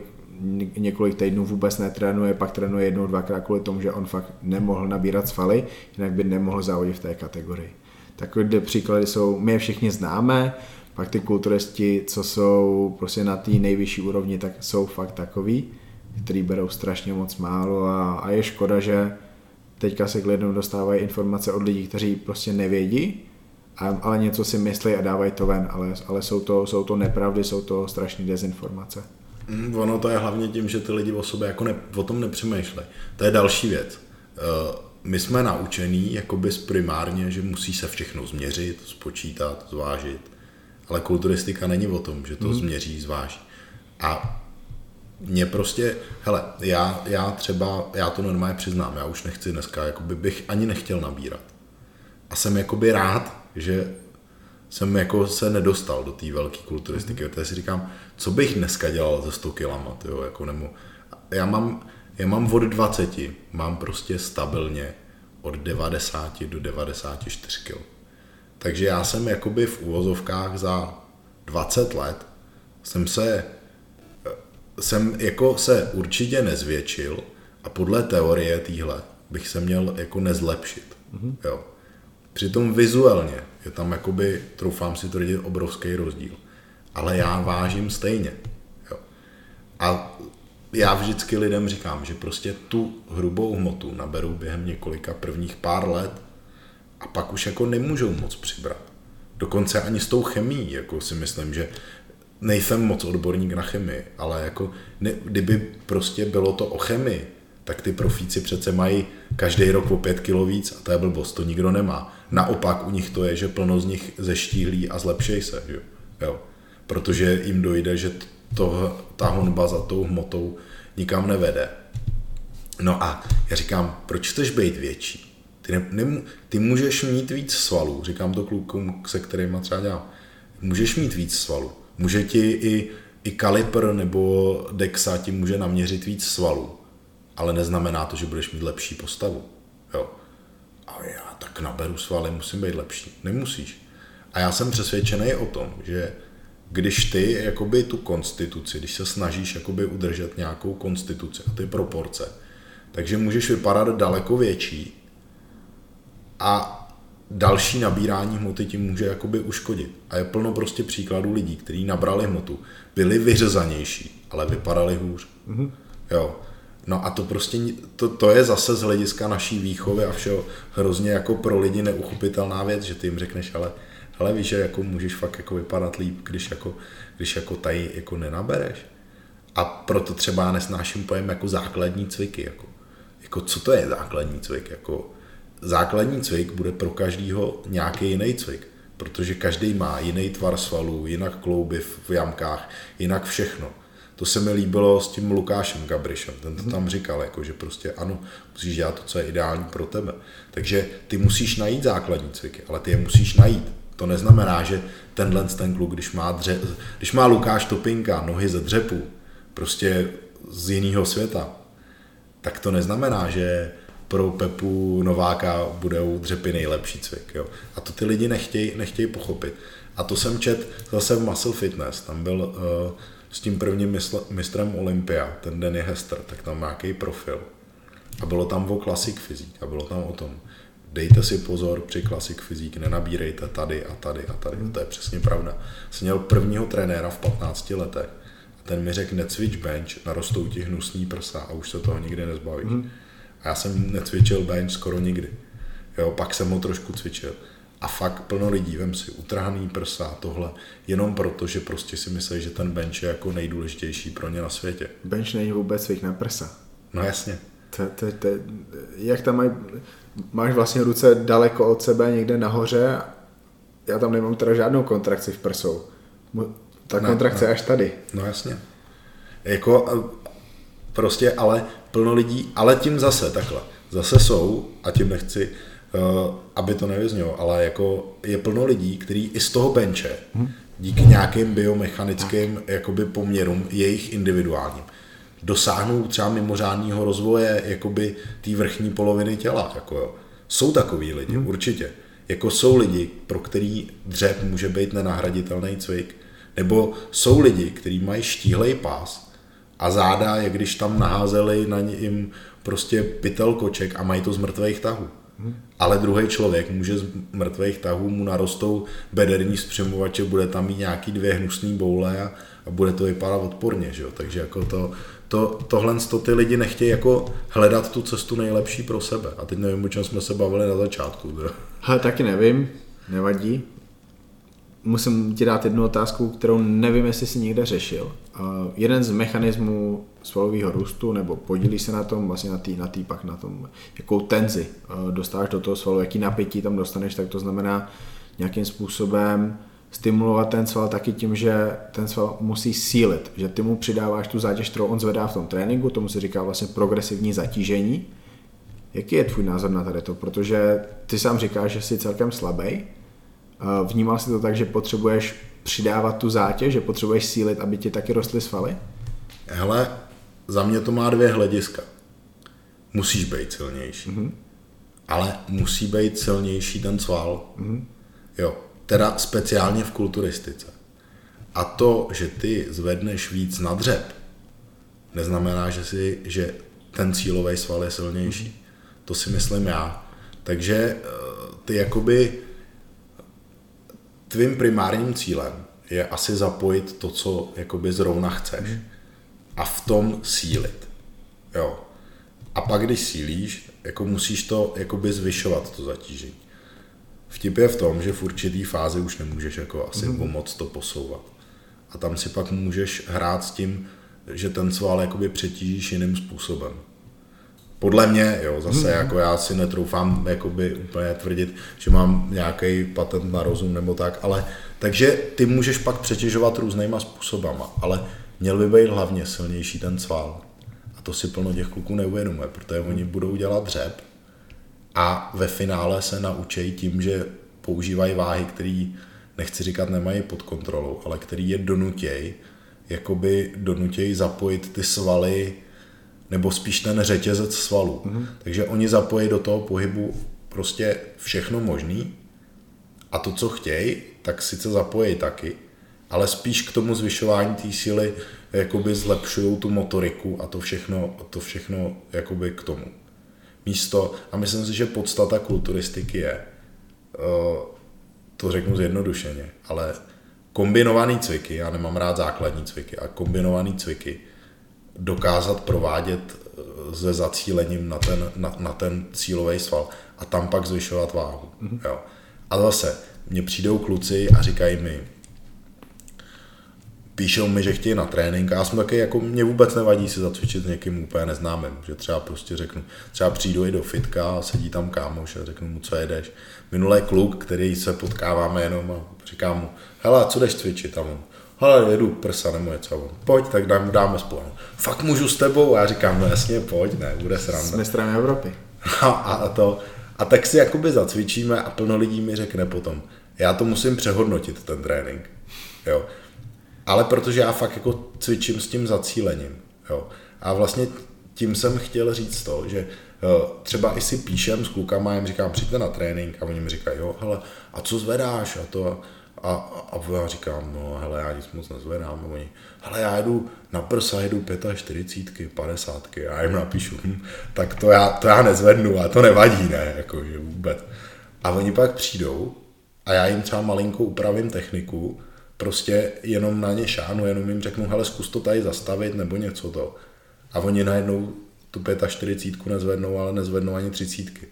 několik týdnů vůbec netrénuje, pak trénuje jednou, dvakrát kvůli tomu, že on fakt nemohl nabírat svaly, jinak by nemohl závodit v té kategorii. Takové příklady jsou, my je všichni známe, pak ty kulturisti, co jsou prostě na té nejvyšší úrovni, tak jsou fakt takový, který berou strašně moc málo a, a je škoda, že teďka se k lidem dostávají informace od lidí, kteří prostě nevědí, ale něco si myslí a dávají to ven, ale, ale jsou, to, jsou to nepravdy, jsou to strašné dezinformace. Mm, ono to je hlavně tím, že ty lidi o sobě jako ne, o tom nepřemýšlejí. To je další věc. Uh, my jsme naučení jakoby primárně, že musí se všechno změřit, spočítat, zvážit. Ale kulturistika není o tom, že to hmm. změří, zváží. A mě prostě, hele, já, já třeba, já to normálně přiznám, já už nechci dneska, jakoby bych ani nechtěl nabírat. A jsem jakoby rád, že jsem jako se nedostal do té velké kulturistiky, mm-hmm. protože si říkám, co bych dneska dělal ze 100 kilama, tyjo, jako nemu. Já mám, já mám od 20, mám prostě stabilně od 90 do 94 kg. Takže já jsem jakoby v úvozovkách za 20 let jsem se jsem jako se určitě nezvětšil a podle teorie týhle bych se měl jako nezlepšit. Mm-hmm. Jo. Přitom vizuálně je tam jakoby, troufám si to říct, obrovský rozdíl. Ale já vážím stejně. Jo. A já vždycky lidem říkám, že prostě tu hrubou hmotu naberou během několika prvních pár let a pak už jako nemůžou moc přibrat. Dokonce ani s tou chemií, jako si myslím, že nejsem moc odborník na chemii, ale jako ne, kdyby prostě bylo to o chemii, tak ty profíci přece mají každý rok o pět kilo víc a to je blbost, to nikdo nemá. Naopak u nich to je, že plno z nich zeštíhlí a zlepšej se, že? jo. Protože jim dojde, že to, ta honba za tou hmotou nikam nevede. No a já říkám, proč chceš být větší? Ty, ne, ne, ty můžeš mít víc svalů, říkám to klukům, se kterými třeba dělám. Můžeš mít víc svalů. Může ti i, i kalipr nebo dexa ti může naměřit víc svalů, ale neznamená to, že budeš mít lepší postavu. Jo. A já tak naberu svaly, musím být lepší. Nemusíš. A já jsem přesvědčený o tom, že když ty jakoby tu konstituci, když se snažíš jakoby udržet nějakou konstituci a ty proporce, takže můžeš vypadat daleko větší a další nabírání hmoty ti může jakoby uškodit. A je plno prostě příkladů lidí, kteří nabrali hmotu, byli vyřezanější, ale vypadali hůř. Mm-hmm. Jo. No a to prostě, to, to je zase z hlediska naší výchovy a všeho hrozně jako pro lidi neuchopitelná věc, že ty jim řekneš, ale hele víš, že jako můžeš fakt jako vypadat líp, když jako, když jako tady jako nenabereš. A proto třeba nesnáším pojem jako základní cviky, jako, jako co to je základní cvik, jako základní cvik bude pro každýho nějaký jiný cvik, protože každý má jiný tvar svalů, jinak klouby v jamkách, jinak všechno. To se mi líbilo s tím Lukášem Gabrišem, ten to mhm. tam říkal, jako, že prostě ano, musíš dělat to, co je ideální pro tebe. Takže ty musíš najít základní cviky, ale ty je musíš najít. To neznamená, že tenhle ten kluk, když má, dře, když má Lukáš Topinka nohy ze dřepu, prostě z jiného světa, tak to neznamená, že pro Pepu Nováka budou dřepy nejlepší cvik. Jo. A to ty lidi nechtějí nechtěj pochopit. A to jsem čet zase v Muscle Fitness, tam byl uh, s tím prvním mistrem Olympia, ten Danny Hester, tak tam má nějaký profil. A bylo tam o klasik fyzik a bylo tam o tom, dejte si pozor při klasik fyzik, nenabírejte tady a tady a tady. Hmm. To je přesně pravda. Jsem měl prvního trenéra v 15 letech a ten mi řekl, necvič bench, narostou ti hnusný prsa a už se toho nikdy nezbavíš. Hmm. A já jsem necvičil bench skoro nikdy. Jo, pak jsem ho trošku cvičil. A fakt plno lidí, vem si, utrhaný prsa a tohle, jenom proto, že prostě si myslí, že ten bench je jako nejdůležitější pro ně na světě. Bench není vůbec cvik na prsa. No jasně. To, to, to, jak tam mají, máš vlastně ruce daleko od sebe, někde nahoře, já tam nemám teda žádnou kontrakci v prsou. Ta ne, kontrakce ne. až tady. No jasně. Jako prostě, ale plno lidí, ale tím zase takhle. Zase jsou, a tím nechci, uh, aby to nevyznělo, ale jako je plno lidí, kteří i z toho benče, díky nějakým biomechanickým jakoby poměrům, jejich individuálním, dosáhnou třeba mimořádného rozvoje jakoby té vrchní poloviny těla. Jako jo. Jsou takový lidi, hmm. určitě. Jako jsou lidi, pro který dřep může být nenahraditelný cvik. Nebo jsou lidi, kteří mají štíhlej pás a záda, jak když tam naházeli na jim prostě pytel koček a mají to z mrtvých tahů. Ale druhý člověk může z mrtvých tahů mu narostou bederní zpřemovače, bude tam mít nějaký dvě hnusný boule a, a bude to vypadat odporně, že jo? Takže jako to, to, tohle to ty lidi nechtějí jako hledat tu cestu nejlepší pro sebe. A teď nevím, o čem jsme se bavili na začátku. Hele, taky nevím, nevadí musím ti dát jednu otázku, kterou nevím, jestli jsi někde řešil. Uh, jeden z mechanismů svalového růstu, nebo podílí se na tom, vlastně na tý, na tý pak na tom, jakou tenzi uh, dostáváš do toho svalu, jaký napětí tam dostaneš, tak to znamená nějakým způsobem stimulovat ten sval taky tím, že ten sval musí sílit, že ty mu přidáváš tu zátěž, kterou on zvedá v tom tréninku, tomu se říká vlastně progresivní zatížení. Jaký je tvůj názor na tady to? Protože ty sám říkáš, že jsi celkem slabý, Vnímal jsi to tak, že potřebuješ přidávat tu zátěž, že potřebuješ sílit, aby ti taky rostly svaly? Hele, za mě to má dvě hlediska. Musíš být silnější. Mm-hmm. ale musí být silnější ten sval. Mm-hmm. Jo, teda speciálně v kulturistice. A to, že ty zvedneš víc na dřep, neznamená, že, si, že ten cílový sval je silnější. Mm-hmm. To si myslím já. Takže eh, ty jakoby tvým primárním cílem je asi zapojit to, co jakoby zrovna chceš. Mm. A v tom sílit. Jo. A pak, když sílíš, jako musíš to jakoby zvyšovat, to zatížení. Vtip je v tom, že v určitý fázi už nemůžeš jako asi mm. moc to posouvat. A tam si pak můžeš hrát s tím, že ten sval jakoby přetížíš jiným způsobem. Podle mě, jo, zase hmm. jako já si netroufám jakoby úplně tvrdit, že mám nějaký patent na rozum nebo tak, ale takže ty můžeš pak přetěžovat různýma způsobama, ale měl by být hlavně silnější ten sval. A to si plno těch kluků neuvědomuje, protože oni budou dělat dřep a ve finále se naučí tím, že používají váhy, které nechci říkat nemají pod kontrolou, ale který je donutěj, jakoby donutěj zapojit ty svaly nebo spíš ten řetězec svalů. Mm-hmm. Takže oni zapojí do toho pohybu prostě všechno možný a to, co chtějí, tak sice zapojí taky, ale spíš k tomu zvyšování té síly jakoby zlepšují tu motoriku a to všechno, to všechno jakoby k tomu. Místo, a myslím si, že podstata kulturistiky je, eh, to řeknu zjednodušeně, ale kombinovaný cviky, já nemám rád základní cviky, a kombinovaný cviky dokázat provádět eh, se zacílením na ten, na, na ten cílový sval a tam pak zvyšovat váhu. Mm-hmm. Jo. A zase, mně přijdou kluci a říkají mi, píšou mi, že chtějí na trénink a já jsem taky, jako mě vůbec nevadí si zacvičit s někým úplně neznámým, že třeba prostě řeknu, třeba přijdu i do fitka a sedí tam kámoš a řeknu mu, co jedeš. Minulý kluk, který se potkáváme jenom a říkám mu, hele, co jdeš cvičit? A on, hele, jedu prsa nebo něco. On, pojď, tak dám, dáme spolu. Fakt můžu s tebou? A já říkám, no jasně, pojď, ne, bude sranda. S mistrem Evropy. A, a, to, a tak si jakoby zacvičíme a plno lidí mi řekne potom, já to musím přehodnotit, ten trénink. Jo. Ale protože já fakt jako cvičím s tím zacílením. Jo. A vlastně tím jsem chtěl říct to, že třeba i si píšem s klukama, jim říkám, přijďte na trénink a oni mi říkají, jo, hele, a co zvedáš a to a, a já říkám, no hele, já nic moc nezvedám. A oni, hele, já jedu na prsa, jedu 45, 50, a já jim napíšu, hm, tak to já, to já nezvednu a to nevadí, ne, jako, že vůbec. A oni pak přijdou a já jim třeba malinko upravím techniku, prostě jenom na ně šánu, jenom jim řeknu, hele, zkus to tady zastavit nebo něco to. A oni najednou tu 45 nezvednou, ale nezvednou ani třicítky.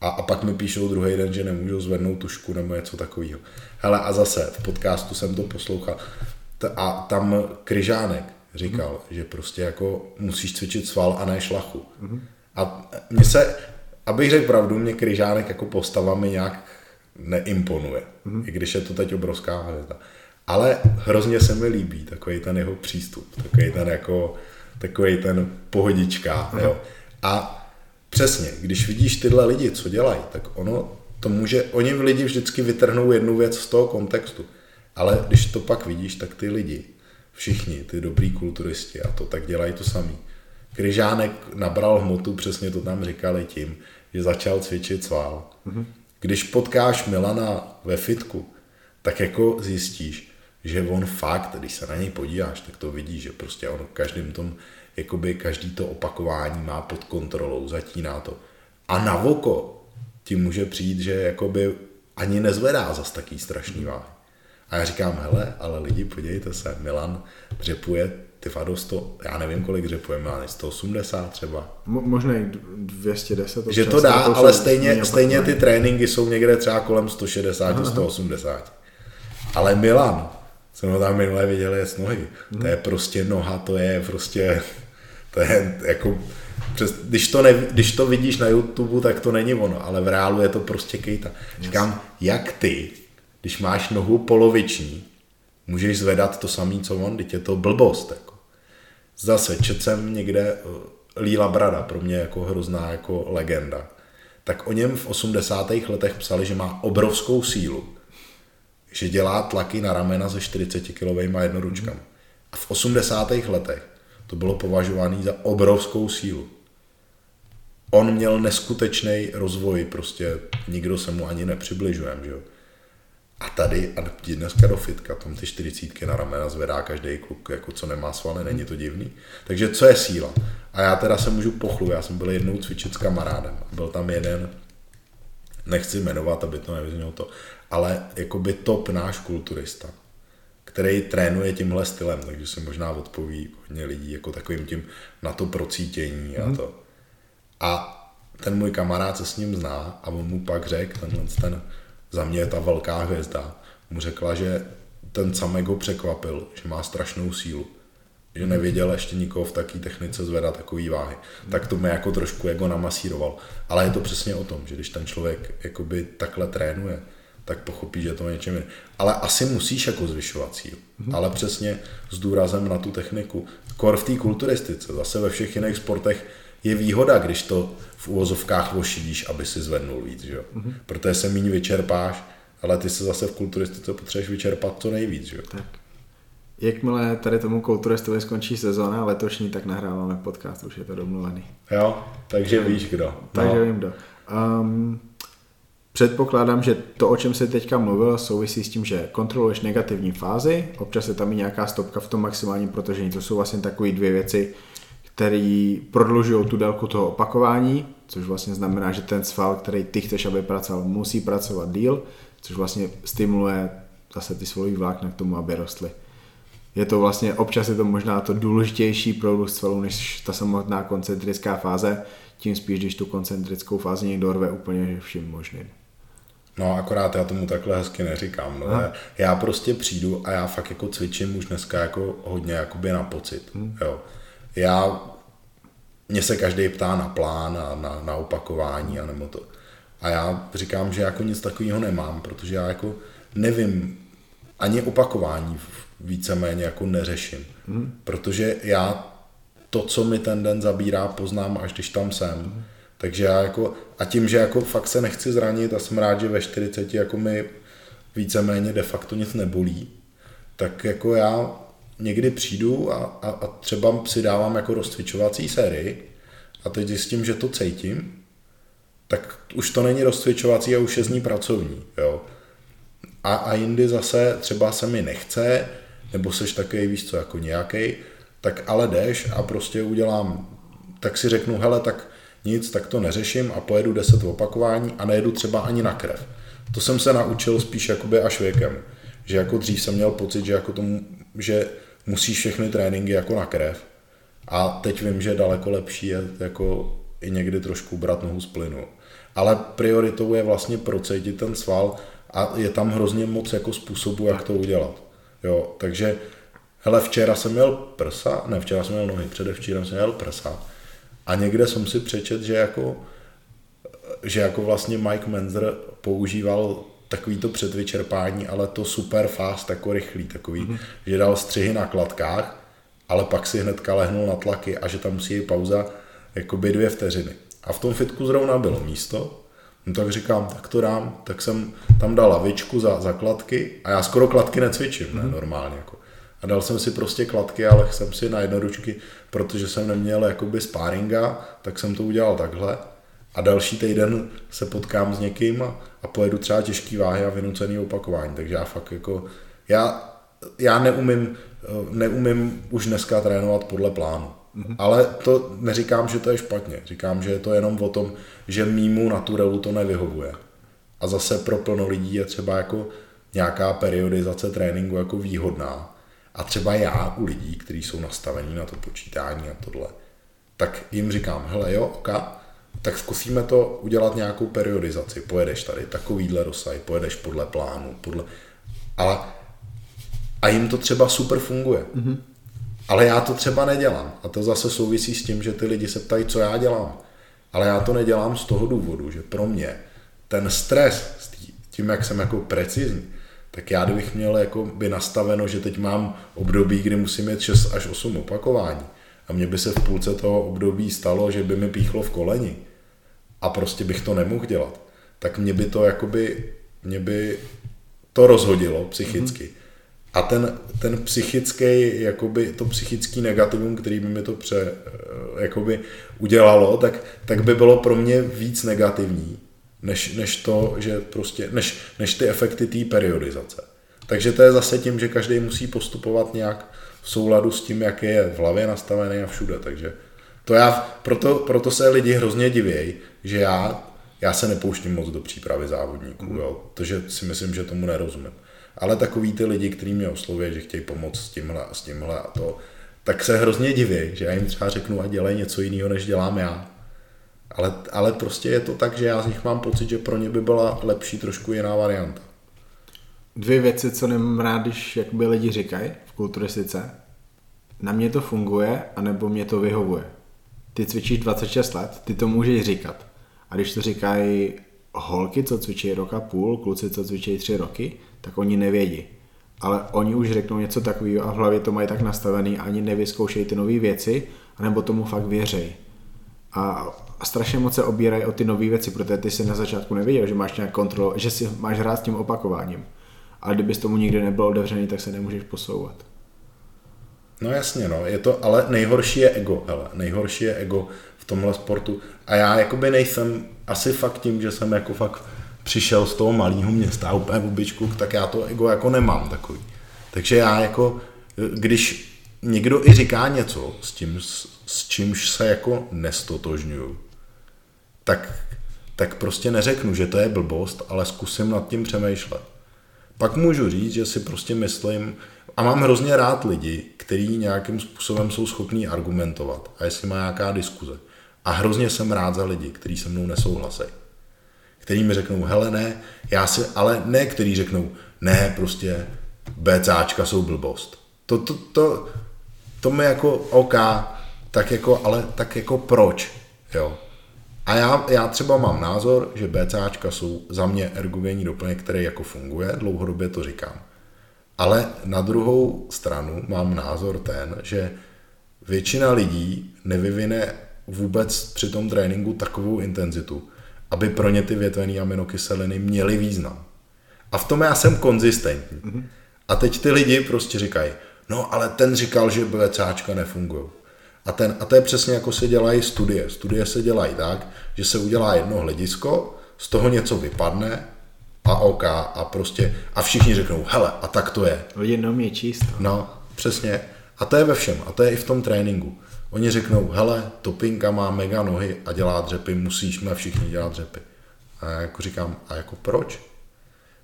A, a pak mi píšou druhý den, že nemůžu zvednout tušku nebo něco takového. Hele, a zase v podcastu jsem to poslouchal. T- a tam Kryžánek říkal, mm. že prostě jako musíš cvičit sval a ne šlachu. Mm. A mně se, abych řekl pravdu, mě Kryžánek jako postava mi nějak neimponuje. Mm. I když je to teď obrovská hvězda. Ale hrozně se mi líbí takový ten jeho přístup, takový ten jako, takový ten pohodička. Jo. A přesně, když vidíš tyhle lidi, co dělají, tak ono to může, oni v lidi vždycky vytrhnou jednu věc z toho kontextu. Ale když to pak vidíš, tak ty lidi, všichni, ty dobrý kulturisti a to tak dělají to samý. Kryžánek nabral hmotu, přesně to tam říkali tím, že začal cvičit sval. Mm-hmm. Když potkáš Milana ve fitku, tak jako zjistíš, že on fakt, když se na něj podíváš, tak to vidíš, že prostě on v každém tom, jakoby každý to opakování má pod kontrolou, zatíná to. A na oko ti může přijít, že jakoby ani nezvedá zas taký strašný váhy. A já říkám, hele, ale lidi, podívejte se, Milan dřepuje ty Fado 100, já nevím, kolik dřepuje Milan, 180 třeba. Mo- možná i 210. Že to dá, to ale stejně, stejně ty tréninky jsou někde třeba kolem 160, Aha. 180. Ale Milan, jsem ho tam minule viděl je z nohy. Hmm. To je prostě noha, to je prostě, to je jako, přes, když, to ne, když to vidíš na YouTube, tak to není ono, ale v reálu je to prostě kejta. Říkám, jak ty, když máš nohu poloviční, můžeš zvedat to samé, co on, teď je to blbost. Jako. Zase, čet jsem někde eh, Líla Brada, pro mě jako hrozná jako legenda. Tak o něm v 80. letech psali, že má obrovskou sílu, že dělá tlaky na ramena se 40 kilovými jednoručkami. A v 80. letech to bylo považované za obrovskou sílu. on měl neskutečný rozvoj, prostě nikdo se mu ani nepřibližuje, že jo. A tady, a dneska do fitka, tam ty čtyřicítky na ramena zvedá každý kluk, jako co nemá svaly, není to divný. Takže co je síla? A já teda se můžu pochlubit, já jsem byl jednou cvičit s kamarádem. Byl tam jeden, nechci jmenovat, aby to nevyznělo to, ale jako by top náš kulturista, který trénuje tímhle stylem, takže si možná odpoví hodně lidí jako takovým tím na to procítění a mhm. to. A ten můj kamarád se s ním zná a on mu pak řekl, tenhle ten za mě je ta velká hvězda, mu řekla, že ten Samek ho překvapil, že má strašnou sílu. Že nevěděl ještě nikoho v takové technice zvedat takový váhy. Tak to mě jako trošku jako namasíroval. Ale je to přesně o tom, že když ten člověk jakoby takhle trénuje, tak pochopí, že to je něčem jiným. Ale asi musíš jako zvyšovat cíl. Mm-hmm. Ale přesně s důrazem na tu techniku. Kor v té kulturistice, zase ve všech jiných sportech je výhoda, když to v úvozovkách ošidíš, aby si zvednul víc, že jo? Mm-hmm. Protože se méně vyčerpáš, ale ty se zase v kulturistice potřebuješ vyčerpat co nejvíc, že jo? Tak. Jakmile tady tomu kulturistovi skončí sezóna letošní, tak nahráváme podcast, už je to domluvený. Jo, takže víš kdo. No. Takže vím kdo. Um, Předpokládám, že to, o čem se teďka mluvil, souvisí s tím, že kontroluješ negativní fázi, občas je tam i nějaká stopka v tom maximálním protažení. To jsou vlastně takové dvě věci, které prodlužují tu délku toho opakování, což vlastně znamená, že ten sval, který ty chceš, aby pracoval, musí pracovat díl, což vlastně stimuluje zase ty svalový vlákna k tomu, aby rostly. Je to vlastně, občas je to možná to důležitější pro růst svalů, než ta samotná koncentrická fáze, tím spíš, když tu koncentrickou fázi někdo rve úplně vším možným. No akorát já tomu takhle hezky neříkám. No. Já prostě přijdu a já fakt jako cvičím už dneska jako hodně jakoby na pocit. Hmm. Jo. Já, mě se každý ptá na plán a na, na opakování a nebo to. A já říkám, že jako nic takového nemám, protože já jako nevím, ani opakování víceméně jako neřeším. Hmm. Protože já to, co mi ten den zabírá, poznám, až když tam jsem. Hmm takže já jako, a tím, že jako fakt se nechci zranit a jsem rád, že ve 40 jako mi víceméně de facto nic nebolí, tak jako já někdy přijdu a, a, a třeba si dávám jako rozcvičovací sérii a teď zjistím, že to cítím, tak už to není rozcvičovací a už je z ní pracovní, jo. A, a jindy zase třeba se mi nechce, nebo seš takový, víš co, jako nějaký, tak ale jdeš a prostě udělám, tak si řeknu, hele, tak nic, tak to neřeším a pojedu 10 opakování a nejedu třeba ani na krev. To jsem se naučil spíš jakoby až věkem. Že jako dřív jsem měl pocit, že jako tomu, že musíš všechny tréninky jako na krev. A teď vím, že daleko lepší je jako i někdy trošku brát nohu z plynu. Ale prioritou je vlastně procejtit ten sval a je tam hrozně moc jako způsobů, jak to udělat. Jo, takže hele, včera jsem měl prsa, ne, včera jsem měl nohy, předevčírem jsem měl prsa a někde jsem si přečet, že jako, že jako vlastně Mike Menzer používal takový to předvyčerpání, ale to super fast, jako rychlý, takový, mm-hmm. že dal střihy na kladkách, ale pak si hnedka lehnul na tlaky a že tam musí pauza jakoby dvě vteřiny. A v tom fitku zrovna bylo místo, no tak říkám, tak to dám, tak jsem tam dal lavičku za, za kladky a já skoro kladky necvičím, mm-hmm. ne, mhm. normálně. Jako a dal jsem si prostě kladky, ale jsem si na jednoručky, protože jsem neměl jakoby sparinga, tak jsem to udělal takhle. A další týden se potkám s někým a pojedu třeba těžký váhy a vynucený opakování. Takže já fakt jako, já, já neumím, neumím už dneska trénovat podle plánu. Mm-hmm. Ale to neříkám, že to je špatně. Říkám, že je to jenom o tom, že mýmu naturelu to nevyhovuje. A zase pro plno lidí je třeba jako nějaká periodizace tréninku jako výhodná a třeba já u lidí, kteří jsou nastavení na to počítání a tohle, tak jim říkám, hele jo, ok, tak zkusíme to udělat nějakou periodizaci. Pojedeš tady takovýhle rozsah, pojedeš podle plánu, podle... Ale a jim to třeba super funguje. Mm-hmm. Ale já to třeba nedělám. A to zase souvisí s tím, že ty lidi se ptají, co já dělám. Ale já to nedělám z toho důvodu, že pro mě ten stres s tím, jak jsem jako precizní, tak já kdybych měl jako by nastaveno, že teď mám období, kdy musím mít 6 až 8 opakování a mně by se v půlce toho období stalo, že by mi píchlo v koleni a prostě bych to nemohl dělat, tak mě by to jakoby, mě by to rozhodilo psychicky. Mm-hmm. A ten, ten psychický, jakoby to psychický negativum, který by mi to pře, eh, jakoby udělalo, tak, tak by bylo pro mě víc negativní, než, než to, že prostě, než, než ty efekty té periodizace. Takže to je zase tím, že každý musí postupovat nějak v souladu s tím, jak je v hlavě nastavený a všude. Takže to já, proto, proto se lidi hrozně divějí, že já, já se nepouštím moc do přípravy závodníků, mm. jo, protože si myslím, že tomu nerozumím. Ale takový ty lidi, kteří mě osloví, že chtějí pomoct s tímhle a s tímhle a to, tak se hrozně diví, že já jim třeba řeknu a dělej něco jiného, než dělám já. Ale, ale prostě je to tak, že já z nich mám pocit, že pro ně by byla lepší trošku jiná varianta. Dvě věci, co nemám rád, když jakoby lidi říkají v kulturistice. Na mě to funguje, anebo mě to vyhovuje. Ty cvičíš 26 let, ty to můžeš říkat. A když to říkají holky, co cvičí rok a půl, kluci, co cvičí tři roky, tak oni nevědí. Ale oni už řeknou něco takového a v hlavě to mají tak nastavený, ani nevyzkoušejí ty nové věci, anebo tomu fakt věří. A, a strašně moc se obírají o ty nové věci, protože ty si na začátku nevěděl, že máš nějak kontrol, že si máš hrát s tím opakováním. Ale kdybys tomu nikdy nebyl otevřený, tak se nemůžeš posouvat. No jasně, no, je to, ale nejhorší je ego, hele, nejhorší je ego v tomhle sportu. A já jakoby nejsem asi fakt tím, že jsem jako fakt přišel z toho malého města úplně v obyčku, tak já to ego jako nemám takový. Takže já jako, když někdo i říká něco s tím, s, s čímž se jako nestotožňuju, tak, tak prostě neřeknu, že to je blbost, ale zkusím nad tím přemýšlet. Pak můžu říct, že si prostě myslím, a mám hrozně rád lidi, kteří nějakým způsobem jsou schopní argumentovat a jestli má nějaká diskuze. A hrozně jsem rád za lidi, kteří se mnou nesouhlasí. Který mi řeknou, hele ne, já si, ale ne, který řeknou, ne, prostě BCáčka jsou blbost. To, to, to, to mi jako OK, tak jako, ale tak jako proč, jo. A já, já třeba mám názor, že BCáčka jsou za mě ergogenní doplněk, který jako funguje, dlouhodobě to říkám. Ale na druhou stranu mám názor ten, že většina lidí nevyvine vůbec při tom tréninku takovou intenzitu, aby pro ně ty větvené aminokyseliny měly význam. A v tom já jsem konzistentní. Mm-hmm. A teď ty lidi prostě říkají, no ale ten říkal, že BCAčka nefungují. A, ten, a to je přesně jako se dělají studie. Studie se dělají tak, že se udělá jedno hledisko, z toho něco vypadne a OK a prostě a všichni řeknou, hele, a tak to je. Jenom je číst. No, přesně. A to je ve všem. A to je i v tom tréninku. Oni řeknou, hele, Topinka má mega nohy a dělá dřepy, musíme všichni dělat dřepy. A já jako říkám, a jako proč?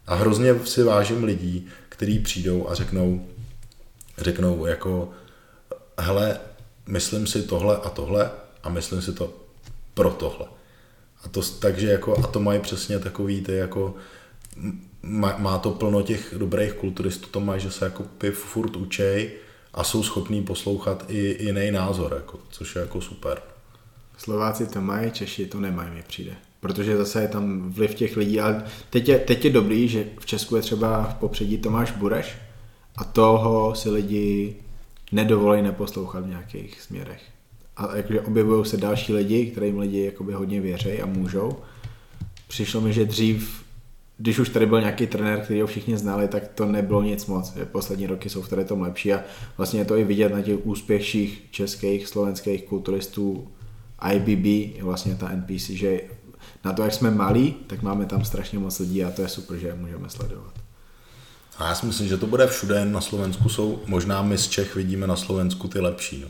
A hrozně si vážím lidí, kteří přijdou a řeknou, řeknou jako, hele, myslím si tohle a tohle a myslím si to pro tohle. A to, takže jako, a to mají přesně takový ty jako, má, má to plno těch dobrých kulturistů, to má, že se jako furt učej a jsou schopní poslouchat i jiný názor, jako, což je jako super. Slováci to mají, Češi to nemají, mi přijde. Protože zase je tam vliv těch lidí, ale teď je, teď je dobrý, že v Česku je třeba v popředí Tomáš Bureš a toho si lidi nedovolí neposlouchat v nějakých směrech. A jakože objevují se další lidi, kterým lidi jakoby hodně věří a můžou. Přišlo mi, že dřív když už tady byl nějaký trenér, který ho všichni znali, tak to nebylo nic moc. Poslední roky jsou v tady tom lepší a vlastně je to i vidět na těch úspěších českých, slovenských kulturistů IBB, vlastně ta NPC, že na to, jak jsme malí, tak máme tam strašně moc lidí a to je super, že je můžeme sledovat. A já si myslím, že to bude všude, na Slovensku jsou, možná my z Čech vidíme na Slovensku ty lepší. No.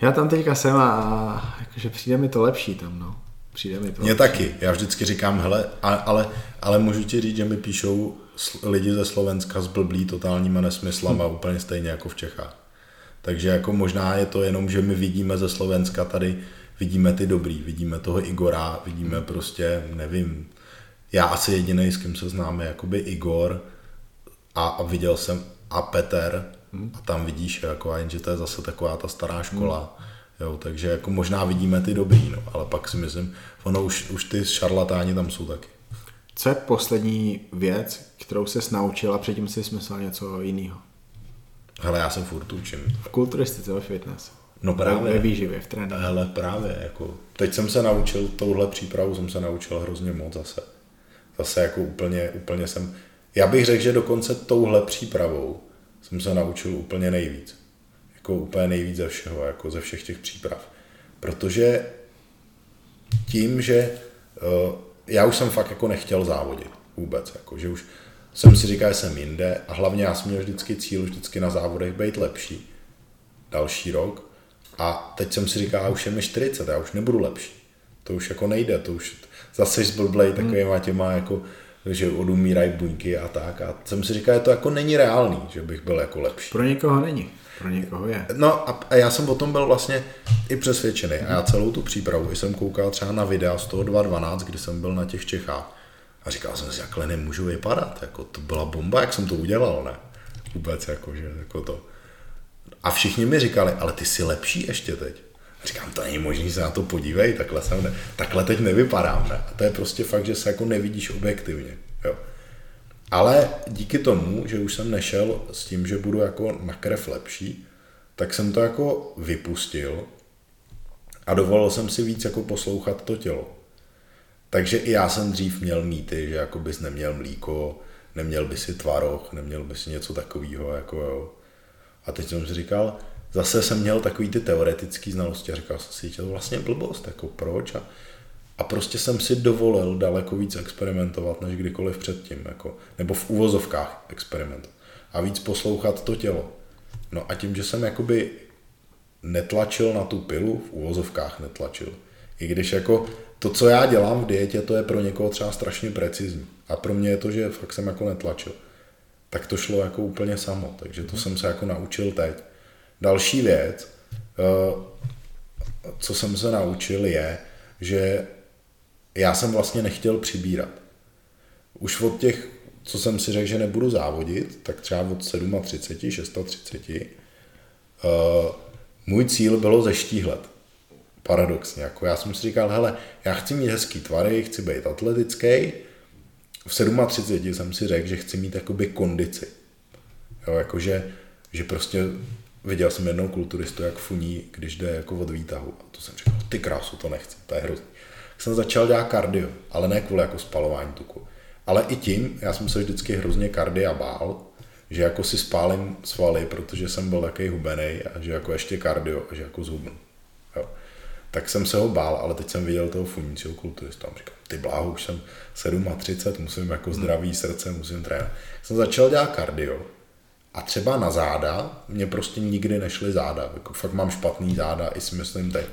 Já tam teďka jsem a jakože přijde mi to lepší tam, no. Přijde mi to. Mně taky. Já vždycky říkám, hele, ale, ale můžu ti říct, že mi píšou lidi ze Slovenska s blblý totálníma nesmyslama, hm. úplně stejně jako v Čechách. Takže jako možná je to jenom, že my vidíme ze Slovenska tady, vidíme ty dobrý, vidíme toho Igora, vidíme prostě, nevím, já asi jediný, s kým se známe, jakoby Igor a, a viděl jsem a Peter hm. a tam vidíš, jako, a jenže to je zase taková ta stará škola. Hmm Jo, takže jako možná vidíme ty dobrý, no, ale pak si myslím, ono už, už ty šarlatáni tam jsou taky. Co je poslední věc, kterou se naučil a předtím si myslel něco jiného? Hele, já jsem furt učím. V kulturistice, ve fitness. No právě. Ve výživě, v tréninku. Hele, právě, jako, teď jsem se naučil, touhle přípravu jsem se naučil hrozně moc zase. Zase jako úplně, úplně jsem, já bych řekl, že dokonce touhle přípravou jsem se naučil úplně nejvíc. Jako úplně nejvíc ze všeho, jako ze všech těch příprav. Protože tím, že uh, já už jsem fakt jako nechtěl závodit vůbec, jako, že už jsem si říkal, že jsem jinde a hlavně já jsem měl vždycky cíl vždycky na závodech být lepší další rok a teď jsem si říkal, už je mi 40, já už nebudu lepší. To už jako nejde, to už zase zblblej hmm. takovýma těma jako že odumírají buňky a tak. A jsem si říkal, že to jako není reálný, že bych byl jako lepší. Pro někoho není, pro někoho je. No a, a já jsem o tom byl vlastně i přesvědčený. A já celou tu přípravu jsem koukal třeba na videa z toho 2.12, kdy jsem byl na těch Čechách. A říkal jsem si, jakhle nemůžu vypadat. Jako to byla bomba, jak jsem to udělal, ne? Vůbec jako, že jako to. A všichni mi říkali, ale ty jsi lepší ještě teď. Říkám, to není možný, se na to podívej, takhle, jsem ne, takhle teď nevypadám. Ne? A to je prostě fakt, že se jako nevidíš objektivně. Jo. Ale díky tomu, že už jsem nešel s tím, že budu jako na krev lepší, tak jsem to jako vypustil a dovolil jsem si víc jako poslouchat to tělo. Takže i já jsem dřív měl mýty, že jako bys neměl mlíko, neměl by si tvaroh, neměl by si něco takového, jako jo. A teď jsem si říkal, zase jsem měl takový ty teoretické znalosti a říkal jsem si, že to vlastně blbost, jako proč? A, a prostě jsem si dovolil daleko víc experimentovat, než kdykoliv předtím, jako, nebo v úvozovkách experiment. A víc poslouchat to tělo. No a tím, že jsem jakoby netlačil na tu pilu, v úvozovkách netlačil. I když jako to, co já dělám v dietě, to je pro někoho třeba strašně precizní. A pro mě je to, že fakt jsem jako netlačil. Tak to šlo jako úplně samo. Takže to jsem se jako naučil teď. Další věc, eh, co jsem se naučil, je, že já jsem vlastně nechtěl přibírat. Už od těch, co jsem si řekl, že nebudu závodit, tak třeba od 37, 36, uh, můj cíl bylo zeštíhlet. Paradoxně. Jako já jsem si říkal, hele, já chci mít hezký tvary, chci být atletický. V 37 jsem si řekl, že chci mít jakoby kondici. Jo, jakože, že prostě viděl jsem jednou kulturistu, jak funí, když jde jako od výtahu. A to jsem říkal, ty krásu, to nechci, to je hrozný. Jsem začal dělat kardio, ale ne kvůli jako spalování tuku. Ale i tím, já jsem se vždycky hrozně kardia bál, že jako si spálím svaly, protože jsem byl takový hubený a že jako ještě kardio a že jako zhubnu. Jo. Tak jsem se ho bál, ale teď jsem viděl toho funícího kulturistu a říkal, ty bláho, už jsem 37, musím jako zdravý srdce, musím trénovat. Jsem začal dělat kardio a třeba na záda, mě prostě nikdy nešly záda. Jako fakt mám špatný záda, i si myslím teď.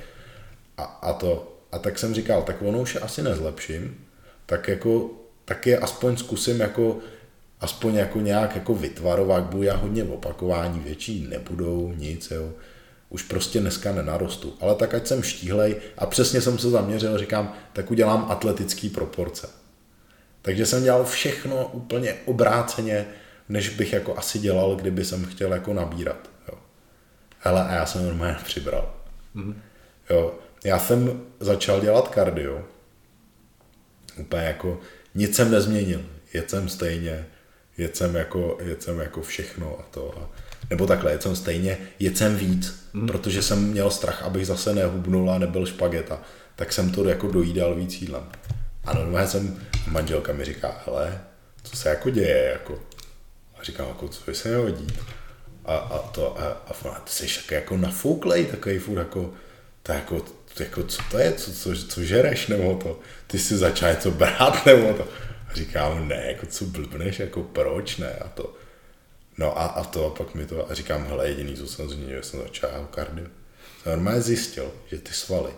A, a, to, a tak jsem říkal, tak ono už je asi nezlepším, tak jako, tak je aspoň zkusím jako, aspoň jako nějak jako vytvarovat, budu já hodně opakování, větší nebudou, nic, jo. Už prostě dneska nenarostu. Ale tak ať jsem štíhlej a přesně jsem se zaměřil, říkám, tak udělám atletický proporce. Takže jsem dělal všechno úplně obráceně, než bych jako asi dělal, kdyby jsem chtěl jako nabírat. Jo. Hele, a já jsem normálně přibral. Mm-hmm. Jo. Já jsem začal dělat kardio. Úplně jako nic jsem nezměnil. Jet jsem stejně, jet jsem jako, jet jsem jako všechno a to. A, nebo takhle, jet jsem stejně, jet jsem víc, mm. protože jsem měl strach, abych zase nehubnul a nebyl špageta. Tak jsem to jako dojídal víc jídlem. A normálně jsem, manželka mi říká, hele, co se jako děje, jako, a říkám, jako, co by se mělo? A, a to, a, a, a ty jsi jako, jako nafouklej, takový furt jako, to jako, jako, co to je, co, co, co žereš, nebo to, ty jsi začal něco brát, nebo to. A říkám, ne, jako co blbneš, jako proč ne, a to. No a, a to, a pak mi to, a říkám, hele, jediný, co jsem změnil, jsem začal kardio. Normálně zjistil, že ty svaly,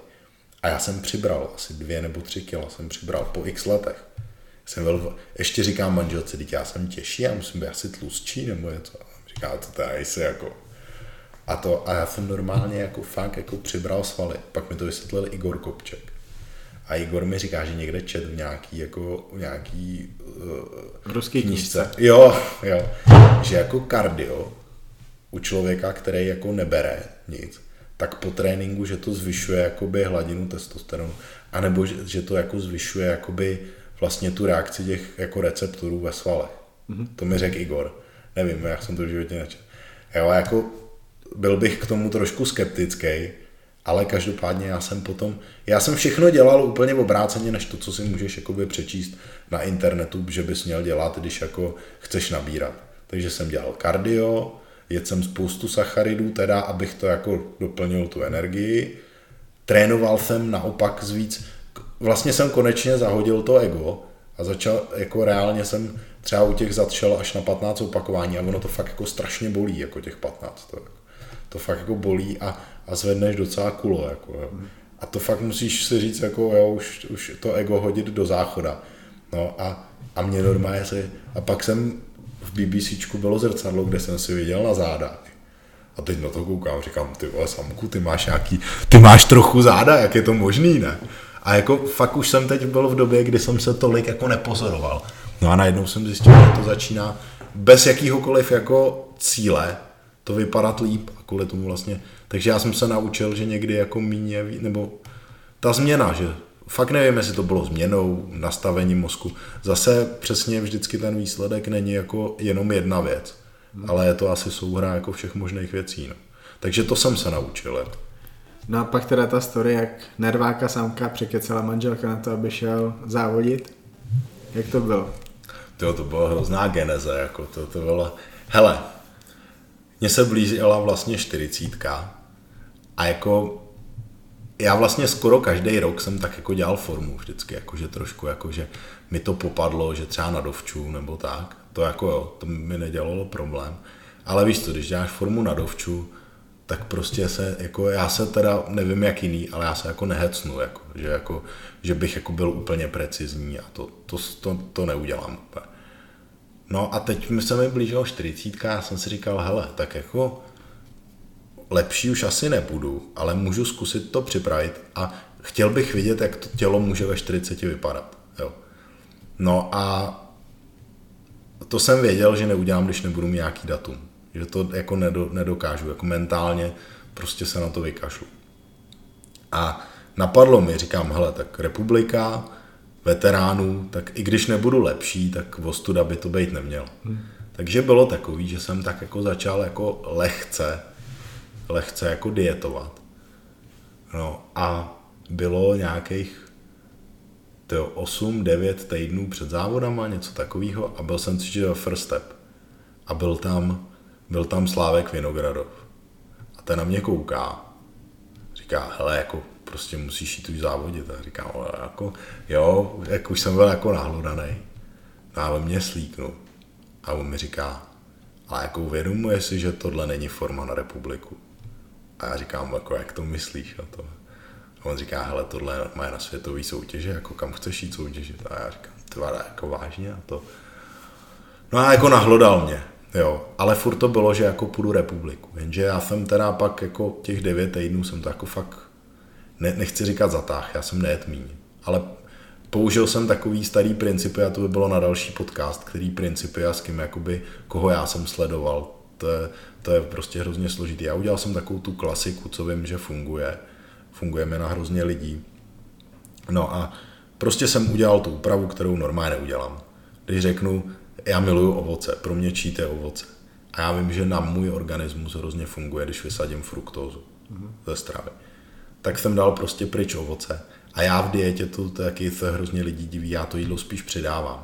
a já jsem přibral asi dvě nebo tři kila, jsem přibral po x letech jsem byl, ještě říkám manželce, teď já jsem těžší, já musím být asi tlustší nebo něco. Říká, to tady se jako... A to, a já jsem normálně jako fakt jako přibral svaly. Pak mi to vysvětlil Igor Kopček. A Igor mi říká, že někde čet v nějaký, jako, v nějaký uh, Ruský knížce. Jo, jo. Že jako kardio u člověka, který jako nebere nic, tak po tréninku, že to zvyšuje jakoby hladinu testosteronu, anebo že, že to jako zvyšuje jakoby vlastně tu reakci těch jako receptorů ve svalech. Mm-hmm. To mi řekl Igor. Nevím, jak jsem to v životě nečetl. Jo, jako byl bych k tomu trošku skeptický, Ale každopádně já jsem potom, já jsem všechno dělal úplně obráceně, než to, co si můžeš jakoby přečíst na internetu, že bys měl dělat, když jako chceš nabírat. Takže jsem dělal kardio, jedl jsem spoustu sacharidů, teda, abych to jako doplnil tu energii. Trénoval jsem naopak zvíc, vlastně jsem konečně zahodil to ego a začal, jako reálně jsem třeba u těch zatšel až na 15 opakování a ono to fakt jako strašně bolí, jako těch 15. To, to fakt jako bolí a, a zvedneš docela kulo, jako jo. A to fakt musíš si říct, jako jo, už, už to ego hodit do záchoda. No a, a mě normálně se, a pak jsem v BBCčku bylo zrcadlo, kde jsem si viděl na záda. A teď na to koukám, říkám, ty vole, Samku, ty máš nějaký, ty máš trochu záda, jak je to možný, ne? A jako fakt už jsem teď byl v době, kdy jsem se tolik jako nepozoroval. No a najednou jsem zjistil, že to začíná bez jakýhokoliv jako cíle to vypadat líp a kvůli tomu vlastně. Takže já jsem se naučil, že někdy jako míně, nebo ta změna, že fakt nevím, jestli to bylo změnou, nastavením mozku. Zase přesně vždycky ten výsledek není jako jenom jedna věc, hmm. ale je to asi souhra jako všech možných věcí. No. Takže to jsem se naučil. No a pak teda ta story, jak nerváka samka překecela manželka na to, aby šel závodit. Jak to bylo? To, to byla hrozná geneze, jako to, to bylo... Hele, mně se blížila vlastně čtyřicítka a jako já vlastně skoro každý rok jsem tak jako dělal formu vždycky, jakože trošku, jakože mi to popadlo, že třeba na dovču nebo tak, to jako jo, to mi nedělalo problém. Ale víš co, když děláš formu na dovču, tak prostě se, jako já se teda, nevím jak jiný, ale já se jako nehecnu, jako, že, jako, že bych jako byl úplně precizní a to, to, to, to neudělám. No a teď mi se mi blížilo 40 a já jsem si říkal, hele, tak jako lepší už asi nebudu, ale můžu zkusit to připravit a chtěl bych vidět, jak to tělo může ve 40 vypadat. Jo. No a to jsem věděl, že neudělám, když nebudu mít nějaký datum. Že to jako nedokážu, jako mentálně prostě se na to vykašlu. A napadlo mi, říkám, hele, tak republika, veteránů, tak i když nebudu lepší, tak vostuda by to být neměl. Hmm. Takže bylo takový, že jsem tak jako začal jako lehce, lehce jako dietovat. No a bylo nějakých 8-9 týdnů před závodama, něco takového a byl jsem cítit first step. A byl tam, byl tam Slávek Vinogradov. A ten na mě kouká. Říká, hele, jako prostě musíš jít už závodit. A říkám, ale jako, jo, jak už jsem byl jako nahlodaný. No a mě slíknu. A on mi říká, ale jako uvědomuje si, že tohle není forma na republiku. A já říkám, jako, jak to myslíš? A, to. a on říká, hele, tohle má na světový soutěže, jako kam chceš jít soutěžit? A já říkám, to jako vážně a to. No a jako nahlodal mě, jo, ale furt to bylo, že jako půjdu republiku, jenže já jsem teda pak jako těch devět týdnů jsem to jako fakt ne, nechci říkat zatáh, já jsem nejet míň, ale použil jsem takový starý principy a to by bylo na další podcast, který principy a s kým jakoby, koho já jsem sledoval, to je, to je prostě hrozně složitý. Já udělal jsem takovou tu klasiku, co vím, že funguje, fungujeme na hrozně lidí. No a prostě jsem udělal tu úpravu, kterou normálně neudělám. Když řeknu, já miluju ovoce, pro mě číte ovoce. A já vím, že na můj organismus hrozně funguje, když vysadím fruktózu mm-hmm. ze stravy tak jsem dal prostě pryč ovoce. A já v dietě to taky se hrozně lidí diví, já to jídlo spíš přidávám.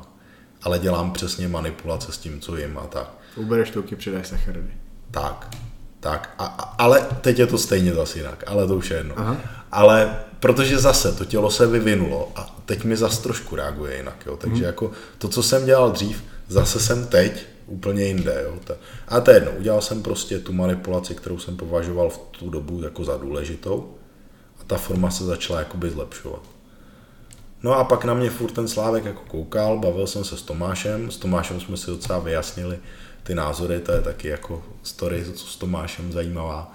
Ale dělám přesně manipulace s tím, co jim a tak. Ubereš tuky, přidáš sacharidy. Tak, tak. A, a, ale teď je to stejně zase jinak, ale to už je jedno. Aha. Ale protože zase to tělo se vyvinulo a teď mi zase trošku reaguje jinak. Jo. Takže hmm. jako to, co jsem dělal dřív, zase jsem teď úplně jinde. Jo. A to je jedno, udělal jsem prostě tu manipulaci, kterou jsem považoval v tu dobu jako za důležitou ta forma se začala jakoby zlepšovat. No a pak na mě furt ten Slávek jako koukal, bavil jsem se s Tomášem, s Tomášem jsme si docela vyjasnili ty názory, to je taky jako story co s Tomášem zajímavá.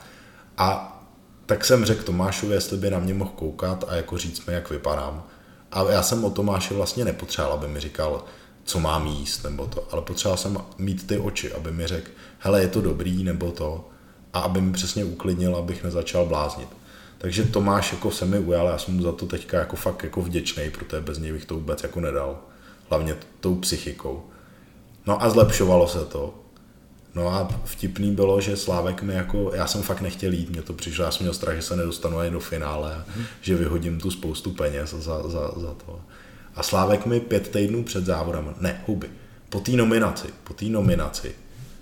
A tak jsem řekl Tomášovi, jestli by na mě mohl koukat a jako říct mi, jak vypadám. A já jsem o Tomáši vlastně nepotřeboval, aby mi říkal, co mám jíst nebo to, ale potřeboval jsem mít ty oči, aby mi řekl, hele, je to dobrý nebo to, a aby mi přesně uklidnil, abych nezačal bláznit. Takže Tomáš jako se mi ujal, já jsem mu za to teďka jako fakt jako vděčný, protože bez něj bych to vůbec jako nedal. Hlavně tou psychikou. No a zlepšovalo se to. No a vtipný bylo, že Slávek mi jako, já jsem fakt nechtěl jít, mě to přišlo, já jsem měl strach, že se nedostanu ani do finále, mm. že vyhodím tu spoustu peněz za, za, za to. A Slávek mi pět týdnů před závodem, ne, huby, po té nominaci, po té nominaci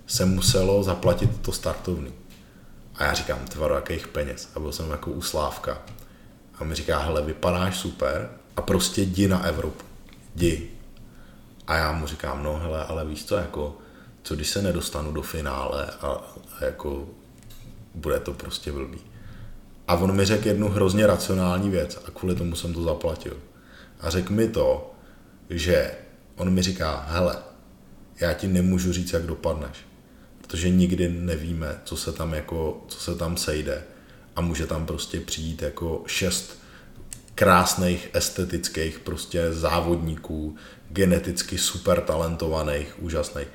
se muselo zaplatit to startovný. A já říkám, tvaro, jakých peněz. A byl jsem jako u Slávka. A mi říká, hele, vypadáš super a prostě jdi na Evropu. Jdi. A já mu říkám, no hele, ale víš co, jako, co když se nedostanu do finále a, a jako bude to prostě blbý. A on mi řekl jednu hrozně racionální věc a kvůli tomu jsem to zaplatil. A řekl mi to, že on mi říká, hele, já ti nemůžu říct, jak dopadneš, protože nikdy nevíme, co se tam jako, co se tam sejde a může tam prostě přijít jako šest krásných, estetických prostě závodníků, geneticky super talentovaných, úžasných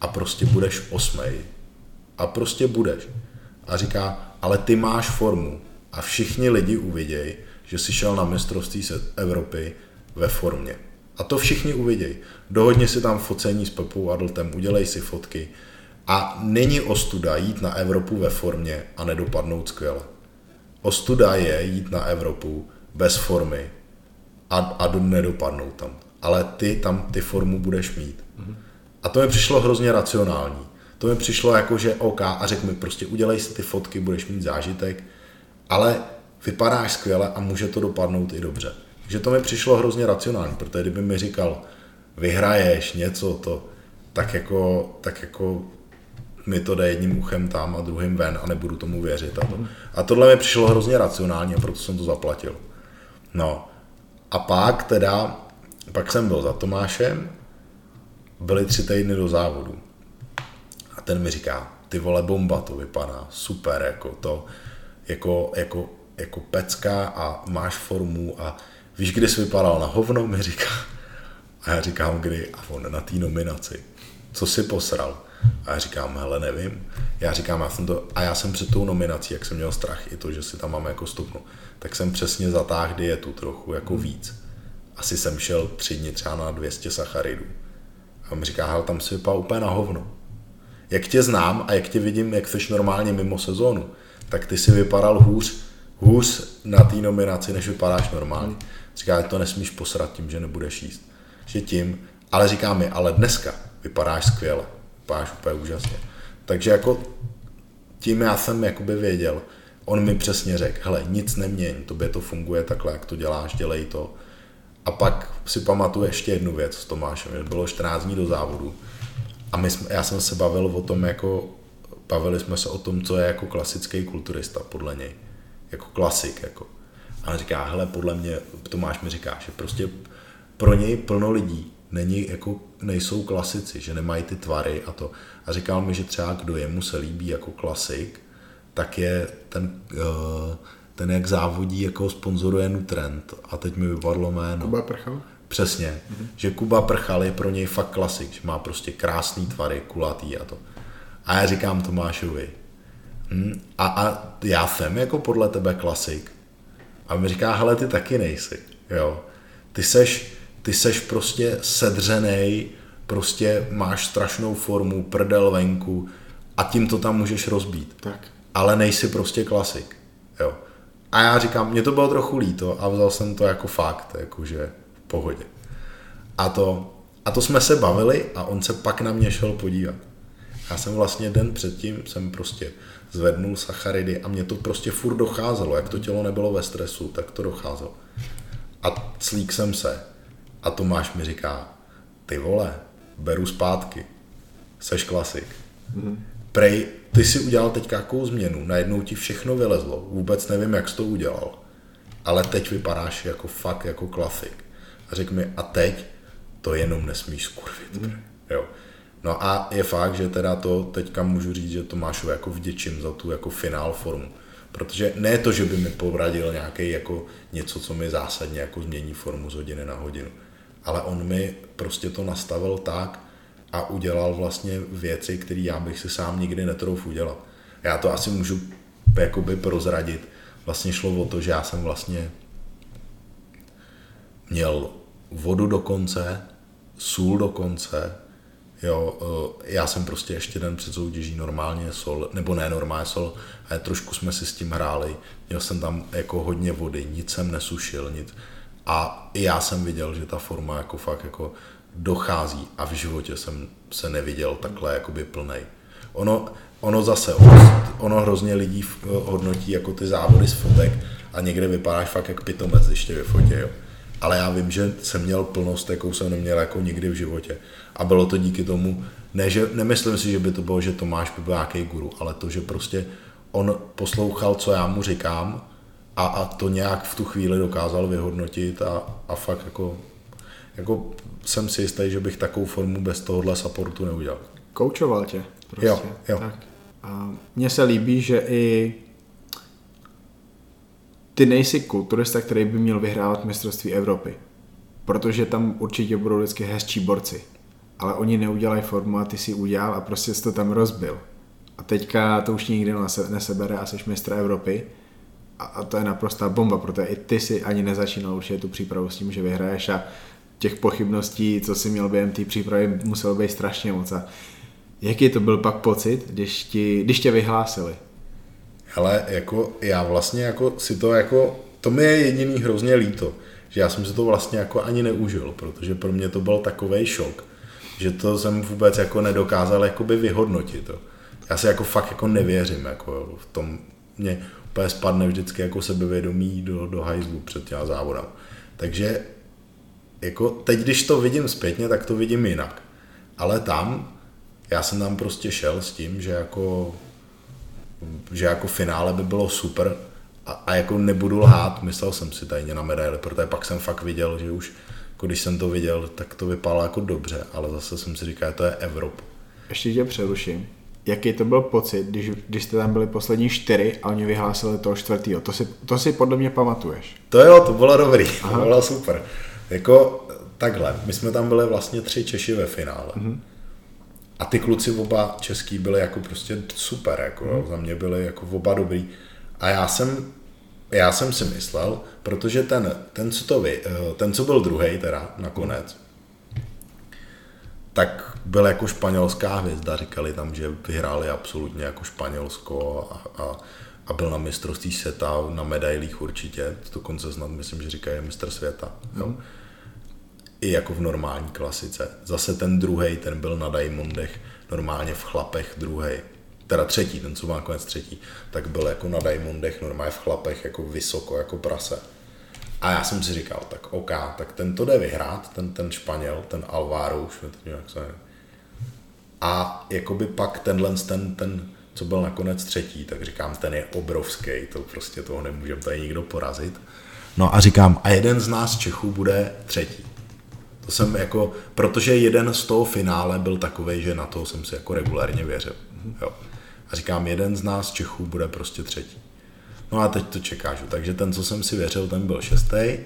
a prostě budeš osmej. A prostě budeš. A říká, ale ty máš formu a všichni lidi uvidějí, že jsi šel na mistrovství Evropy ve formě. A to všichni uvidějí. Dohodně si tam focení s Pepou Adltem, udělej si fotky. A není ostuda jít na Evropu ve formě a nedopadnout skvěle. Ostuda je jít na Evropu bez formy a, a nedopadnout tam. Ale ty tam ty formu budeš mít. A to mi přišlo hrozně racionální. To mi přišlo jako, že OK, a řekl mi prostě udělej si ty fotky, budeš mít zážitek, ale vypadáš skvěle a může to dopadnout i dobře. Takže to mi přišlo hrozně racionální, protože kdyby mi říkal, vyhraješ něco, to, tak jako, tak jako mi to jde jedním uchem tam a druhým ven a nebudu tomu věřit. A, to. a tohle mi přišlo hrozně racionální a proto jsem to zaplatil. No a pak teda, pak jsem byl za Tomášem, byly tři týdny do závodu. A ten mi říká, ty vole bomba to vypadá, super, jako to, jako, jako, jako pecka a máš formu a víš, kdy jsi vypadal na hovno, mi říká. A já říkám, kdy? A on na té nominaci. Co si posral? A já říkám, hele, nevím. Já říkám, já jsem to, a já jsem před tou nominací, jak jsem měl strach, i to, že si tam mám jako stupnu, tak jsem přesně zatáhl dietu trochu, jako víc. Asi jsem šel tři dny třeba na 200 sacharidů. A on mi říká, hele, tam si vypadá úplně na hovno. Jak tě znám a jak tě vidím, jak jsi normálně mimo sezónu, tak ty si vypadal hůř, hůř na té nominaci, než vypadáš normálně. Říká, to nesmíš posrat tím, že nebudeš jíst. Že tím, ale říká mi, ale dneska vypadáš skvěle, vypadáš úplně úžasně. Takže jako tím já jsem jakoby věděl, on mi přesně řekl, hele, nic neměň, tobě to funguje takhle, jak to děláš, dělej to. A pak si pamatuju ještě jednu věc s Tomášem, že bylo 14 dní do závodu a my jsme, já jsem se bavil o tom, jako, bavili jsme se o tom, co je jako klasický kulturista podle něj, jako klasik, jako. A říká, hele, podle mě, Tomáš mi říká, že prostě pro něj plno lidí není, jako, nejsou klasici, že nemají ty tvary a to. A říkal mi, že třeba kdo jemu se líbí jako klasik, tak je ten, uh, ten jak závodí, jako sponzoruje Nutrend. A teď mi vypadlo jméno. Kuba Prchal? Přesně, mm-hmm. že Kuba Prchal je pro něj fakt klasik, že má prostě krásný tvary, kulatý a to. A já říkám Tomášovi, hm, a, a já jsem jako podle tebe klasik. A mi říká, hele, ty taky nejsi, jo. Ty seš, ty seš prostě sedřenej, prostě máš strašnou formu, prdel venku a tím to tam můžeš rozbít. Tak. Ale nejsi prostě klasik, jo. A já říkám, mě to bylo trochu líto a vzal jsem to jako fakt, jakože v pohodě. A to, a to jsme se bavili a on se pak na mě šel podívat. Já jsem vlastně den předtím jsem prostě zvednul sacharidy a mě to prostě furt docházelo. Jak to tělo nebylo ve stresu, tak to docházelo. A slík jsem se. A Tomáš mi říká, ty vole, beru zpátky. Seš klasik. Mm-hmm. Prej, ty si udělal teď jakou změnu, najednou ti všechno vylezlo, vůbec nevím, jak jsi to udělal, ale teď vypadáš jako fakt jako klasik. A řekl mi, a teď to jenom nesmíš skurvit. Mm. Jo. No a je fakt, že teda to teďka můžu říct, že Tomášovi jako vděčím za tu jako finál formu. Protože ne to, že by mi povradil nějaký jako něco, co mi zásadně jako změní formu z hodiny na hodinu. Ale on mi prostě to nastavil tak a udělal vlastně věci, které já bych si sám nikdy netrouf udělat. Já to asi můžu jakoby prozradit. Vlastně šlo o to, že já jsem vlastně měl vodu do konce, sůl do konce, Jo, eh, já jsem prostě ještě den před soutěží normálně sol, nebo ne normálně sol, ale trošku jsme si s tím hráli. Měl jsem tam jako hodně vody, nic jsem nesušil, nic. A i já jsem viděl, že ta forma jako fakt jako dochází a v životě jsem se neviděl takhle jakoby plnej. Ono, ono zase, ono, hrozně lidí hodnotí jako ty závody z fotek a někde vypadáš fakt jak pitomec, když tě vyfotí, jo. Ale já vím, že jsem měl plnost, jakou jsem neměl jako nikdy v životě. A bylo to díky tomu, ne, že, nemyslím si, že by to bylo, že Tomáš by byl nějaký guru, ale to, že prostě on poslouchal, co já mu říkám a, a to nějak v tu chvíli dokázal vyhodnotit a, a fakt jako, jako jsem si jistý, že bych takovou formu bez tohohle supportu neudělal. Koučoval tě. Prostě. Jo, jo. Tak. A mně se líbí, že i ty nejsi kulturista, který by měl vyhrávat mistrovství Evropy. Protože tam určitě budou vždycky hezčí borci. Ale oni neudělají formu a ty si udělal a prostě jsi to tam rozbil. A teďka to už nikdy nesebere a jsi mistr Evropy. A, a to je naprostá bomba, protože i ty si ani nezačínal určitě tu přípravu s tím, že vyhraješ a těch pochybností, co si měl během té přípravy, muselo být strašně moc. A jaký to byl pak pocit, když, ti, když tě vyhlásili? Hele, jako já vlastně jako si to jako, to mi je jediný hrozně líto, že já jsem si to vlastně jako ani neužil, protože pro mě to byl takový šok, že to jsem vůbec jako nedokázal jakoby vyhodnotit. To. Já si jako fakt jako nevěřím, jako v tom mě úplně spadne vždycky jako sebevědomí do, do hajzlu před těma závodem. Takže jako teď, když to vidím zpětně, tak to vidím jinak. Ale tam, já jsem tam prostě šel s tím, že jako že jako finále by bylo super a, a jako nebudu lhát, myslel jsem si tajně na medaily, protože pak jsem fakt viděl, že už jako když jsem to viděl, tak to vypadalo jako dobře, ale zase jsem si říkal, že to je Evropa. Ještě tě přeruším. Jaký to byl pocit, když, když jste tam byli poslední čtyři a oni vyhlásili toho čtvrtého? To si, to si podle mě pamatuješ. To jo, to bylo dobrý, Aha. to bylo super. Jako takhle, my jsme tam byli vlastně tři Češi ve finále. Mm-hmm. A ty kluci oba český byli jako prostě super, jako mm. za mě byli jako oba dobrý. A já jsem, já jsem si myslel, protože ten, ten, co to vy, eh, ten, co byl druhý teda nakonec, tak byl jako španělská hvězda, říkali tam, že vyhráli absolutně jako Španělsko a, a, a byl na mistrovství světa, na medailích určitě, dokonce snad myslím, že říkají mistr světa. Mm. Jo i jako v normální klasice. Zase ten druhý, ten byl na Diamondech, normálně v chlapech druhý. Teda třetí, ten, co má konec třetí, tak byl jako na Diamondech, normálně v chlapech, jako vysoko, jako prase. A já jsem si říkal, tak OK, tak ten to jde vyhrát, ten, ten Španěl, ten Alvaro, už mi to nějak se A jakoby pak tenhle, ten, ten, co byl nakonec třetí, tak říkám, ten je obrovský, to prostě toho nemůžeme tady nikdo porazit. No a říkám, a jeden z nás Čechů bude třetí. To jsem jako, protože jeden z toho finále byl takový, že na to jsem si jako regulárně věřil. Jo. A říkám, jeden z nás Čechů bude prostě třetí. No a teď to čekáš. Takže ten, co jsem si věřil, ten byl šestý,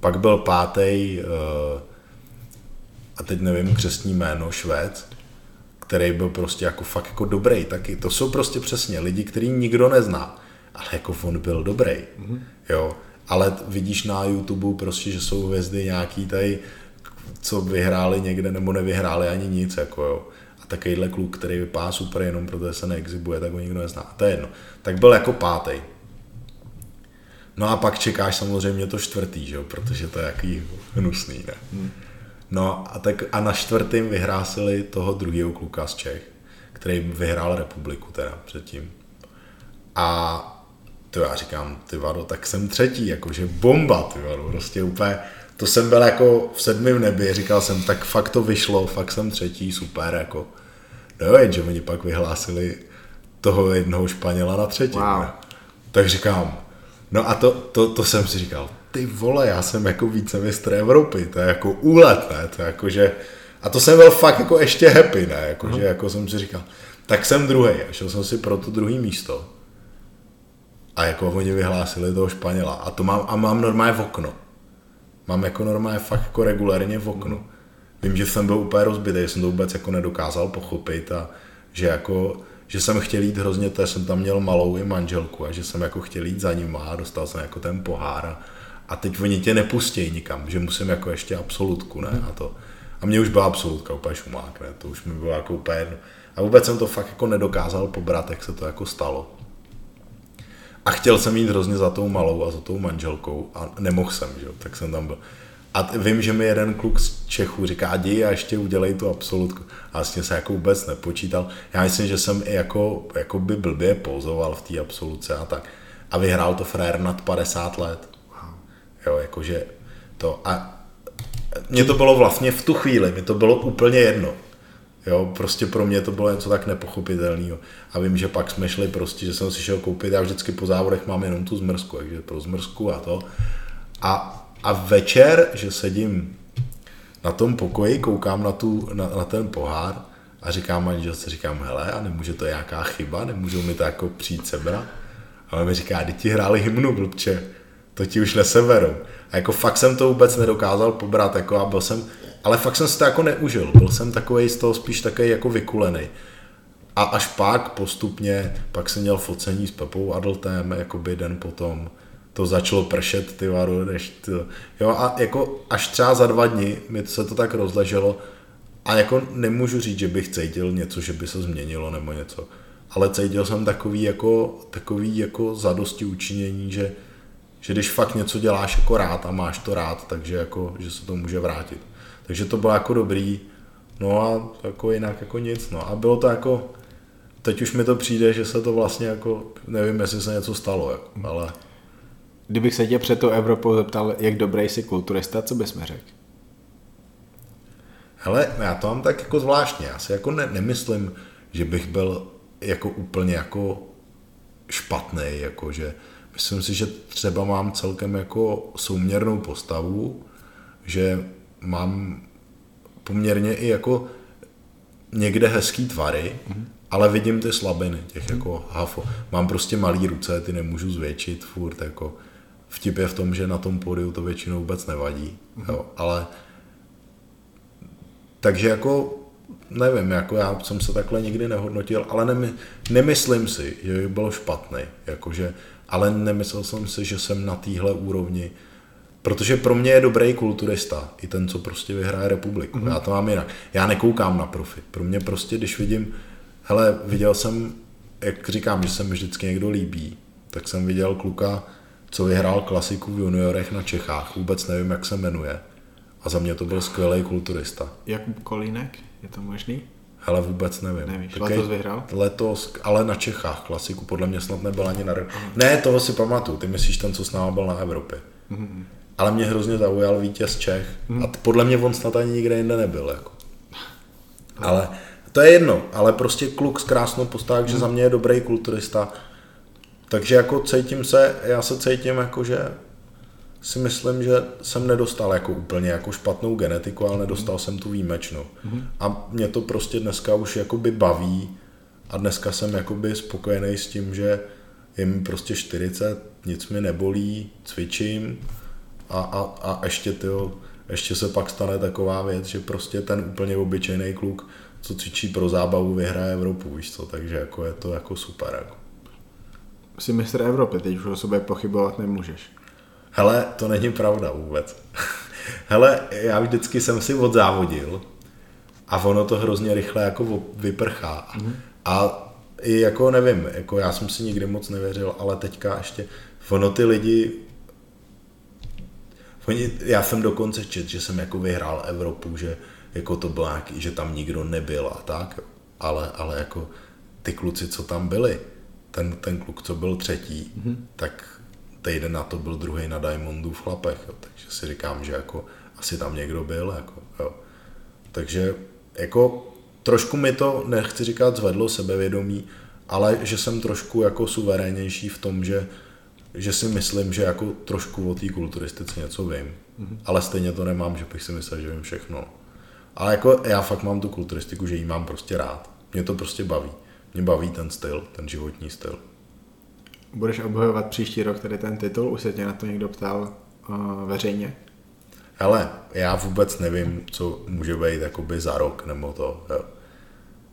pak byl pátý, eh, a teď nevím křesní jméno, Švéd, který byl prostě jako fakt jako dobrý taky. To jsou prostě přesně lidi, který nikdo nezná, ale jako on byl dobrý. Mm-hmm. Jo. Ale vidíš na YouTube prostě, že jsou hvězdy nějaký tady co vyhráli někde nebo nevyhráli ani nic, jako jo. Takovýhle kluk, který vypadá super jenom protože se neexibuje, tak ho nikdo nezná. To je jedno. Tak byl jako pátý. No a pak čekáš samozřejmě to čtvrtý, že jo, protože to je jaký hnusný, ne? Hmm. No a, tak, a na čtvrtým vyhrásili toho druhého kluka z Čech, který vyhrál republiku teda předtím. A to já říkám, ty vado, tak jsem třetí, jakože bomba, ty vado, prostě úplně to jsem byl jako v sedmém nebi, říkal jsem, tak fakt to vyšlo, fakt jsem třetí, super, jako. No jenže oni pak vyhlásili toho jednoho Španěla na třetí. Wow. Tak říkám, no a to, to, to jsem si říkal, ty vole, já jsem jako vícemistr Evropy, to je jako úlet, ne, to je jako, že, a to jsem byl fakt jako ještě happy, ne, jako, uh-huh. že jako jsem si říkal, tak jsem druhý, a šel jsem si pro to druhý místo. A jako oni vyhlásili toho Španěla a to mám, a mám normálně v okno mám jako normálně fakt jako regulárně v oknu. Vím, že jsem byl úplně rozbitý, že jsem to vůbec jako nedokázal pochopit a že jako že jsem chtěl jít hrozně, to jsem tam měl malou i manželku a že jsem jako chtěl jít za ním a dostal jsem jako ten pohár a, a teď oni tě nepustí nikam, že musím jako ještě absolutku, ne, a to. A mě už byla absolutka úplně šumák, ne? to už mi bylo jako úplně. A vůbec jsem to fakt jako nedokázal pobrat, jak se to jako stalo. A chtěl jsem jít hrozně za tou malou a za tou manželkou a nemohl jsem, že? tak jsem tam byl. A vím, že mi jeden kluk z Čechů říká, jdi a ještě udělej tu absolutku. A tím se jako vůbec nepočítal. Já myslím, že jsem i jako, jako by blbě pouzoval v té absoluce a tak. A vyhrál to frér nad 50 let. Jo, jakože to. A mně to bylo vlastně v tu chvíli, mi to bylo úplně jedno. Jo, prostě pro mě to bylo něco tak nepochopitelného. A vím, že pak jsme šli prostě, že jsem si šel koupit, já vždycky po závodech mám jenom tu zmrzku, takže pro zmrzku a to. A a večer, že sedím na tom pokoji, koukám na, tu, na, na ten pohár a říkám manželce, říkám, hele, a nemůže to nějaká chyba, nemůžou mi to jako přijít sebrat? A on mi říká, ty ti hráli hymnu, blbče, to ti už neseberou. A jako fakt jsem to vůbec nedokázal pobrat, jako a byl jsem, ale fakt jsem si to jako neužil, byl jsem takový z toho spíš takový jako vykulený. A až pak postupně, pak jsem měl focení s Pepou Adltem, jakoby den potom, to začalo pršet, ty varu, než to, jo, a jako až třeba za dva dny mi se to tak rozleželo a jako nemůžu říct, že bych cítil něco, že by se změnilo nebo něco, ale cítil jsem takový jako, takový jako zadosti učinění, že, že když fakt něco děláš jako rád a máš to rád, takže jako, že se to může vrátit. Takže to bylo jako dobrý, no a jako jinak jako nic, no a bylo to jako, teď už mi to přijde, že se to vlastně jako, nevím, jestli se něco stalo, jako, ale Kdybych se tě před tou Evropou zeptal, jak dobrý jsi kulturista, co bys mi řekl? Hele, já to mám tak jako zvláštně. Já si jako ne, nemyslím, že bych byl jako úplně jako špatný, jako že myslím si, že třeba mám celkem jako souměrnou postavu, že mám poměrně i jako někde hezký tvary, mm-hmm. ale vidím ty slabiny těch mm-hmm. jako hafo. Mám prostě malý ruce, ty nemůžu zvětšit furt, jako Vtip je v tom, že na tom pódiu to většinou vůbec nevadí, mm-hmm. jo, ale takže jako nevím, jako já jsem se takhle nikdy nehodnotil, ale nemy, nemyslím si, že by bylo špatný, jakože, ale nemyslel jsem si, že jsem na téhle úrovni, protože pro mě je dobrý kulturista, i ten, co prostě vyhraje republiku, mm-hmm. já to mám jinak. Já nekoukám na profi, pro mě prostě, když vidím, hele, viděl jsem, jak říkám, že se mi vždycky někdo líbí, tak jsem viděl kluka, co vyhrál klasiku v juniorech na Čechách. Vůbec nevím, jak se jmenuje. A za mě to byl skvělý kulturista. Jakub Kolínek? Je to možný? Hele, vůbec nevím. Nevíš, Takej, letos vyhrál? Letos, ale na Čechách klasiku, podle mě snad nebyl ani na... Aha. Ne, toho si pamatuju, ty myslíš ten, co s náma byl na Evropě. Mm-hmm. Ale mě hrozně zaujal vítěz Čech. Mm-hmm. A podle mě on snad ani nikde jinde nebyl. Jako. Ale to je jedno, ale prostě kluk s krásnou postavou, mm-hmm. že za mě je dobrý kulturista takže jako cítím se, já se cítím jako, že si myslím, že jsem nedostal jako úplně jako špatnou genetiku, ale nedostal mm. jsem tu výjimečnou. Mm. A mě to prostě dneska už jakoby baví a dneska jsem jakoby spokojený s tím, že je mi prostě 40, nic mi nebolí, cvičím a, a, a ještě, tyjo, ještě se pak stane taková věc, že prostě ten úplně obyčejný kluk, co cvičí pro zábavu, vyhraje Evropu, víš co, takže jako je to jako super. Jako jsi mistr Evropy, teď už o sobě pochybovat nemůžeš. Hele, to není pravda vůbec. Hele, já vždycky jsem si odzávodil a ono to hrozně rychle jako vyprchá. Mm-hmm. A i jako nevím, jako já jsem si nikdy moc nevěřil, ale teďka ještě, ono ty lidi, oni, já jsem dokonce čet, že jsem jako vyhrál Evropu, že jako to bylo nějaký, že tam nikdo nebyl a tak, ale, ale jako ty kluci, co tam byli, ten, ten kluk, co byl třetí, mm-hmm. tak týden na to byl druhý na Diamondu v chlapech, jo. takže si říkám, že jako asi tam někdo byl, jako, jo. takže jako trošku mi to, nechci říkat zvedlo sebevědomí, ale že jsem trošku jako suverénnější v tom, že, že si myslím, že jako trošku o té kulturistice něco vím, mm-hmm. ale stejně to nemám, že bych si myslel, že vím všechno. Ale jako já fakt mám tu kulturistiku, že ji mám prostě rád. Mě to prostě baví mě baví ten styl, ten životní styl. Budeš obhajovat příští rok tady ten titul? Už se tě na to někdo ptal uh, veřejně? Hele, já vůbec nevím, co může být jakoby za rok nebo to. Jo.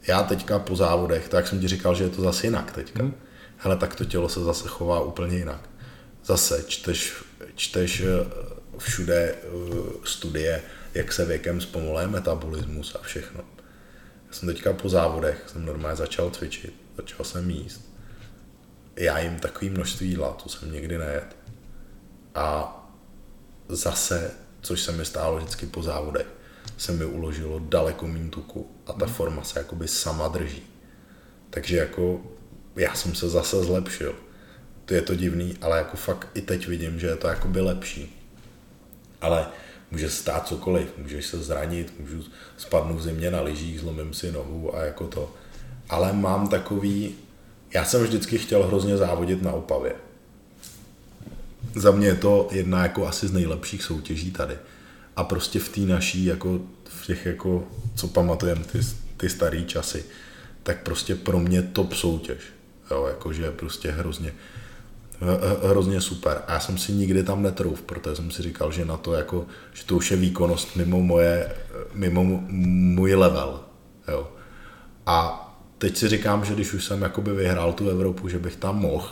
Já teďka po závodech, tak jsem ti říkal, že je to zase jinak teďka. Hmm. Hele, tak to tělo se zase chová úplně jinak. Zase čteš, čteš eh, všude uh, studie, jak se věkem zpomaluje metabolismus a všechno. Já jsem teďka po závodech, jsem normálně začal cvičit, začal jsem jíst. Já jim takový množství jídla, to jsem nikdy nejet. A zase, což se mi stálo vždycky po závodech, se mi uložilo daleko méně tuku a ta forma se jakoby sama drží. Takže jako já jsem se zase zlepšil. To je to divný, ale jako fakt i teď vidím, že je to jakoby lepší. Ale může stát cokoliv, můžeš se zranit, můžu spadnout v zimě na lyžích, zlomím si nohu a jako to. Ale mám takový, já jsem vždycky chtěl hrozně závodit na Opavě. Za mě je to jedna jako asi z nejlepších soutěží tady. A prostě v té naší, jako v těch jako, co pamatujeme, ty, ty starý časy, tak prostě pro mě top soutěž. Jo, jakože prostě hrozně, hrozně super. A já jsem si nikdy tam netrouf, protože jsem si říkal, že na to jako, že to už je výkonnost mimo moje, mimo můj level. Jo. A teď si říkám, že když už jsem jakoby vyhrál tu Evropu, že bych tam mohl,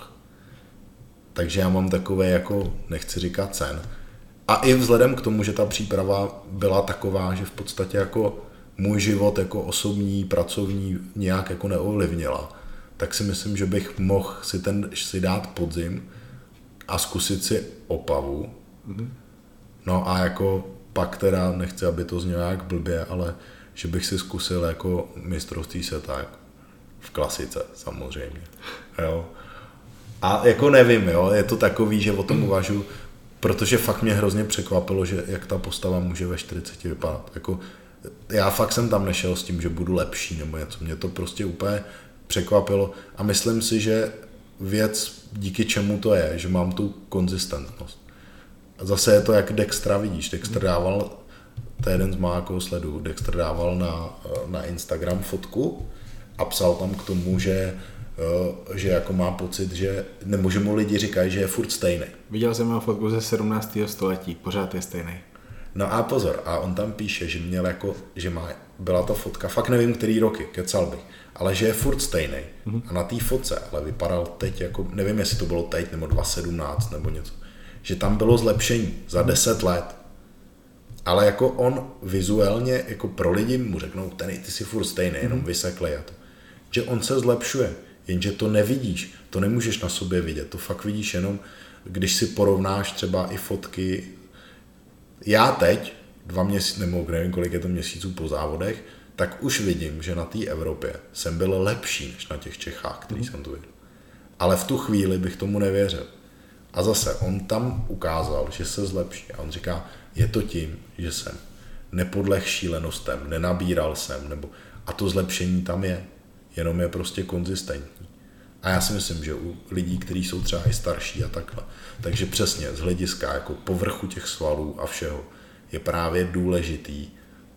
takže já mám takové jako, nechci říkat cen. A i vzhledem k tomu, že ta příprava byla taková, že v podstatě jako můj život jako osobní, pracovní nějak jako neovlivnila, tak si myslím, že bych mohl si, ten, si dát podzim a zkusit si opavu. Mm-hmm. No a jako pak teda, nechci, aby to znělo jak blbě, ale že bych si zkusil jako mistrovství světa jako v klasice samozřejmě. Jo. A jako nevím, jo, je to takový, že o tom uvažu, protože fakt mě hrozně překvapilo, že jak ta postava může ve 40 vypadat. Jako, já fakt jsem tam nešel s tím, že budu lepší nebo něco. Mě to prostě úplně překvapilo a myslím si, že věc, díky čemu to je, že mám tu konzistentnost. A zase je to, jak Dextra vidíš. Dexter dával, to je jeden z máků sledů, Dexter dával na, na Instagram fotku a psal tam k tomu, že že jako má pocit, že nebo že mu lidi říkají, že je furt stejný. Viděl jsem jeho fotku ze 17. století, pořád je stejný. No a pozor, a on tam píše, že měl jako, že má, byla to fotka, fakt nevím, který roky, kecal bych, ale že je furt stejný. Mm-hmm. A na té fotce, ale vypadal teď jako, nevím, jestli to bylo teď, nebo 2017, nebo něco, že tam bylo zlepšení za 10 mhm. let. Ale jako on vizuálně, jako pro lidi mu řeknou, ten ty jsi furt stejný, jenom mhm. vysekli a to. Že on se zlepšuje, jenže to nevidíš, to nemůžeš na sobě vidět, to fakt vidíš jenom, když si porovnáš třeba i fotky já teď, dva měsíce, nebo nevím, kolik je to měsíců po závodech, tak už vidím, že na té Evropě jsem byl lepší než na těch Čechách, který mm. jsem tu viděl. Ale v tu chvíli bych tomu nevěřil. A zase, on tam ukázal, že se zlepší. A on říká, je to tím, že jsem nepodleh šílenostem, nenabíral jsem, nebo a to zlepšení tam je, jenom je prostě konzistentní. A já si myslím, že u lidí, kteří jsou třeba i starší a takhle, takže přesně z hlediska jako povrchu těch svalů a všeho je právě důležitý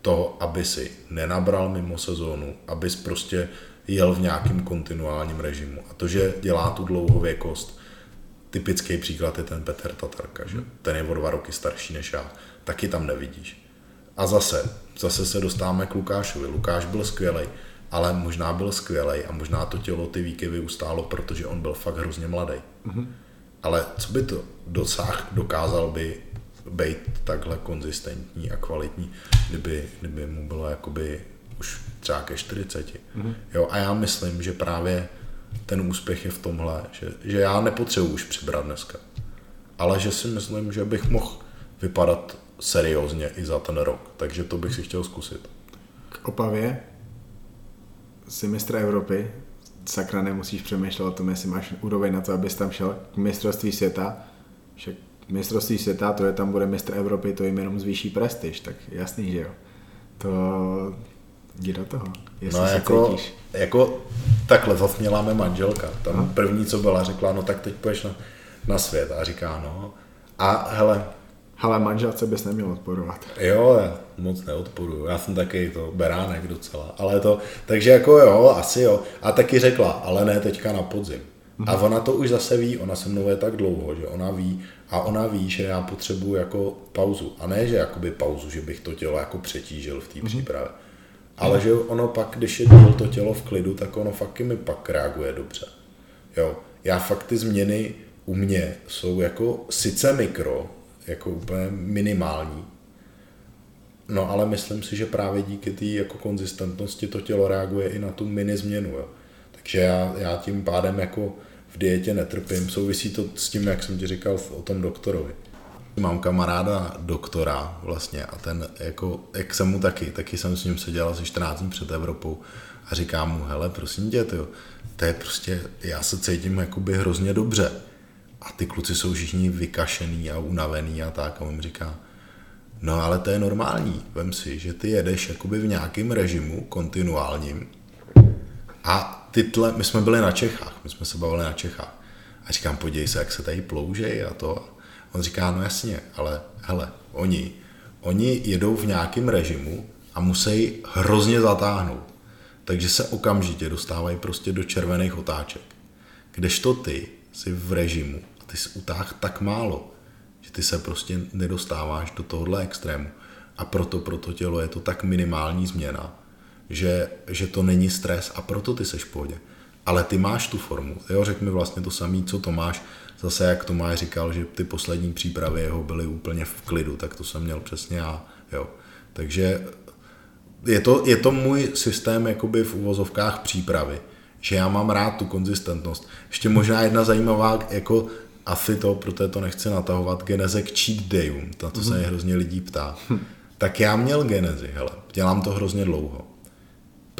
to, aby si nenabral mimo sezónu, abys prostě jel v nějakém kontinuálním režimu. A to, že dělá tu dlouhověkost, typický příklad je ten Petr Tatarka, že ten je o dva roky starší než já, taky tam nevidíš. A zase, zase se dostáváme k Lukášovi. Lukáš byl skvělý, ale možná byl skvělý a možná to tělo ty výkyvy ustálo, protože on byl fakt hrozně mladý. Mm-hmm. Ale co by to dosáh, dokázal by být takhle konzistentní a kvalitní, kdyby, kdyby mu bylo jakoby už třeba ke 40. Mm-hmm. Jo, a já myslím, že právě ten úspěch je v tomhle, že, že já nepotřebuji už přibrat dneska. Ale že si myslím, že bych mohl vypadat seriózně i za ten rok. Takže to bych si chtěl zkusit. K Opavě jsi mistr Evropy, sakra nemusíš přemýšlet o tom, jestli máš úroveň na to, abys tam šel k mistrovství světa. Však mistrovství světa, to je tam bude mistr Evropy, to jim jenom zvýší prestiž, tak jasný, že jo. To jdi do toho, jestli no, se jako, cítíš. jako takhle, zase měla mé manželka. Tam no. první, co byla, řekla, no tak teď půjdeš na, na svět. A říká, no. A hele, ale manželce bys neměl odporovat. Jo, já moc neodporuju. Já jsem taky to beránek docela. Ale to, takže jako jo, asi jo. A taky řekla, ale ne teďka na podzim. A ona to už zase ví, ona se mnou je tak dlouho, že ona ví a ona ví, že já potřebuji jako pauzu. A ne, že jakoby pauzu, že bych to tělo jako přetížil v té mm-hmm. přípravě. Ale že ono pak, když je díl to tělo v klidu, tak ono fakt mi pak reaguje dobře. Jo, já fakt ty změny u mě jsou jako sice mikro, jako úplně minimální, No ale myslím si, že právě díky té jako konzistentnosti to tělo reaguje i na tu mini změnu. Jo. Takže já, já tím pádem jako dietě netrpím. Souvisí to s tím, jak jsem ti říkal o tom doktorovi. Mám kamaráda doktora vlastně a ten jako, jak jsem mu taky, taky jsem s ním seděl asi 14 dní před Evropou a říkám mu, hele, prosím tě, tyjo, to je prostě, já se cítím jakoby hrozně dobře. A ty kluci jsou všichni vykašený a unavený a tak. A on mi říká, no ale to je normální. Vem si, že ty jedeš jakoby v nějakém režimu kontinuálním a tyhle, my jsme byli na Čechách, my jsme se bavili na Čechách. A říkám, podívej se, jak se tady ploužej a to. On říká, no jasně, ale hele, oni, oni jedou v nějakém režimu a musí hrozně zatáhnout. Takže se okamžitě dostávají prostě do červených otáček. Kdežto ty jsi v režimu a ty jsi utáh tak málo, že ty se prostě nedostáváš do tohohle extrému. A proto pro to tělo je to tak minimální změna, že, že to není stres a proto ty seš v pohodě. Ale ty máš tu formu. Jo, řekl mi vlastně to samé, co to máš. Zase jak Tomáš říkal, že ty poslední přípravy jeho byly úplně v klidu, tak to jsem měl přesně já. Jo. Takže je to, je to můj systém jakoby v uvozovkách přípravy, že já mám rád tu konzistentnost. Ještě možná jedna zajímavá, jako asi to, proto to nechci natahovat, geneze k cheat dayům, na to se mě hrozně lidí ptá. Tak já měl genezi, hele, dělám to hrozně dlouho.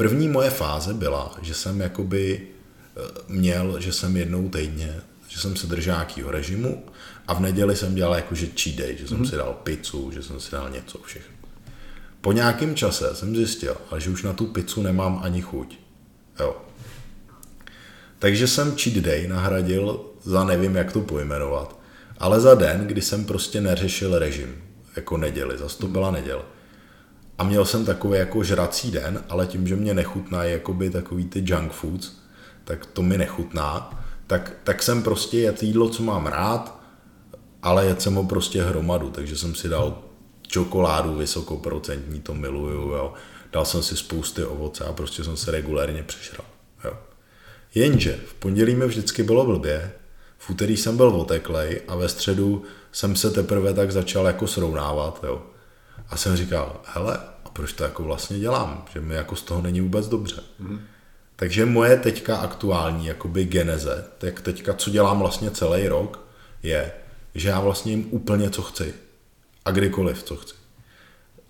První moje fáze byla, že jsem jakoby eh, měl, že jsem jednou týdně, že jsem se držel nějakého režimu a v neděli jsem dělal jakože cheat day, že jsem mm-hmm. si dal pizzu, že jsem si dal něco všechno. Po nějakém čase jsem zjistil, že už na tu pizzu nemám ani chuť. Jo. Takže jsem cheat day nahradil za nevím, jak to pojmenovat, ale za den, kdy jsem prostě neřešil režim, jako neděli, zase to byla neděle. A měl jsem takový jako žrací den, ale tím, že mě nechutnají jakoby takový ty junk foods, tak to mi nechutná, tak, tak jsem prostě jet jídlo, co mám rád, ale jet jsem ho prostě hromadu, takže jsem si dal čokoládu vysokoprocentní, to miluju, jo. Dal jsem si spousty ovoce a prostě jsem se regulérně přešral, jo. Jenže v pondělí mi vždycky bylo blbě, v úterý jsem byl oteklej a ve středu jsem se teprve tak začal jako srovnávat, jo. A jsem říkal, hele, a proč to jako vlastně dělám? Že mi jako z toho není vůbec dobře. Mm-hmm. Takže moje teďka aktuální jakoby geneze, tak teďka, co dělám vlastně celý rok, je, že já vlastně jim úplně co chci a kdykoliv, co chci.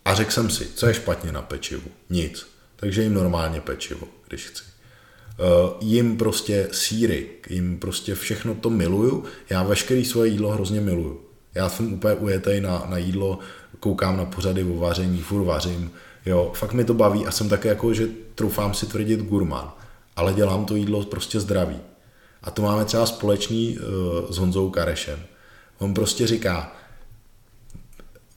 A řekl jsem si, co je špatně na pečivu? Nic. Takže jim normálně pečivo, když chci. Uh, jim prostě síry, jim prostě všechno to miluju. Já veškerý svoje jídlo hrozně miluju. Já jsem úplně ujetej na, na jídlo, koukám na pořady o vaření, furt vařím. Jo, fakt mi to baví a jsem také jako, že troufám si tvrdit gurmán, ale dělám to jídlo prostě zdravý. A to máme třeba společný uh, s Honzou Karešem. On prostě říká,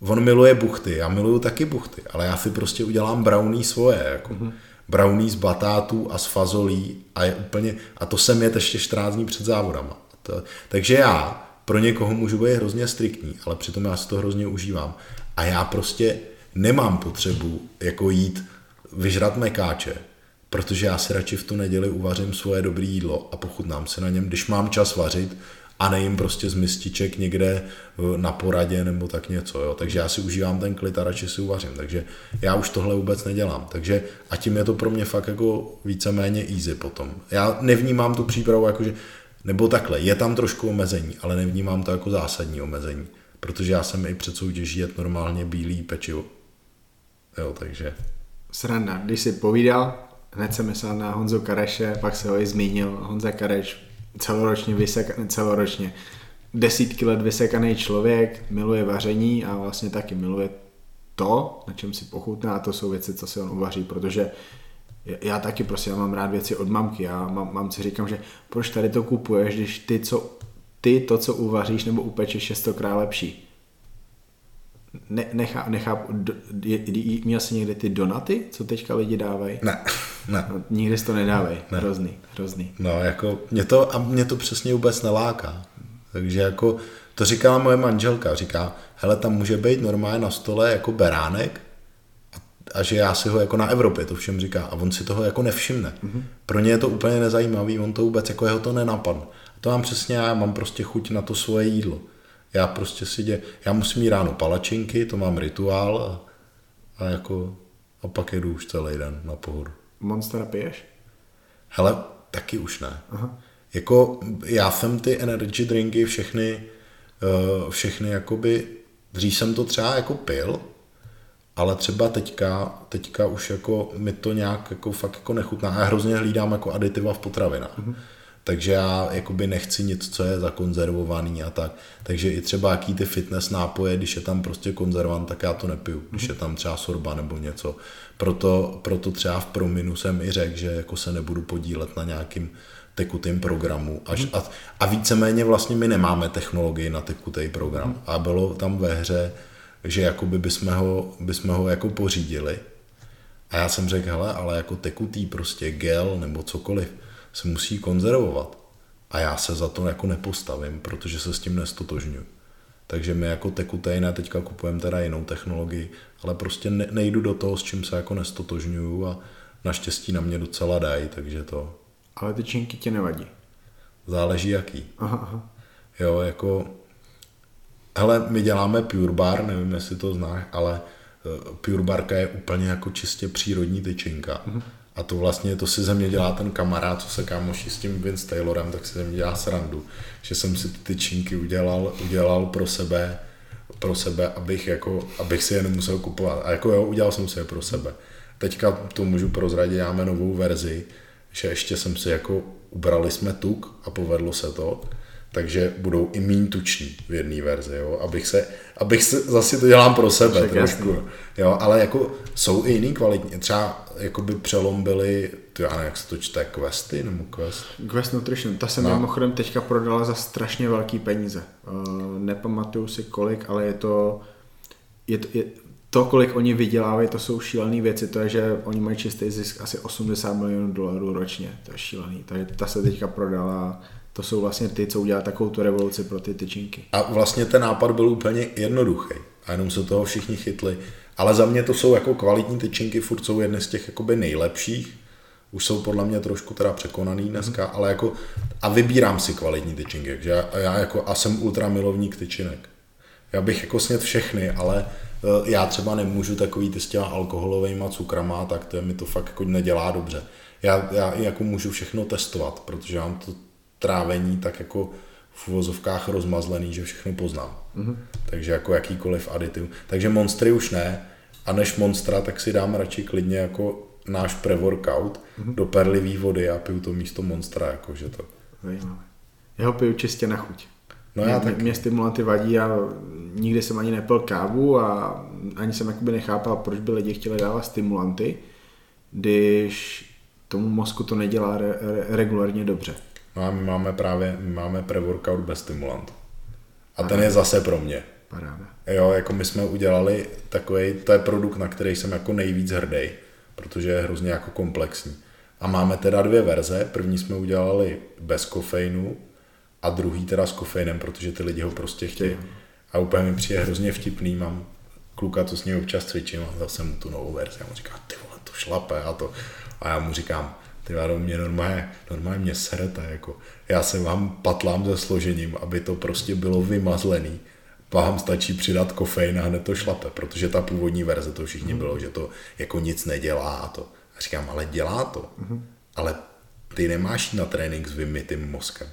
on miluje buchty, já miluju taky buchty, ale já si prostě udělám brownie svoje, jako mm-hmm. brownie z batátů a z fazolí a je úplně, a to jsem je ještě 14 dní před závodama. To, takže já pro někoho můžu být hrozně striktní, ale přitom já si to hrozně užívám. A já prostě nemám potřebu jako jít vyžrat mekáče, protože já si radši v tu neděli uvařím svoje dobré jídlo a pochutnám si na něm, když mám čas vařit, a nejím prostě z mističek někde na poradě nebo tak něco. Jo. Takže já si užívám ten klid a radši si uvařím. Takže já už tohle vůbec nedělám. Takže a tím je to pro mě fakt jako víceméně easy potom. Já nevnímám tu přípravu jako, že nebo takhle, je tam trošku omezení, ale nevnímám to jako zásadní omezení, protože já jsem i před soutěží jet normálně bílý pečivo. Jo, takže... Sranda, když si povídal, hned jsem myslel na Honzo Kareše, pak se ho i zmínil. Honza Kareš celoročně vysekaný, celoročně desítky let vysekaný člověk, miluje vaření a vlastně taky miluje to, na čem si pochutná a to jsou věci, co si on uvaří, protože já taky prostě já mám rád věci od mamky, já mám, mamci říkám, že proč tady to kupuješ, když ty, co, ty to, co uvaříš nebo upečeš, je stokrát lepší. Ne, nechá, nechápu, je, je, měl jsi někdy ty donaty, co teďka lidi dávají? Ne, ne. No, nikdy to nedávají, ne. hrozný, hrozný. No, jako, mě to, a mě to přesně vůbec neláká. Takže jako, to říkala moje manželka, říká, hele, tam může být normálně na stole jako beránek a, a že já si ho jako na Evropě to všem říká a on si toho jako nevšimne. Mm-hmm. Pro ně je to úplně nezajímavý, on to vůbec jako jeho to nenapadne. To mám přesně já, mám prostě chuť na to svoje jídlo. Já prostě si dě, já musím mít ráno palačinky, to mám rituál, a jako a pak jedu už celý den na pohodu. Monstera piješ? Hele, taky už ne. Aha. Jako já jsem ty energy drinky všechny, eh, všechny jakoby, dřív jsem to třeba jako pil, ale třeba teďka, teďka už jako mi to nějak jako fakt jako nechutná. Já hrozně hlídám jako aditiva v potravinách. Mm-hmm. Takže já jakoby nechci nic, co je zakonzervovaný a tak. Takže i třeba jaký ty fitness nápoje, když je tam prostě konzervant, tak já to nepiju. Když je tam třeba sorba nebo něco. Proto, proto třeba v prominu jsem i řekl, že jako se nebudu podílet na nějakým tekutým programu. Až, a, a víceméně vlastně my nemáme technologii na tekutý program. A bylo tam ve hře, že jakoby bychom ho, bychom ho jako pořídili. A já jsem řekl, hele, ale jako tekutý prostě gel nebo cokoliv se musí konzervovat. A já se za to jako nepostavím, protože se s tím nestotožňuji. Takže my jako tekutejné teďka kupujeme teda jinou technologii, ale prostě ne, nejdu do toho, s čím se jako nestotožňuju a naštěstí na mě docela dají, takže to... Ale ty činky tě nevadí. Záleží jaký. Aha, aha. Jo, jako... Hele, my děláme Pure Bar, nevím, jestli to znáš, ale eh, Pure Barka je úplně jako čistě přírodní tyčinka. Mm-hmm. A to vlastně, to si ze mě dělá ten kamarád, co se kámoší s tím Vince Taylorem, tak si ze mě dělá srandu, že jsem si ty tyčinky udělal, udělal pro sebe, pro sebe, abych, jako, abych si je nemusel kupovat. A jako jo, udělal jsem si je pro sebe. Teďka to můžu prozradit, máme novou verzi, že ještě jsem si jako ubrali jsme tuk a povedlo se to, takže budou i méně tuční v jedné verzi, jo? Abych, se, abych se, zase to dělám pro sebe Však trošku, jasný. jo? ale jako jsou i jiný kvalitní, třeba jakoby přelom byly, ty, já nevím, jak se to čte, questy nebo quest? Quest Nutrition, ta se No. no. mimochodem teďka prodala za strašně velký peníze. Uh, nepamatuju si kolik, ale je to, je to, je, to, kolik oni vydělávají, to jsou šílené věci. To je, že oni mají čistý zisk asi 80 milionů dolarů ročně. To je šílený. Takže ta se teďka prodala. To jsou vlastně ty, co udělali takovou tu revoluci pro ty tyčinky. A vlastně ten nápad byl úplně jednoduchý a jenom se toho všichni chytli. Ale za mě to jsou jako kvalitní tyčinky, furt jsou jedny z těch jakoby nejlepších. Už jsou podle mě trošku teda překonaný dneska, ale jako a vybírám si kvalitní tyčinky, takže já, já jako a jsem ultra milovník tyčinek. Já bych jako snět všechny, ale eh, já třeba nemůžu takový ty s těma alkoholovými cukrama, tak to je, mi to fakt jako nedělá dobře. Já, já jako můžu všechno testovat, protože mám to trávení tak jako v uvozovkách rozmazlený, že všechno poznám. Mm-hmm. Takže jako jakýkoliv aditiv. Takže monstry už ne. A než monstra, tak si dám radši klidně jako náš pre-workout mm-hmm. do perlivý vody a piju to místo monstra, jakože to. Zajímavé. Já ho piju čistě na chuť. No mě, já mě, taky. mě stimulanty vadí a nikdy jsem ani nepil kávu a ani jsem jakoby nechápal, proč by lidi chtěli dávat stimulanty, když tomu mozku to nedělá re, re, regulárně dobře. No a my máme právě, my máme pre-workout bez stimulantu. A ten je zase pro mě. Paráda. Jo, jako my jsme udělali takový, to je produkt, na který jsem jako nejvíc hrdý, protože je hrozně jako komplexní. A máme teda dvě verze, první jsme udělali bez kofeinu a druhý teda s kofeinem, protože ty lidi ho prostě chtějí. A úplně mi přijde hrozně vtipný, mám kluka, co s ním občas cvičím a zase mu tu novou verzi a on říká, ty vole, to šlape a to. A já mu říkám, ty vado, mě normálně, normálně mě serete, jako. Já se vám patlám se složením, aby to prostě bylo vymazlený. Vám stačí přidat kofein a hned to šlape, protože ta původní verze to všichni bylo, že to jako nic nedělá a to. A říkám, ale dělá to. Ale ty nemáš na trénink s vymytým mozkem.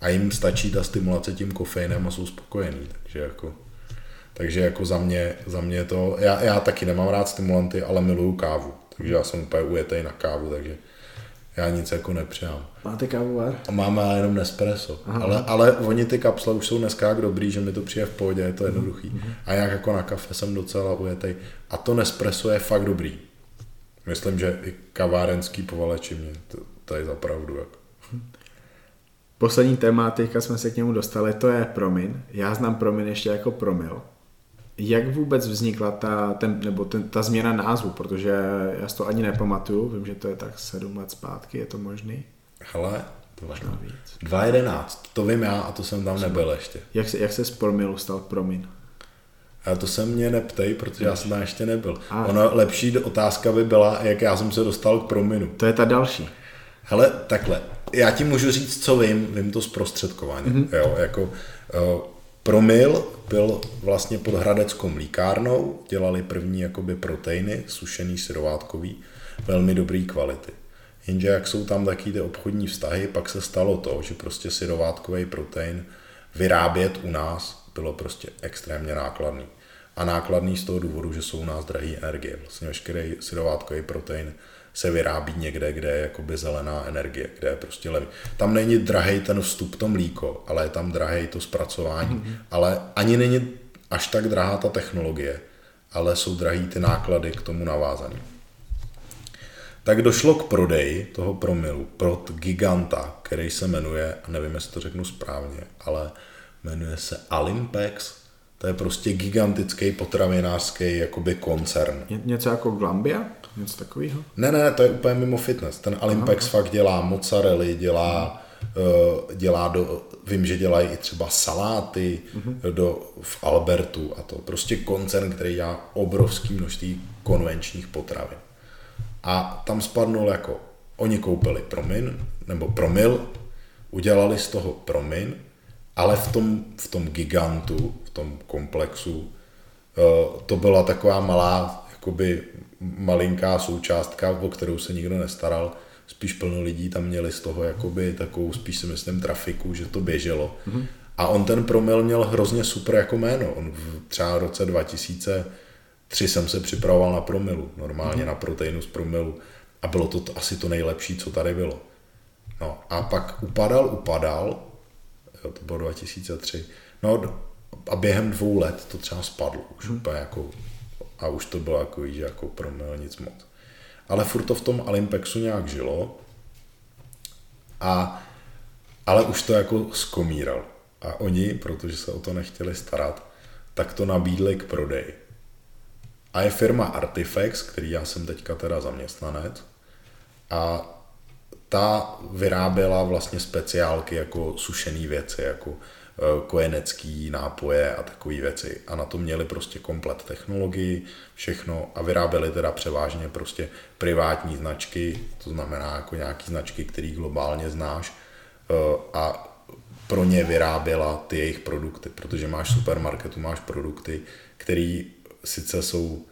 A jim stačí ta stimulace tím kofeinem a jsou spokojení. Takže jako, takže jako za mě, za mě to, já, já taky nemám rád stimulanty, ale miluju kávu. Takže já jsem úplně ujetej na kávu, takže já nic jako nepřijám. Máte kávovar? A máme jenom Nespresso. Ale, ale oni ty kapsle už jsou dneska jak dobrý, že mi to přijde v pohodě, je to jednoduchý. A jak jako na kafe jsem docela ujetej. A to Nespresso je fakt dobrý. Myslím, že i kavárenský povaleči mě to, to je zapravdu. Jako. Poslední téma, teďka jsme se k němu dostali, to je promin. Já znám promin ještě jako promil. Jak vůbec vznikla ta, ten, nebo ten, ta změna názvu, protože já si to ani nepamatuju, vím, že to je tak sedm let zpátky, je to možný? Hele, to Možná víc. 2.11, to vím já a to jsem tam nebyl ještě. Jak se, jak se z promilu stal promin? A to se mě neptej, protože já jsem tam ještě nebyl. A. Ono lepší otázka by byla, jak já jsem se dostal k prominu. To je ta další. Hele, takhle, já ti můžu říct, co vím, vím to zprostředkovaně, mm-hmm. jo, jako uh, Promil byl vlastně pod Hradeckou mlíkárnou, dělali první jakoby proteiny, sušený syrovátkový, velmi dobrý kvality. Jenže jak jsou tam taky ty obchodní vztahy, pak se stalo to, že prostě syrovátkový protein vyrábět u nás bylo prostě extrémně nákladný. A nákladný z toho důvodu, že jsou u nás drahé energie. Vlastně veškerý syrovátkový protein se vyrábí někde, kde je jakoby zelená energie, kde je prostě levý. Tam není drahý ten vstup, to mlíko, ale je tam drahý to zpracování. Mm-hmm. Ale ani není až tak drahá ta technologie, ale jsou drahý ty náklady k tomu navázaný. Tak došlo k prodeji toho promilu prot giganta, který se jmenuje, nevím, jestli to řeknu správně, ale jmenuje se Alimpex. To je prostě gigantický potravinářský jakoby koncern. Ně, něco jako Glambia? Něco takového? Ne, ne, to je úplně mimo fitness. Ten Alimpex Aha. fakt dělá mozzarelli, dělá, uh, dělá do, vím, že dělají i třeba saláty uh-huh. do, v Albertu a to. Prostě koncern, který dělá obrovský množství konvenčních potravin. A tam spadnul jako, oni koupili promin, nebo promil, udělali z toho promin, ale v tom, v tom gigantu, tom komplexu, uh, to byla taková malá, jakoby malinká součástka, o kterou se nikdo nestaral, spíš plno lidí tam měli z toho jakoby takovou, spíš si myslím, trafiku, že to běželo. Mm-hmm. A on ten promil měl hrozně super jako jméno. On v třeba v roce 2003 jsem se připravoval na promilu, normálně mm-hmm. na proteinu z promilu. A bylo to asi to nejlepší, co tady bylo. No a pak upadal, upadal, jo, to bylo 2003, no a během dvou let to třeba spadlo, už mm-hmm. úplně jako a už to bylo jako, že jako pro mě nic moc. Ale furt to v tom Alimpexu nějak žilo a, ale už to jako skomíral. A oni, protože se o to nechtěli starat, tak to nabídli k prodeji. A je firma Artifex, který já jsem teďka teda zaměstnanec, a ta vyráběla vlastně speciálky jako sušené věci, jako kojenecký nápoje a takové věci. A na to měli prostě komplet technologii, všechno a vyráběli teda převážně prostě privátní značky, to znamená jako nějaký značky, který globálně znáš eh, a pro ně vyráběla ty jejich produkty, protože máš supermarketu, máš produkty, které sice jsou,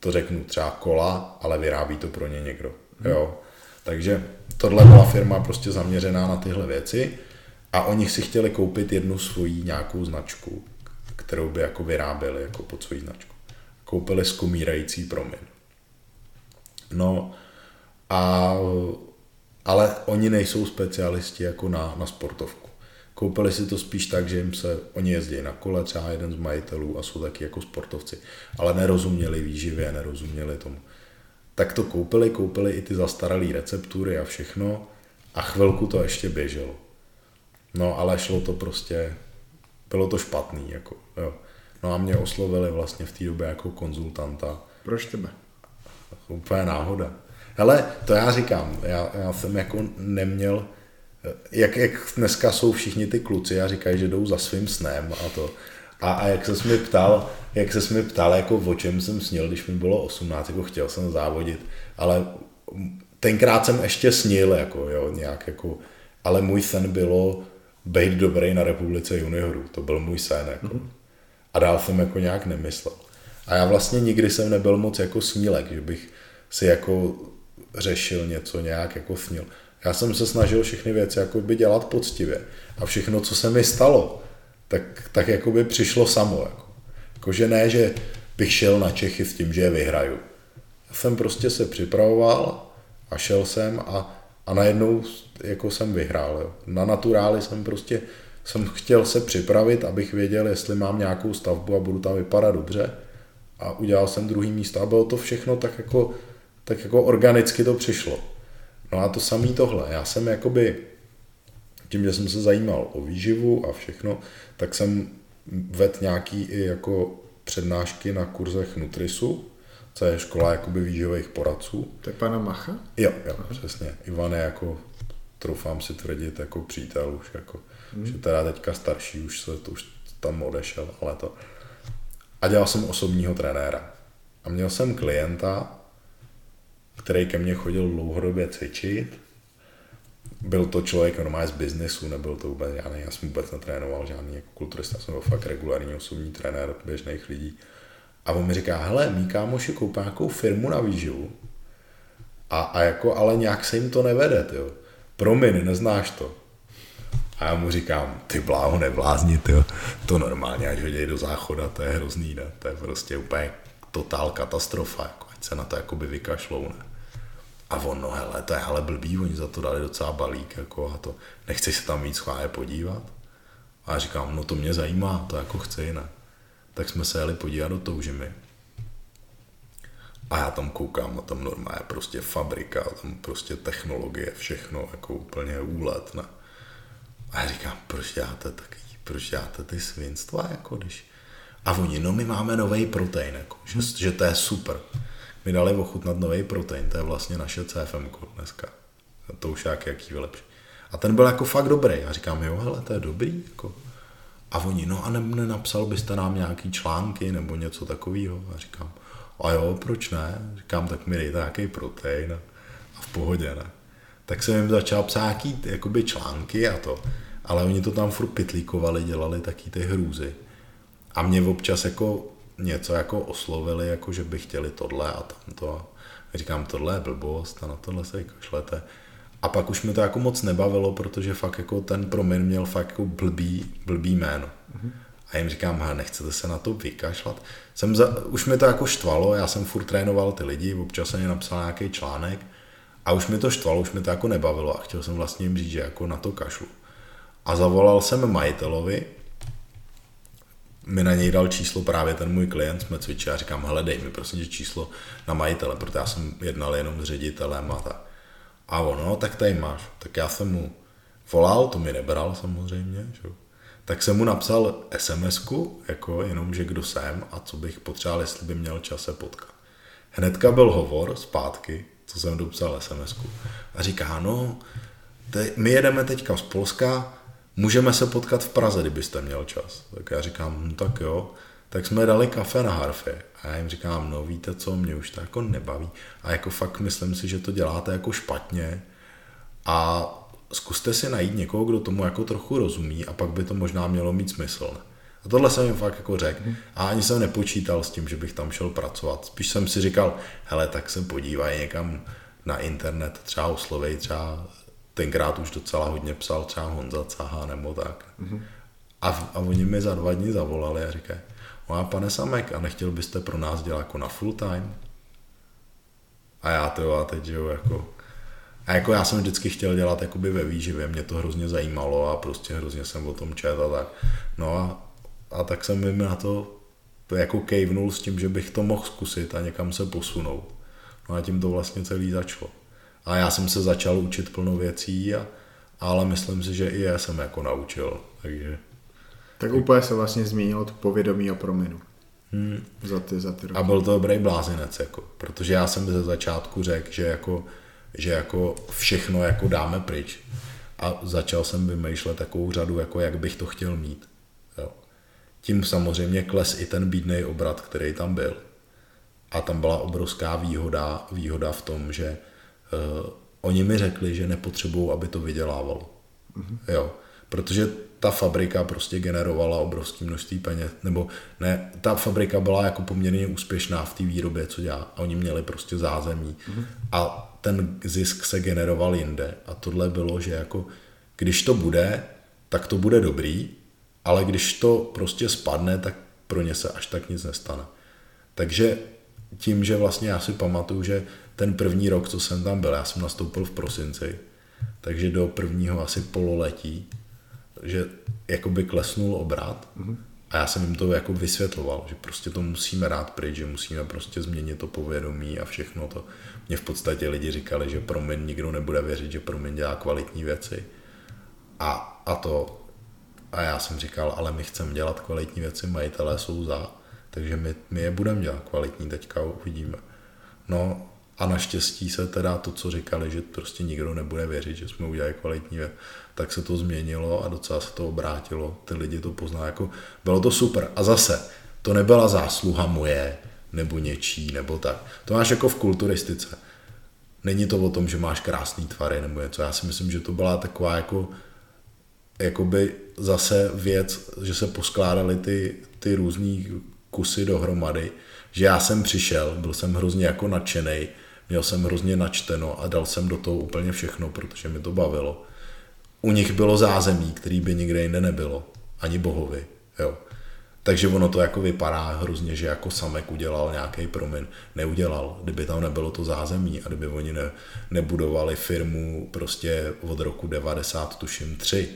to řeknu třeba kola, ale vyrábí to pro ně někdo. Hmm. Jo. Takže tohle byla firma prostě zaměřená na tyhle věci a oni si chtěli koupit jednu svoji nějakou značku, kterou by jako vyráběli jako pod svoji značku. Koupili skomírající promin. No a ale oni nejsou specialisti jako na, na sportovku. Koupili si to spíš tak, že jim se, oni jezdí na kole, třeba jeden z majitelů a jsou taky jako sportovci, ale nerozuměli výživě, nerozuměli tomu. Tak to koupili, koupili i ty zastaralé receptury a všechno a chvilku to ještě běželo. No ale šlo to prostě, bylo to špatný, jako, jo. No a mě oslovili vlastně v té době jako konzultanta. Proč tebe? Úplně náhoda. Ale to já říkám, já, já jsem jako neměl, jak, jak dneska jsou všichni ty kluci a říkají, že jdou za svým snem a to. A, a jak se mi ptal, jak se mi ptal, jako o čem jsem snil, když mi bylo 18, jako chtěl jsem závodit, ale tenkrát jsem ještě snil, jako jo, nějak jako, ale můj sen bylo být dobrý na republice juniorů. To byl můj sen. Jako. Mm-hmm. A dál jsem jako nějak nemyslel. A já vlastně nikdy jsem nebyl moc jako snílek, že bych si jako řešil něco nějak jako snil. Já jsem se snažil všechny věci jako by dělat poctivě. A všechno, co se mi stalo, tak, tak jako by přišlo samo. Jako. jako. že ne, že bych šel na Čechy s tím, že je vyhraju. Já jsem prostě se připravoval a šel jsem a a najednou jako jsem vyhrál. Jo. Na naturáli jsem prostě jsem chtěl se připravit, abych věděl, jestli mám nějakou stavbu a budu tam vypadat dobře. A udělal jsem druhý místo a bylo to všechno tak jako, tak jako organicky to přišlo. No a to samý tohle. Já jsem jakoby, tím, že jsem se zajímal o výživu a všechno, tak jsem vedl nějaký i jako přednášky na kurzech Nutrisu, co je škola jakoby výživových poradců. To je pana Macha? Jo, jo, přesně. Ivan je jako, troufám si tvrdit, jako přítel už, jako, hmm. že teda teďka starší, už se to už tam odešel, ale to. A dělal jsem osobního trenéra. A měl jsem klienta, který ke mně chodil dlouhodobě cvičit byl to člověk normálně z biznesu, nebyl to vůbec žádný, já jsem vůbec netrénoval žádný jako kulturista, jsem byl fakt regulární osobní trenér běžných lidí. A on mi říká, hele, mý kámoši koupá nějakou firmu na výživu, a, a jako, ale nějak se jim to nevede, jo. Promiň, neznáš to. A já mu říkám, ty bláho, neblázni, jo. to normálně, až hodí do záchoda, to je hrozný, ne? to je prostě úplně totál katastrofa, jako, ať se na to jakoby vykašlou, ne? A on, no hele, to je ale blbý, oni za to dali docela balík, jako a to, nechci se tam víc schválně podívat? A já říkám, no to mě zajímá, to jako chci, ne? Tak jsme se jeli podívat do Toužimy. A já tam koukám, a tam normálně prostě fabrika, tam prostě technologie, všechno, jako úplně úlet, ne? A já říkám, proč děláte taky, proč děláte ty svinstva, jako když... A oni, no my máme nový protein, jako, že, že to je super mi dali ochutnat nový protein, to je vlastně naše CFM dneska. To už jak jaký lepší. A ten byl jako fakt dobrý. Já říkám, jo, hele, to je dobrý. Jako. A oni, no a ne, nenapsal byste nám nějaký články nebo něco takového? A říkám, a jo, proč ne? Říkám, tak mi dejte nějaký protein a, a v pohodě, ne? Tak jsem jim začal psát nějaký jakoby články a to. Ale oni to tam furt pitlíkovali, dělali taky ty hrůzy. A mě občas jako něco jako oslovili, jako že by chtěli tohle a tamto. A říkám, tohle je blbost a na tohle se kašlete. A pak už mi to jako moc nebavilo, protože fakt jako ten proměn měl fakt jako blbý, blbý jméno. Mm-hmm. A jim říkám, ha, nechcete se na to vykašlat? Jsem za, už mi to jako štvalo, já jsem furt trénoval ty lidi, občas jsem napsal nějaký článek a už mi to štvalo, už mi to jako nebavilo a chtěl jsem vlastně jim říct, že jako na to kašlu. A zavolal jsem majitelovi, mi na něj dal číslo právě ten můj klient, jsme cvičili a říkám, hele, dej mi prosím číslo na majitele, protože já jsem jednal jenom s ředitelem a tak. A on, no, tak tady máš. Tak já jsem mu volal, to mi nebral samozřejmě, že? tak jsem mu napsal sms jako jenom, že kdo jsem a co bych potřeboval, jestli by měl čas se potkat. Hnedka byl hovor zpátky, co jsem dopsal sms a říká, no, te, my jedeme teďka z Polska, můžeme se potkat v Praze, kdybyste měl čas. Tak já říkám, no tak jo, tak jsme dali kafe na harfě. A já jim říkám, no víte co, mě už to jako nebaví. A jako fakt myslím si, že to děláte jako špatně. A zkuste si najít někoho, kdo tomu jako trochu rozumí a pak by to možná mělo mít smysl. A tohle jsem jim fakt jako řekl. A ani jsem nepočítal s tím, že bych tam šel pracovat. Spíš jsem si říkal, hele, tak se podívají někam na internet, třeba oslovej třeba tenkrát už docela hodně psal třeba Honza Caha nebo tak. Mm-hmm. A, a oni mi za dva dny zavolali a říkají, a pane Samek, a nechtěl byste pro nás dělat jako na full time? A já to a teď, jo, jako... A jako já jsem vždycky chtěl dělat jakoby ve výživě, mě to hrozně zajímalo a prostě hrozně jsem o tom čet a tak. No a, a tak jsem mi na to jako kejvnul s tím, že bych to mohl zkusit a někam se posunout. No a tím to vlastně celý začalo. A já jsem se začal učit plno věcí, a, ale myslím si, že i já jsem jako naučil. Takže... Tak úplně se vlastně změnilo to povědomí o prominu. Hmm. Za ty, za ty roky. A byl to dobrý blázinec, jako, protože já jsem ze začátku řekl, že jako, že jako všechno jako dáme pryč. A začal jsem vymýšlet takovou řadu, jako jak bych to chtěl mít. Jo. Tím samozřejmě kles i ten bídný obrat, který tam byl. A tam byla obrovská výhoda, výhoda v tom, že uh, oni mi řekli, že nepotřebují, aby to vydělávalo. Mm-hmm. Jo, protože ta fabrika prostě generovala obrovské množství peněz, nebo ne, ta fabrika byla jako poměrně úspěšná v té výrobě, co dělá. A oni měli prostě zázemí. Mm-hmm. A ten zisk se generoval jinde. A tohle bylo, že jako když to bude, tak to bude dobrý, ale když to prostě spadne, tak pro ně se až tak nic nestane. Takže tím, že vlastně já si pamatuju, že ten první rok, co jsem tam byl, já jsem nastoupil v prosinci, takže do prvního asi pololetí, že jakoby klesnul obrat mm-hmm. a já jsem jim to jako vysvětloval, že prostě to musíme rád pryč, že musíme prostě změnit to povědomí a všechno to. Mně v podstatě lidi říkali, že proměn nikdo nebude věřit, že proměn dělá kvalitní věci. A, a to a já jsem říkal, ale my chceme dělat kvalitní věci, majitelé jsou za, takže my, my je budeme dělat kvalitní, teďka uvidíme. No a naštěstí se teda to, co říkali, že prostě nikdo nebude věřit, že jsme udělali kvalitní věc, tak se to změnilo a docela se to obrátilo. Ty lidi to poznají jako, bylo to super. A zase, to nebyla zásluha moje, nebo něčí, nebo tak. To máš jako v kulturistice. není to o tom, že máš krásný tvary nebo něco. Já si myslím, že to byla taková jako jakoby zase věc, že se poskládaly ty, ty různý kusy dohromady, že já jsem přišel, byl jsem hrozně jako nadšený, měl jsem hrozně načteno a dal jsem do toho úplně všechno, protože mi to bavilo. U nich bylo zázemí, který by nikde jinde nebylo, ani bohovi, jo. Takže ono to jako vypadá hrozně, že jako Samek udělal nějaký promin. Neudělal. Kdyby tam nebylo to zázemí a kdyby oni ne, nebudovali firmu prostě od roku 90, tuším 3,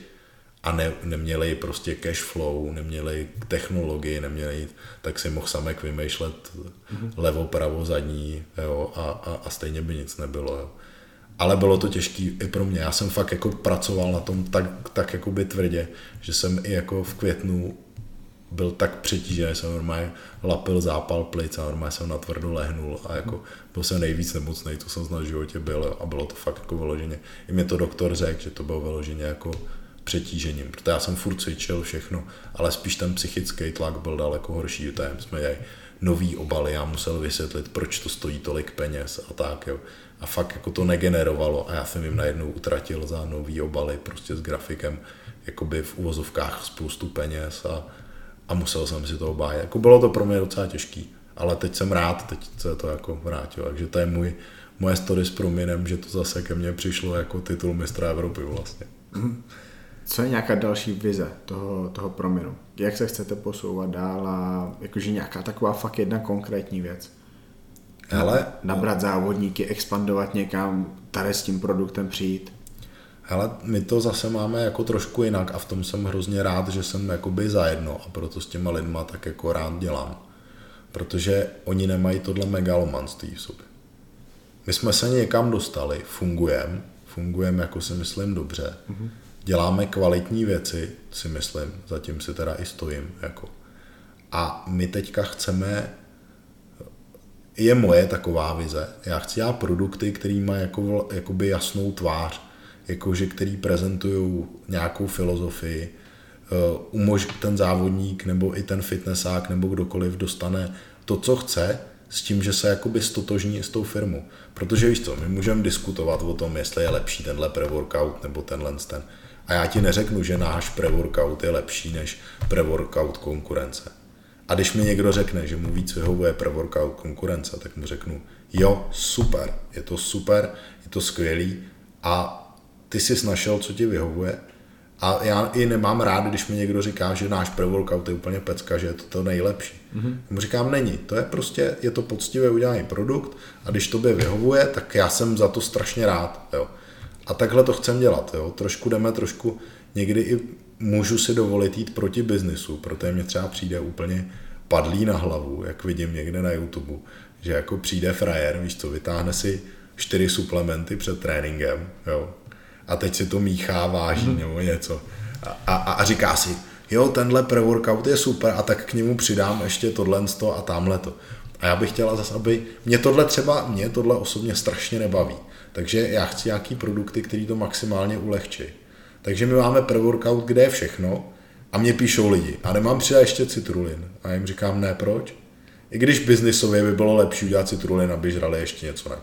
a ne, neměli prostě cash flow, neměli technologii, neměli, tak si mohl samek vymýšlet mm-hmm. levo, pravo, zadní jo, a, a, a stejně by nic nebylo. Jo. Ale bylo to těžké i pro mě. Já jsem fakt jako pracoval na tom tak, tak jako by tvrdě, že jsem i jako v květnu byl tak přetížený, jsem normálně lapil zápal plic a normálně jsem na tvrdo lehnul a jako byl jsem nejvíc nemocný, co jsem v životě byl a bylo to fakt jako vyloženě. I mě to doktor řekl, že to bylo vyloženě jako přetížením, protože já jsem furt cvičil všechno, ale spíš ten psychický tlak byl daleko horší, tam jsme jej nový obaly, já musel vysvětlit, proč to stojí tolik peněz a tak, jo. A fakt jako to negenerovalo a já jsem jim najednou utratil za nový obaly prostě s grafikem, jakoby v uvozovkách spoustu peněz a, a musel jsem si to obájet. Jako bylo to pro mě docela těžký, ale teď jsem rád, teď se to jako vrátilo, takže to je můj, moje story s prominem, že to zase ke mně přišlo jako titul mistra Evropy vlastně. Mm. Co je nějaká další vize toho, toho prominu? Jak se chcete posouvat dál a jakože nějaká taková fakt jedna konkrétní věc? Hele, Nabrat závodníky, expandovat někam, tady s tím produktem přijít? Hele, my to zase máme jako trošku jinak a v tom jsem hrozně rád, že jsem jakoby zajedno a proto s těma lidma tak jako rád dělám. Protože oni nemají tohle megalomanství v sobě. My jsme se někam dostali, fungujeme, fungujeme jako si myslím dobře. Mm-hmm děláme kvalitní věci, si myslím, zatím si teda i stojím. Jako. A my teďka chceme, je moje taková vize, já chci dělat produkty, který mají jako, jakoby jasnou tvář, jakože který prezentují nějakou filozofii, eh, umož ten závodník nebo i ten fitnessák nebo kdokoliv dostane to, co chce, s tím, že se jakoby stotožní s tou firmou. Protože víš co, my můžeme diskutovat o tom, jestli je lepší tenhle pre-workout nebo tenhle ten. A já ti neřeknu, že náš pre-workout je lepší než pre-workout konkurence. A když mi někdo řekne, že mu víc vyhovuje pre-workout konkurence, tak mu řeknu, jo, super, je to super, je to skvělý a ty jsi našel, co ti vyhovuje. A já i nemám rád, když mi někdo říká, že náš pre-workout je úplně pecka, že je to to nejlepší. Mm-hmm. Mu říkám, není. To je prostě, je to poctivě udělaný produkt a když tobě vyhovuje, tak já jsem za to strašně rád. Jo. A takhle to chcem dělat. Jo. Trošku jdeme, trošku někdy i můžu si dovolit jít proti biznisu, protože mě třeba přijde úplně padlý na hlavu, jak vidím někde na YouTube, že jako přijde frajer, víš co, vytáhne si čtyři suplementy před tréninkem, jo, a teď si to míchá, váží mm. nebo něco a, a, a říká si, jo, tenhle pre-workout je super a tak k němu přidám ještě tohle a tamhle to. A já bych chtěla zase, aby mě tohle třeba, mě tohle osobně strašně nebaví. Takže já chci nějaký produkty, které to maximálně ulehčí. Takže my máme pre-workout, kde je všechno a mě píšou lidi. A nemám přidat ještě citrulin. A jim říkám, ne, proč? I když biznisově by bylo lepší udělat citrulin, aby žrali ještě něco. Ne.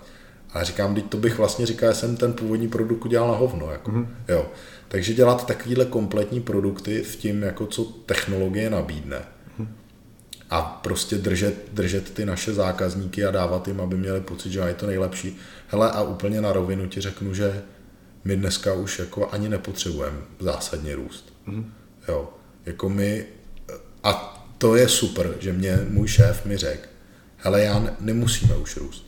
A říkám, teď to bych vlastně říkal, že jsem ten původní produkt udělal na hovno. Jako. Mm-hmm. Jo. Takže dělat takovýhle kompletní produkty v tím, jako co technologie nabídne. A prostě držet, držet ty naše zákazníky a dávat jim, aby měli pocit, že je to nejlepší. Hele, a úplně na rovinu ti řeknu, že my dneska už jako ani nepotřebujeme zásadně růst. Mm. Jo, jako my, a to je super, že mě můj šéf mi řekl, hele, já nemusíme už růst.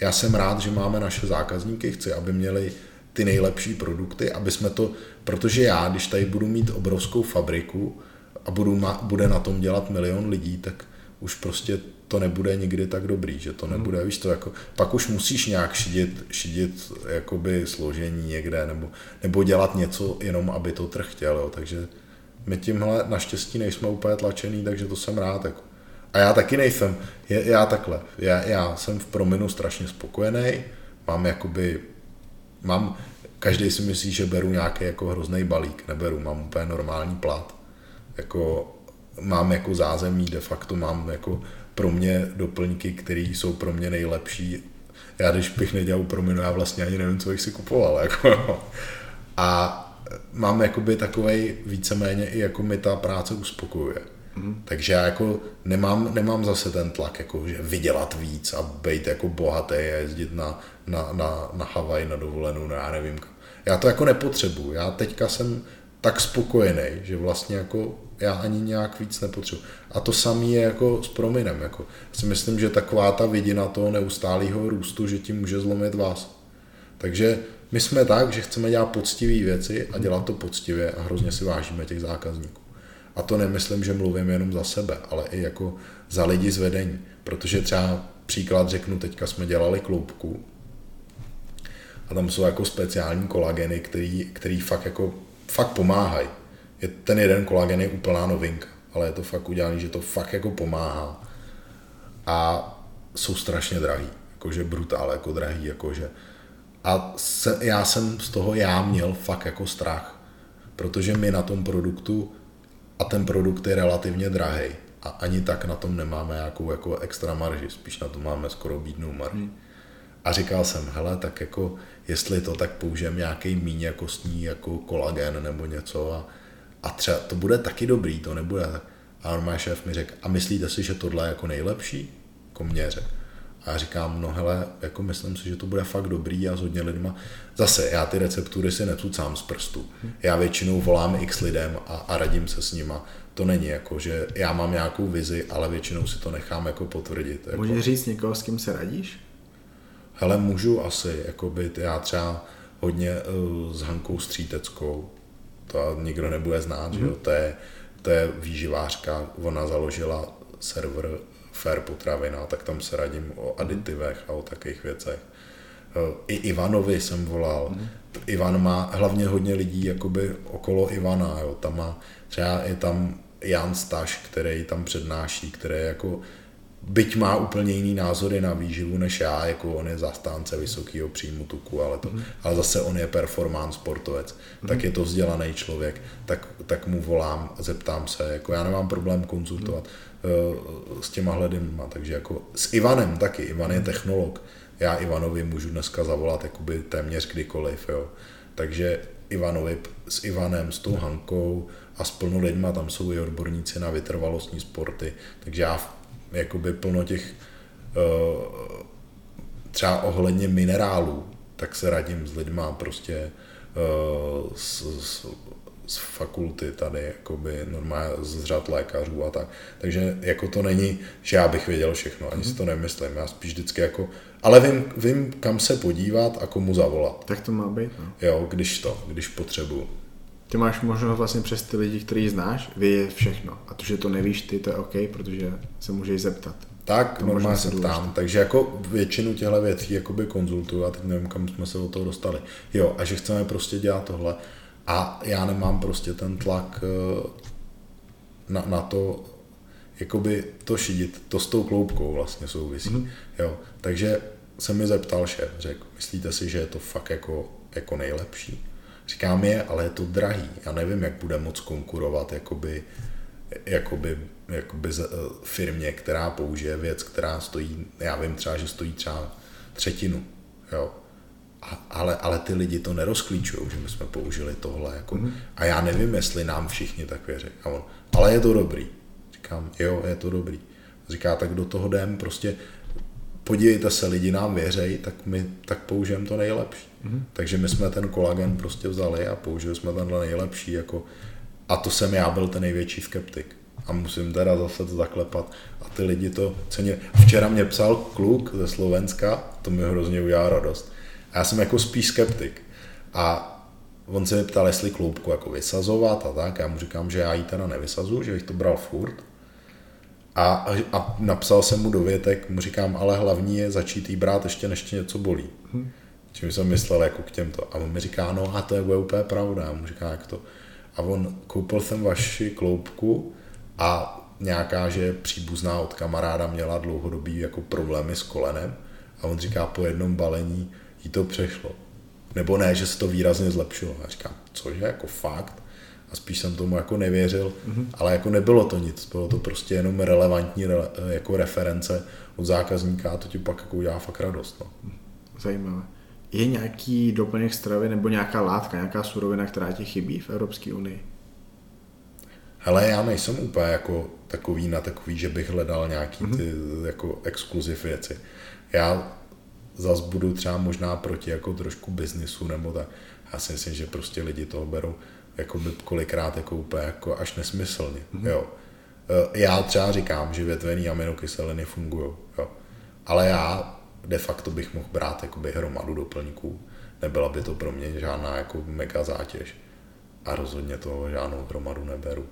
Já jsem rád, že máme naše zákazníky, chci, aby měli ty nejlepší produkty, aby jsme to, protože já, když tady budu mít obrovskou fabriku a budu, bude na tom dělat milion lidí, tak už prostě to nebude nikdy tak dobrý, že to nebude, hmm. víš to, jako, pak už musíš nějak šidit, šidit jakoby složení někde, nebo, nebo dělat něco jenom, aby to trh chtěl, jo. takže my tímhle naštěstí nejsme úplně tlačený, takže to jsem rád, jako. A já taky nejsem, je, já takhle, já, já jsem v prominu strašně spokojený, mám jakoby, mám, každý si myslí, že beru nějaký jako hrozný balík, neberu, mám úplně normální plat, jako mám jako zázemí, de facto mám jako pro mě doplňky, které jsou pro mě nejlepší. Já když bych nedělal prominu, já vlastně ani nevím, co bych si kupoval. Jako. A mám jakoby takovej víceméně i jako mi ta práce uspokojuje. Mm. Takže já jako nemám, nemám zase ten tlak, jako, že vydělat víc a být jako bohatý a jezdit na, na, na, na Havaj na dovolenou, no já nevím. Já to jako nepotřebuju. Já teďka jsem tak spokojený, že vlastně jako já ani nějak víc nepotřebuji. A to samé je jako s prominem. Jako. Já si myslím, že taková ta vidina toho neustálého růstu, že tím může zlomit vás. Takže my jsme tak, že chceme dělat poctivé věci a dělat to poctivě a hrozně si vážíme těch zákazníků. A to nemyslím, že mluvím jenom za sebe, ale i jako za lidi z vedení. Protože třeba příklad řeknu, teďka jsme dělali kloubku a tam jsou jako speciální kolageny, který, který fakt jako fakt pomáhají. Je, ten jeden kolagen je úplná novinka, ale je to fakt udělané, že to fakt jako pomáhá. A jsou strašně drahý, jakože brutál, jako drahý, jakože. A se, já jsem z toho já měl fakt jako strach, protože my na tom produktu a ten produkt je relativně drahý a ani tak na tom nemáme nějakou jako extra marži, spíš na tom máme skoro bídnou marži. Hmm. A říkal jsem, hele, tak jako jestli to, tak použijem nějaký míň kostní jako kolagen nebo něco a, a třeba to bude taky dobrý, to nebude. A normální šéf mi řekl, a myslíte si, že tohle je jako nejlepší? Jako mě řekl. A já říkám, no hele, jako myslím si, že to bude fakt dobrý a s hodně lidma. Zase, já ty receptury si necucám z prstu. Já většinou volám x lidem a, a radím se s nima. To není jako, že já mám nějakou vizi, ale většinou si to nechám jako potvrdit. Jako. Můžeš říct někoho, s kým se radíš? Hele, můžu asi, jako být, já třeba hodně uh, s Hankou Stříteckou, to nikdo nebude znát, mm. že jo, mhm. to je, to je výživářka, ona založila server Fair potravina, tak tam se radím o aditivech a o takových věcech. I Ivanovi jsem volal. Mm. Ivan má hlavně hodně lidí jakoby okolo Ivana. Jo. Tam má, třeba je tam Jan Staš, který tam přednáší, který jako byť má úplně jiný názory na výživu než já, jako on je zastánce vysokého příjmu tuku, ale, to, mm. ale zase on je performance sportovec, mm. tak je to vzdělaný člověk, tak, tak mu volám, zeptám se, jako já nemám problém konzultovat mm. uh, s těma hledima, takže jako s Ivanem taky, Ivan je mhm. technolog, já Ivanovi můžu dneska zavolat jakoby téměř kdykoliv, jo. takže Ivanovi s Ivanem, s tou Hankou a s plno lidma, tam jsou i odborníci na vytrvalostní sporty, takže já jakoby plno těch uh, třeba ohledně minerálů, tak se radím s lidma prostě z, z, z fakulty tady, jakoby normálně z řad lékařů a tak. Takže jako to není, že já bych věděl všechno, ani si to nemyslím. Já spíš vždycky jako, ale vím, vím kam se podívat a komu zavolat. Tak to má být, no. Jo, když to, když potřebuju. Ty máš možnost vlastně přes ty lidi, který znáš, vědět všechno. A to, že to nevíš ty, to je OK, protože se můžeš zeptat. Tak, to normálně se ptám. Takže jako většinu těchto věcí jakoby konzultuju a teď nevím, kam jsme se od toho dostali. Jo, a že chceme prostě dělat tohle. A já nemám prostě ten tlak eh, na, na to, jakoby to šidit, to s tou kloubkou vlastně souvisí. Mm-hmm. Jo, takže se mi zeptal šéf, řekl, myslíte si, že je to fakt jako, jako nejlepší? Říkám je, ale je to drahý. Já nevím, jak bude moc konkurovat jakoby, jakoby, jakoby eh, firmě, která použije věc, která stojí, já vím třeba, že stojí třeba třetinu. Jo. A, ale, ale ty lidi to nerozklíčují, že my jsme použili tohle. Jako, mm-hmm. A já nevím, jestli nám všichni tak věří. A on, ale je to dobrý. Říkám, jo, je to dobrý. Říká, tak do toho jdem, prostě podívejte se, lidi nám věřej, tak my tak použijeme to nejlepší. Mm-hmm. Takže my jsme ten kolagen prostě vzali a použili jsme tenhle nejlepší, jako, a to jsem já byl ten největší skeptik. A musím teda zase to zaklepat. A ty lidi to ceně. Včera mě psal kluk ze Slovenska, to mi hrozně udělá radost. A já jsem jako spíš skeptik. A on se mi ptal, jestli kloubku jako vysazovat a tak. Já mu říkám, že já ji teda nevysazu, že bych to bral furt. A, a napsal jsem mu dovětek, mu říkám, ale hlavní je začít jí brát ještě než tě něco bolí. Hmm. Čím jsem myslel jako k těmto. A on mi říká, no a to je úplně pravda. A mu říká, jak to. A on, koupil jsem vaši kloubku a nějaká, že příbuzná od kamaráda měla dlouhodobý jako problémy s kolenem a on říká, po jednom balení jí to přešlo. Nebo ne, že se to výrazně zlepšilo. A říkám, cože, jako fakt? A spíš jsem tomu jako nevěřil, mm-hmm. ale jako nebylo to nic, bylo to prostě jenom relevantní jako reference od zákazníka a to ti pak jako udělá fakt radost. No. Zajímavé. Je nějaký doplněk stravy nebo nějaká látka, nějaká surovina, která ti chybí v Evropské unii? Hele, já nejsem úplně jako takový na takový, že bych hledal nějaký ty mm-hmm. jako exkluziv věci. Já zas budu třeba možná proti jako trošku biznisu nebo tak. Já si myslím, že prostě lidi toho berou jako by kolikrát jako úplně jako až nesmyslně, mm-hmm. jo. E, já třeba říkám, že větvený aminokyseliny fungují, jo. Ale já de facto bych mohl brát jakoby hromadu doplňků. Nebyla by to pro mě žádná jako mega zátěž. A rozhodně toho žádnou hromadu neberu.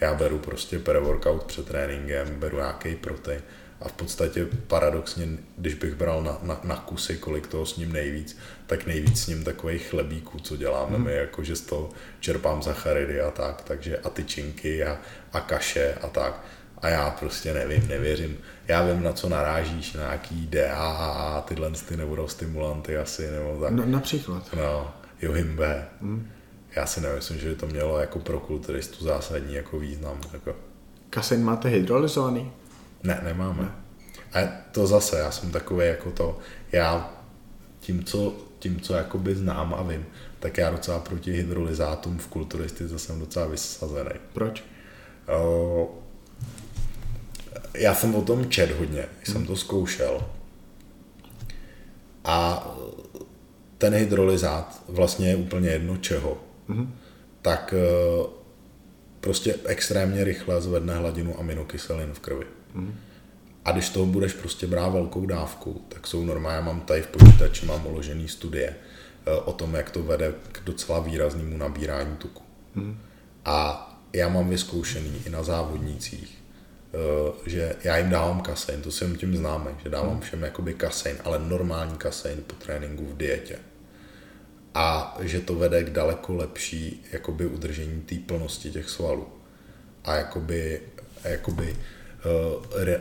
Já beru prostě pre-workout před tréninkem, beru nějaký protein a v podstatě paradoxně, když bych bral na, na, na kusy, kolik toho s ním nejvíc, tak nejvíc s ním takových chlebíků, co děláme hmm. my, jako že z toho čerpám sacharidy a tak, takže a tyčinky a, a kaše a tak. A já prostě nevím, nevěřím. Já vím, na co narážíš, na nějaký DHA, tyhle ty neurostimulanty asi, nebo tak. No, například. No, Johimbe. Hmm já si nemyslím, že by to mělo jako pro kulturistu zásadní jako význam. Jako. Kasein máte hydrolyzovaný? Ne, nemáme. Ne. A to zase, já jsem takový jako to, já tím, co, tím, co jakoby znám a vím, tak já docela proti hydrolyzátům v kulturistice jsem docela vysazený. Proč? O, já jsem o tom čet hodně, hmm. jsem to zkoušel. A ten hydrolyzát vlastně je úplně jedno čeho mm-hmm. tak eh, prostě extrémně rychle zvedne hladinu aminokyselin v krvi. Mm-hmm. A když toho budeš prostě brát velkou dávku, tak jsou normálně, já mám tady v počítači, mám uložený studie eh, o tom, jak to vede k docela výraznému nabírání tuku. Mm-hmm. A já mám vyzkoušený i na závodnících, eh, že já jim dávám kasein, to jsem tím známe, že dávám mhm. všem jakoby kasein, ale normální kasein po tréninku v dietě a že to vede k daleko lepší jakoby udržení té plnosti těch svalů a jakoby, jakoby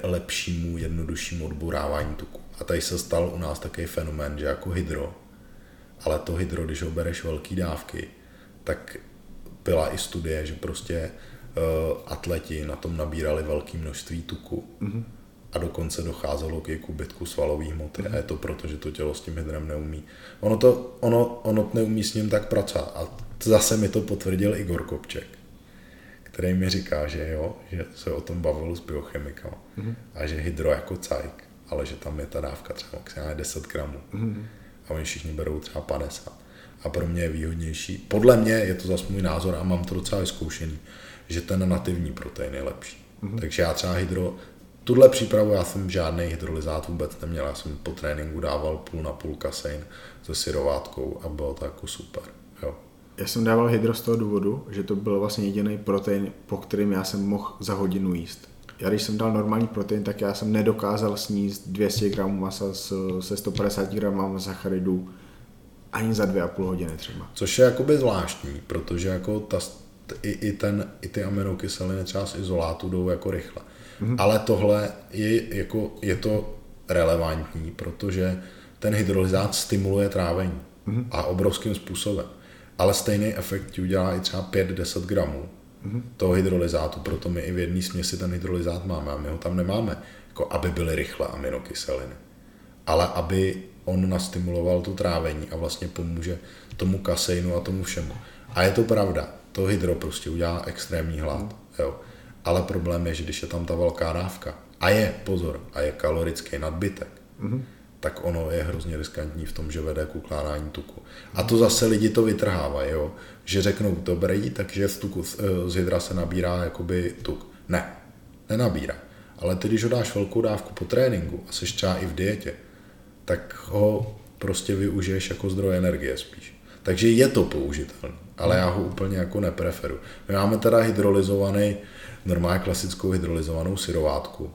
lepšímu, jednoduššímu odborávání tuku. A tady se stal u nás takový fenomén, že jako hydro, ale to hydro, když ho bereš velký dávky, tak byla i studie, že prostě uh, atleti na tom nabírali velké množství tuku. Mm-hmm a dokonce docházelo k jejich bytku svalové hmoty mm. a je to proto, že to tělo s tím hydrem neumí. Ono to, ono, ono neumí s ním tak pracovat a zase mi to potvrdil Igor Kopček, který mi říká, že jo, že se o tom bavil s biochemikama mm. a že hydro jako cajk, ale že tam je ta dávka třeba maximálně 10 gramů mm. a oni všichni berou třeba 50 a pro mě je výhodnější, podle mě je to zase můj názor a mám to docela vyzkoušený, že ten nativní protein je lepší. Mm. Takže já třeba hydro tuhle přípravu já jsem žádný hydrolyzát vůbec neměl, já jsem po tréninku dával půl na půl kasein se syrovátkou a bylo to jako super. Já jsem dával hydro z toho důvodu, že to byl vlastně jediný protein, po kterým já jsem mohl za hodinu jíst. Já když jsem dal normální protein, tak já jsem nedokázal sníst 200 gramů masa se 150 gramů sacharidů ani za dvě a půl hodiny třeba. Což je jakoby zvláštní, protože jako ta, i, i, ten, i ty aminokyseliny třeba z izolátu jdou jako rychle. Mm-hmm. Ale tohle je, jako, je to relevantní, protože ten hydrolyzát stimuluje trávení mm-hmm. a obrovským způsobem. Ale stejný efekt ti udělá i třeba 5-10 gramů mm-hmm. toho hydrolyzátu, proto my i v jedné směsi ten hydrolyzát máme a my ho tam nemáme, jako aby byly rychle aminokyseliny. Ale aby on nastimuloval to trávení a vlastně pomůže tomu kaseinu a tomu všemu. A je to pravda, to hydro prostě udělá extrémní hlad. Mm. Jo. Ale problém je, že když je tam ta velká dávka a je, pozor, a je kalorický nadbytek, mm-hmm. Tak ono je hrozně riskantní v tom, že vede k ukládání tuku. A to zase lidi to vytrhávají, jo? že řeknou, dobrý, takže z, tuku, eh, z hydra se nabírá jakoby tuk. Ne, nenabírá. Ale ty, když ho dáš velkou dávku po tréninku a jsi třeba i v dietě, tak ho prostě využiješ jako zdroj energie spíš. Takže je to použitelné, ale já ho úplně jako nepreferu. My máme teda hydrolyzovaný normálně klasickou hydrolyzovanou syrovátku.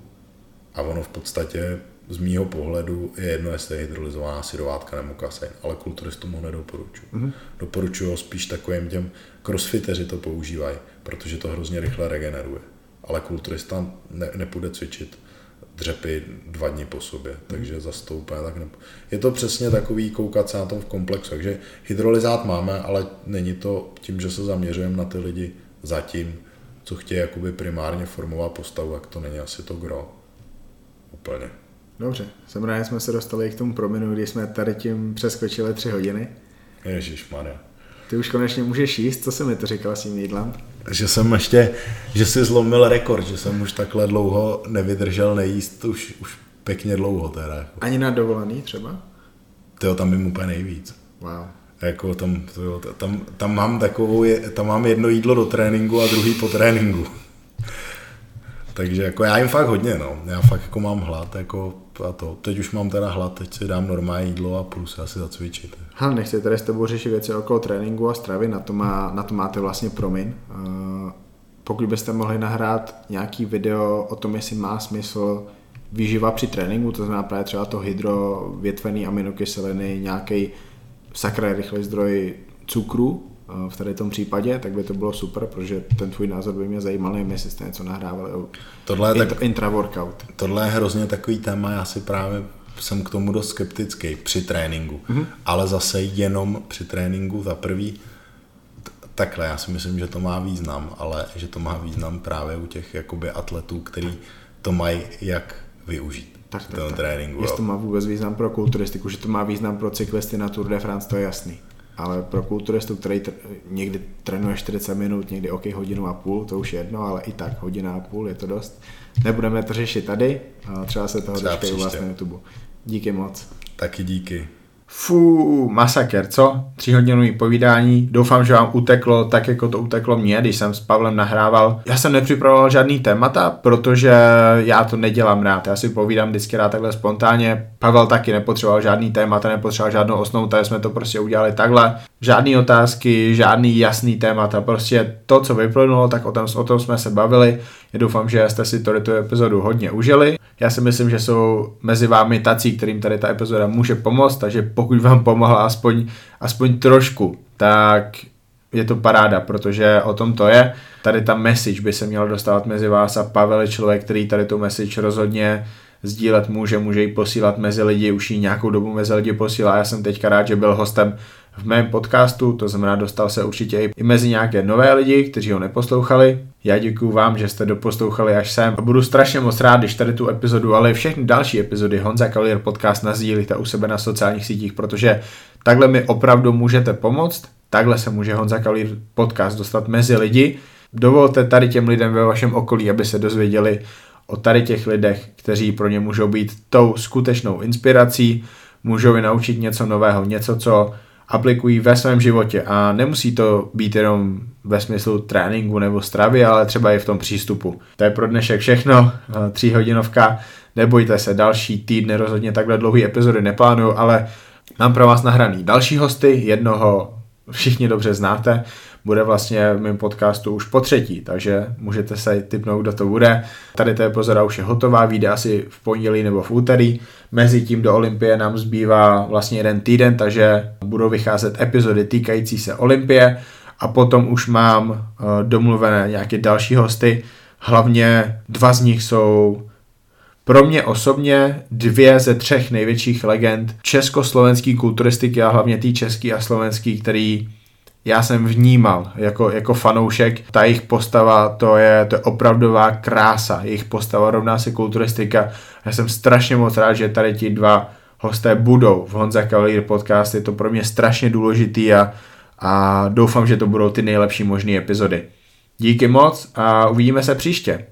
A ono v podstatě z mýho pohledu je jedno, jestli je hydrolyzovaná syrovátka nebo kasein, ale kulturistům ho nedoporučuji. Mm-hmm. Doporučuji ho spíš takovým těm crossfiteři to používají, protože to hrozně rychle regeneruje. Ale kulturista ne, nepůjde cvičit dřepy dva dny po sobě, mm. takže zastoupé tak ne... Je to přesně takový koukat se na tom v komplexu, takže hydrolyzát máme, ale není to tím, že se zaměřujeme na ty lidi zatím, co chtějí jakoby primárně formovat postavu, jak to není asi to gro. Úplně. Dobře, jsem rád, že jsme se dostali k tomu prominu, kdy jsme tady tím přeskočili tři hodiny. Ježíš Maria. Ty už konečně můžeš jíst, co jsi mi to říkal s tím jídlem? Že jsem ještě, že si zlomil rekord, že jsem už takhle dlouho nevydržel nejíst, už, už pěkně dlouho teda. Ani na dovolený třeba? Tyjo, tam jim úplně nejvíc. Wow. Jako tam, tyjo, tam, tam, mám takovou, tam mám jedno jídlo do tréninku a druhý po tréninku. Takže jako já jim fakt hodně, no. Já fakt jako mám hlad, jako a to. Teď už mám teda hlad, teď si dám normální jídlo a půjdu se asi zacvičit. Ha, nechci tady s tebou řešit věci okolo tréninku a stravy, na to, má, na to máte vlastně promin. Uh, pokud byste mohli nahrát nějaký video o tom, jestli má smysl výživa při tréninku, to znamená právě třeba to hydro, větvený aminokyseliny, nějaký sakra rychlý zdroj cukru, v tady tom případě, tak by to bylo super, protože ten tvůj názor by mě zajímal, nevím, jestli jste něco nahrávali tohle je tak, intra-workout. Tohle je hrozně takový téma, já si právě jsem k tomu dost skeptický při tréninku, mm-hmm. ale zase jenom při tréninku za prvý, takhle, já si myslím, že to má význam, ale že to má význam právě u těch jakoby atletů, který to mají jak využít tak, tak, tak. tréninku. Jestli to má vůbec význam pro kulturistiku, že to má význam pro cyklisty na Tour de France, to je jasný ale pro kulturistu, který tr- někdy trénuje 40 minut, někdy OK hodinu a půl, to už je jedno, ale i tak hodina a půl je to dost. Nebudeme to řešit tady, a třeba se toho dočkají u vás na YouTube. Díky moc. Taky díky. Fú, masaker, co? Tříhodinový povídání. Doufám, že vám uteklo tak, jako to uteklo mně, když jsem s Pavlem nahrával. Já jsem nepřipravoval žádný témata, protože já to nedělám rád. Já si povídám vždycky rád takhle spontánně. Pavel taky nepotřeboval žádný témata, nepotřeboval žádnou osnovu, tady jsme to prostě udělali takhle. Žádný otázky, žádný jasný témata, prostě to, co vyplynulo, tak o tom, o tom jsme se bavili. Já doufám, že jste si tady tu epizodu hodně užili. Já si myslím, že jsou mezi vámi tací, kterým tady ta epizoda může pomoct, takže pokud vám pomohla aspoň, aspoň trošku, tak je to paráda, protože o tom to je. Tady ta message by se měla dostávat mezi vás a Pavel je člověk, který tady tu message rozhodně sdílet může, může ji posílat mezi lidi, už ji nějakou dobu mezi lidi posílá. Já jsem teďka rád, že byl hostem v mém podcastu, to znamená dostal se určitě i mezi nějaké nové lidi, kteří ho neposlouchali. Já děkuji vám, že jste doposlouchali až sem a budu strašně moc rád, když tady tu epizodu, ale i všechny další epizody Honza Kalier podcast nazdílíte u sebe na sociálních sítích, protože takhle mi opravdu můžete pomoct, takhle se může Honza Kalier podcast dostat mezi lidi. Dovolte tady těm lidem ve vašem okolí, aby se dozvěděli o tady těch lidech, kteří pro ně můžou být tou skutečnou inspirací, můžou je naučit něco nového, něco, co aplikují ve svém životě. A nemusí to být jenom ve smyslu tréninku nebo stravy, ale třeba i v tom přístupu. To je pro dnešek všechno, tří hodinovka, nebojte se, další týdny rozhodně takhle dlouhý epizody neplánuju, ale mám pro vás nahraný další hosty, jednoho všichni dobře znáte, bude vlastně v mém podcastu už po třetí, takže můžete se typnout, kdo to bude. Tady ta epizoda už je hotová, vyjde asi v pondělí nebo v úterý. Mezi tím do Olympie nám zbývá vlastně jeden týden, takže budou vycházet epizody týkající se Olympie a potom už mám eh, domluvené nějaké další hosty. Hlavně dva z nich jsou pro mě osobně dvě ze třech největších legend československé kulturistiky a hlavně tý český a slovenský, který já jsem vnímal jako, jako fanoušek. Ta jejich postava, to je, to je opravdová krása. Jejich postava rovná se kulturistika. Já jsem strašně moc rád, že tady ti dva hosté budou v Honza Cavalier podcast. Je to pro mě strašně důležitý a, a doufám, že to budou ty nejlepší možné epizody. Díky moc a uvidíme se příště.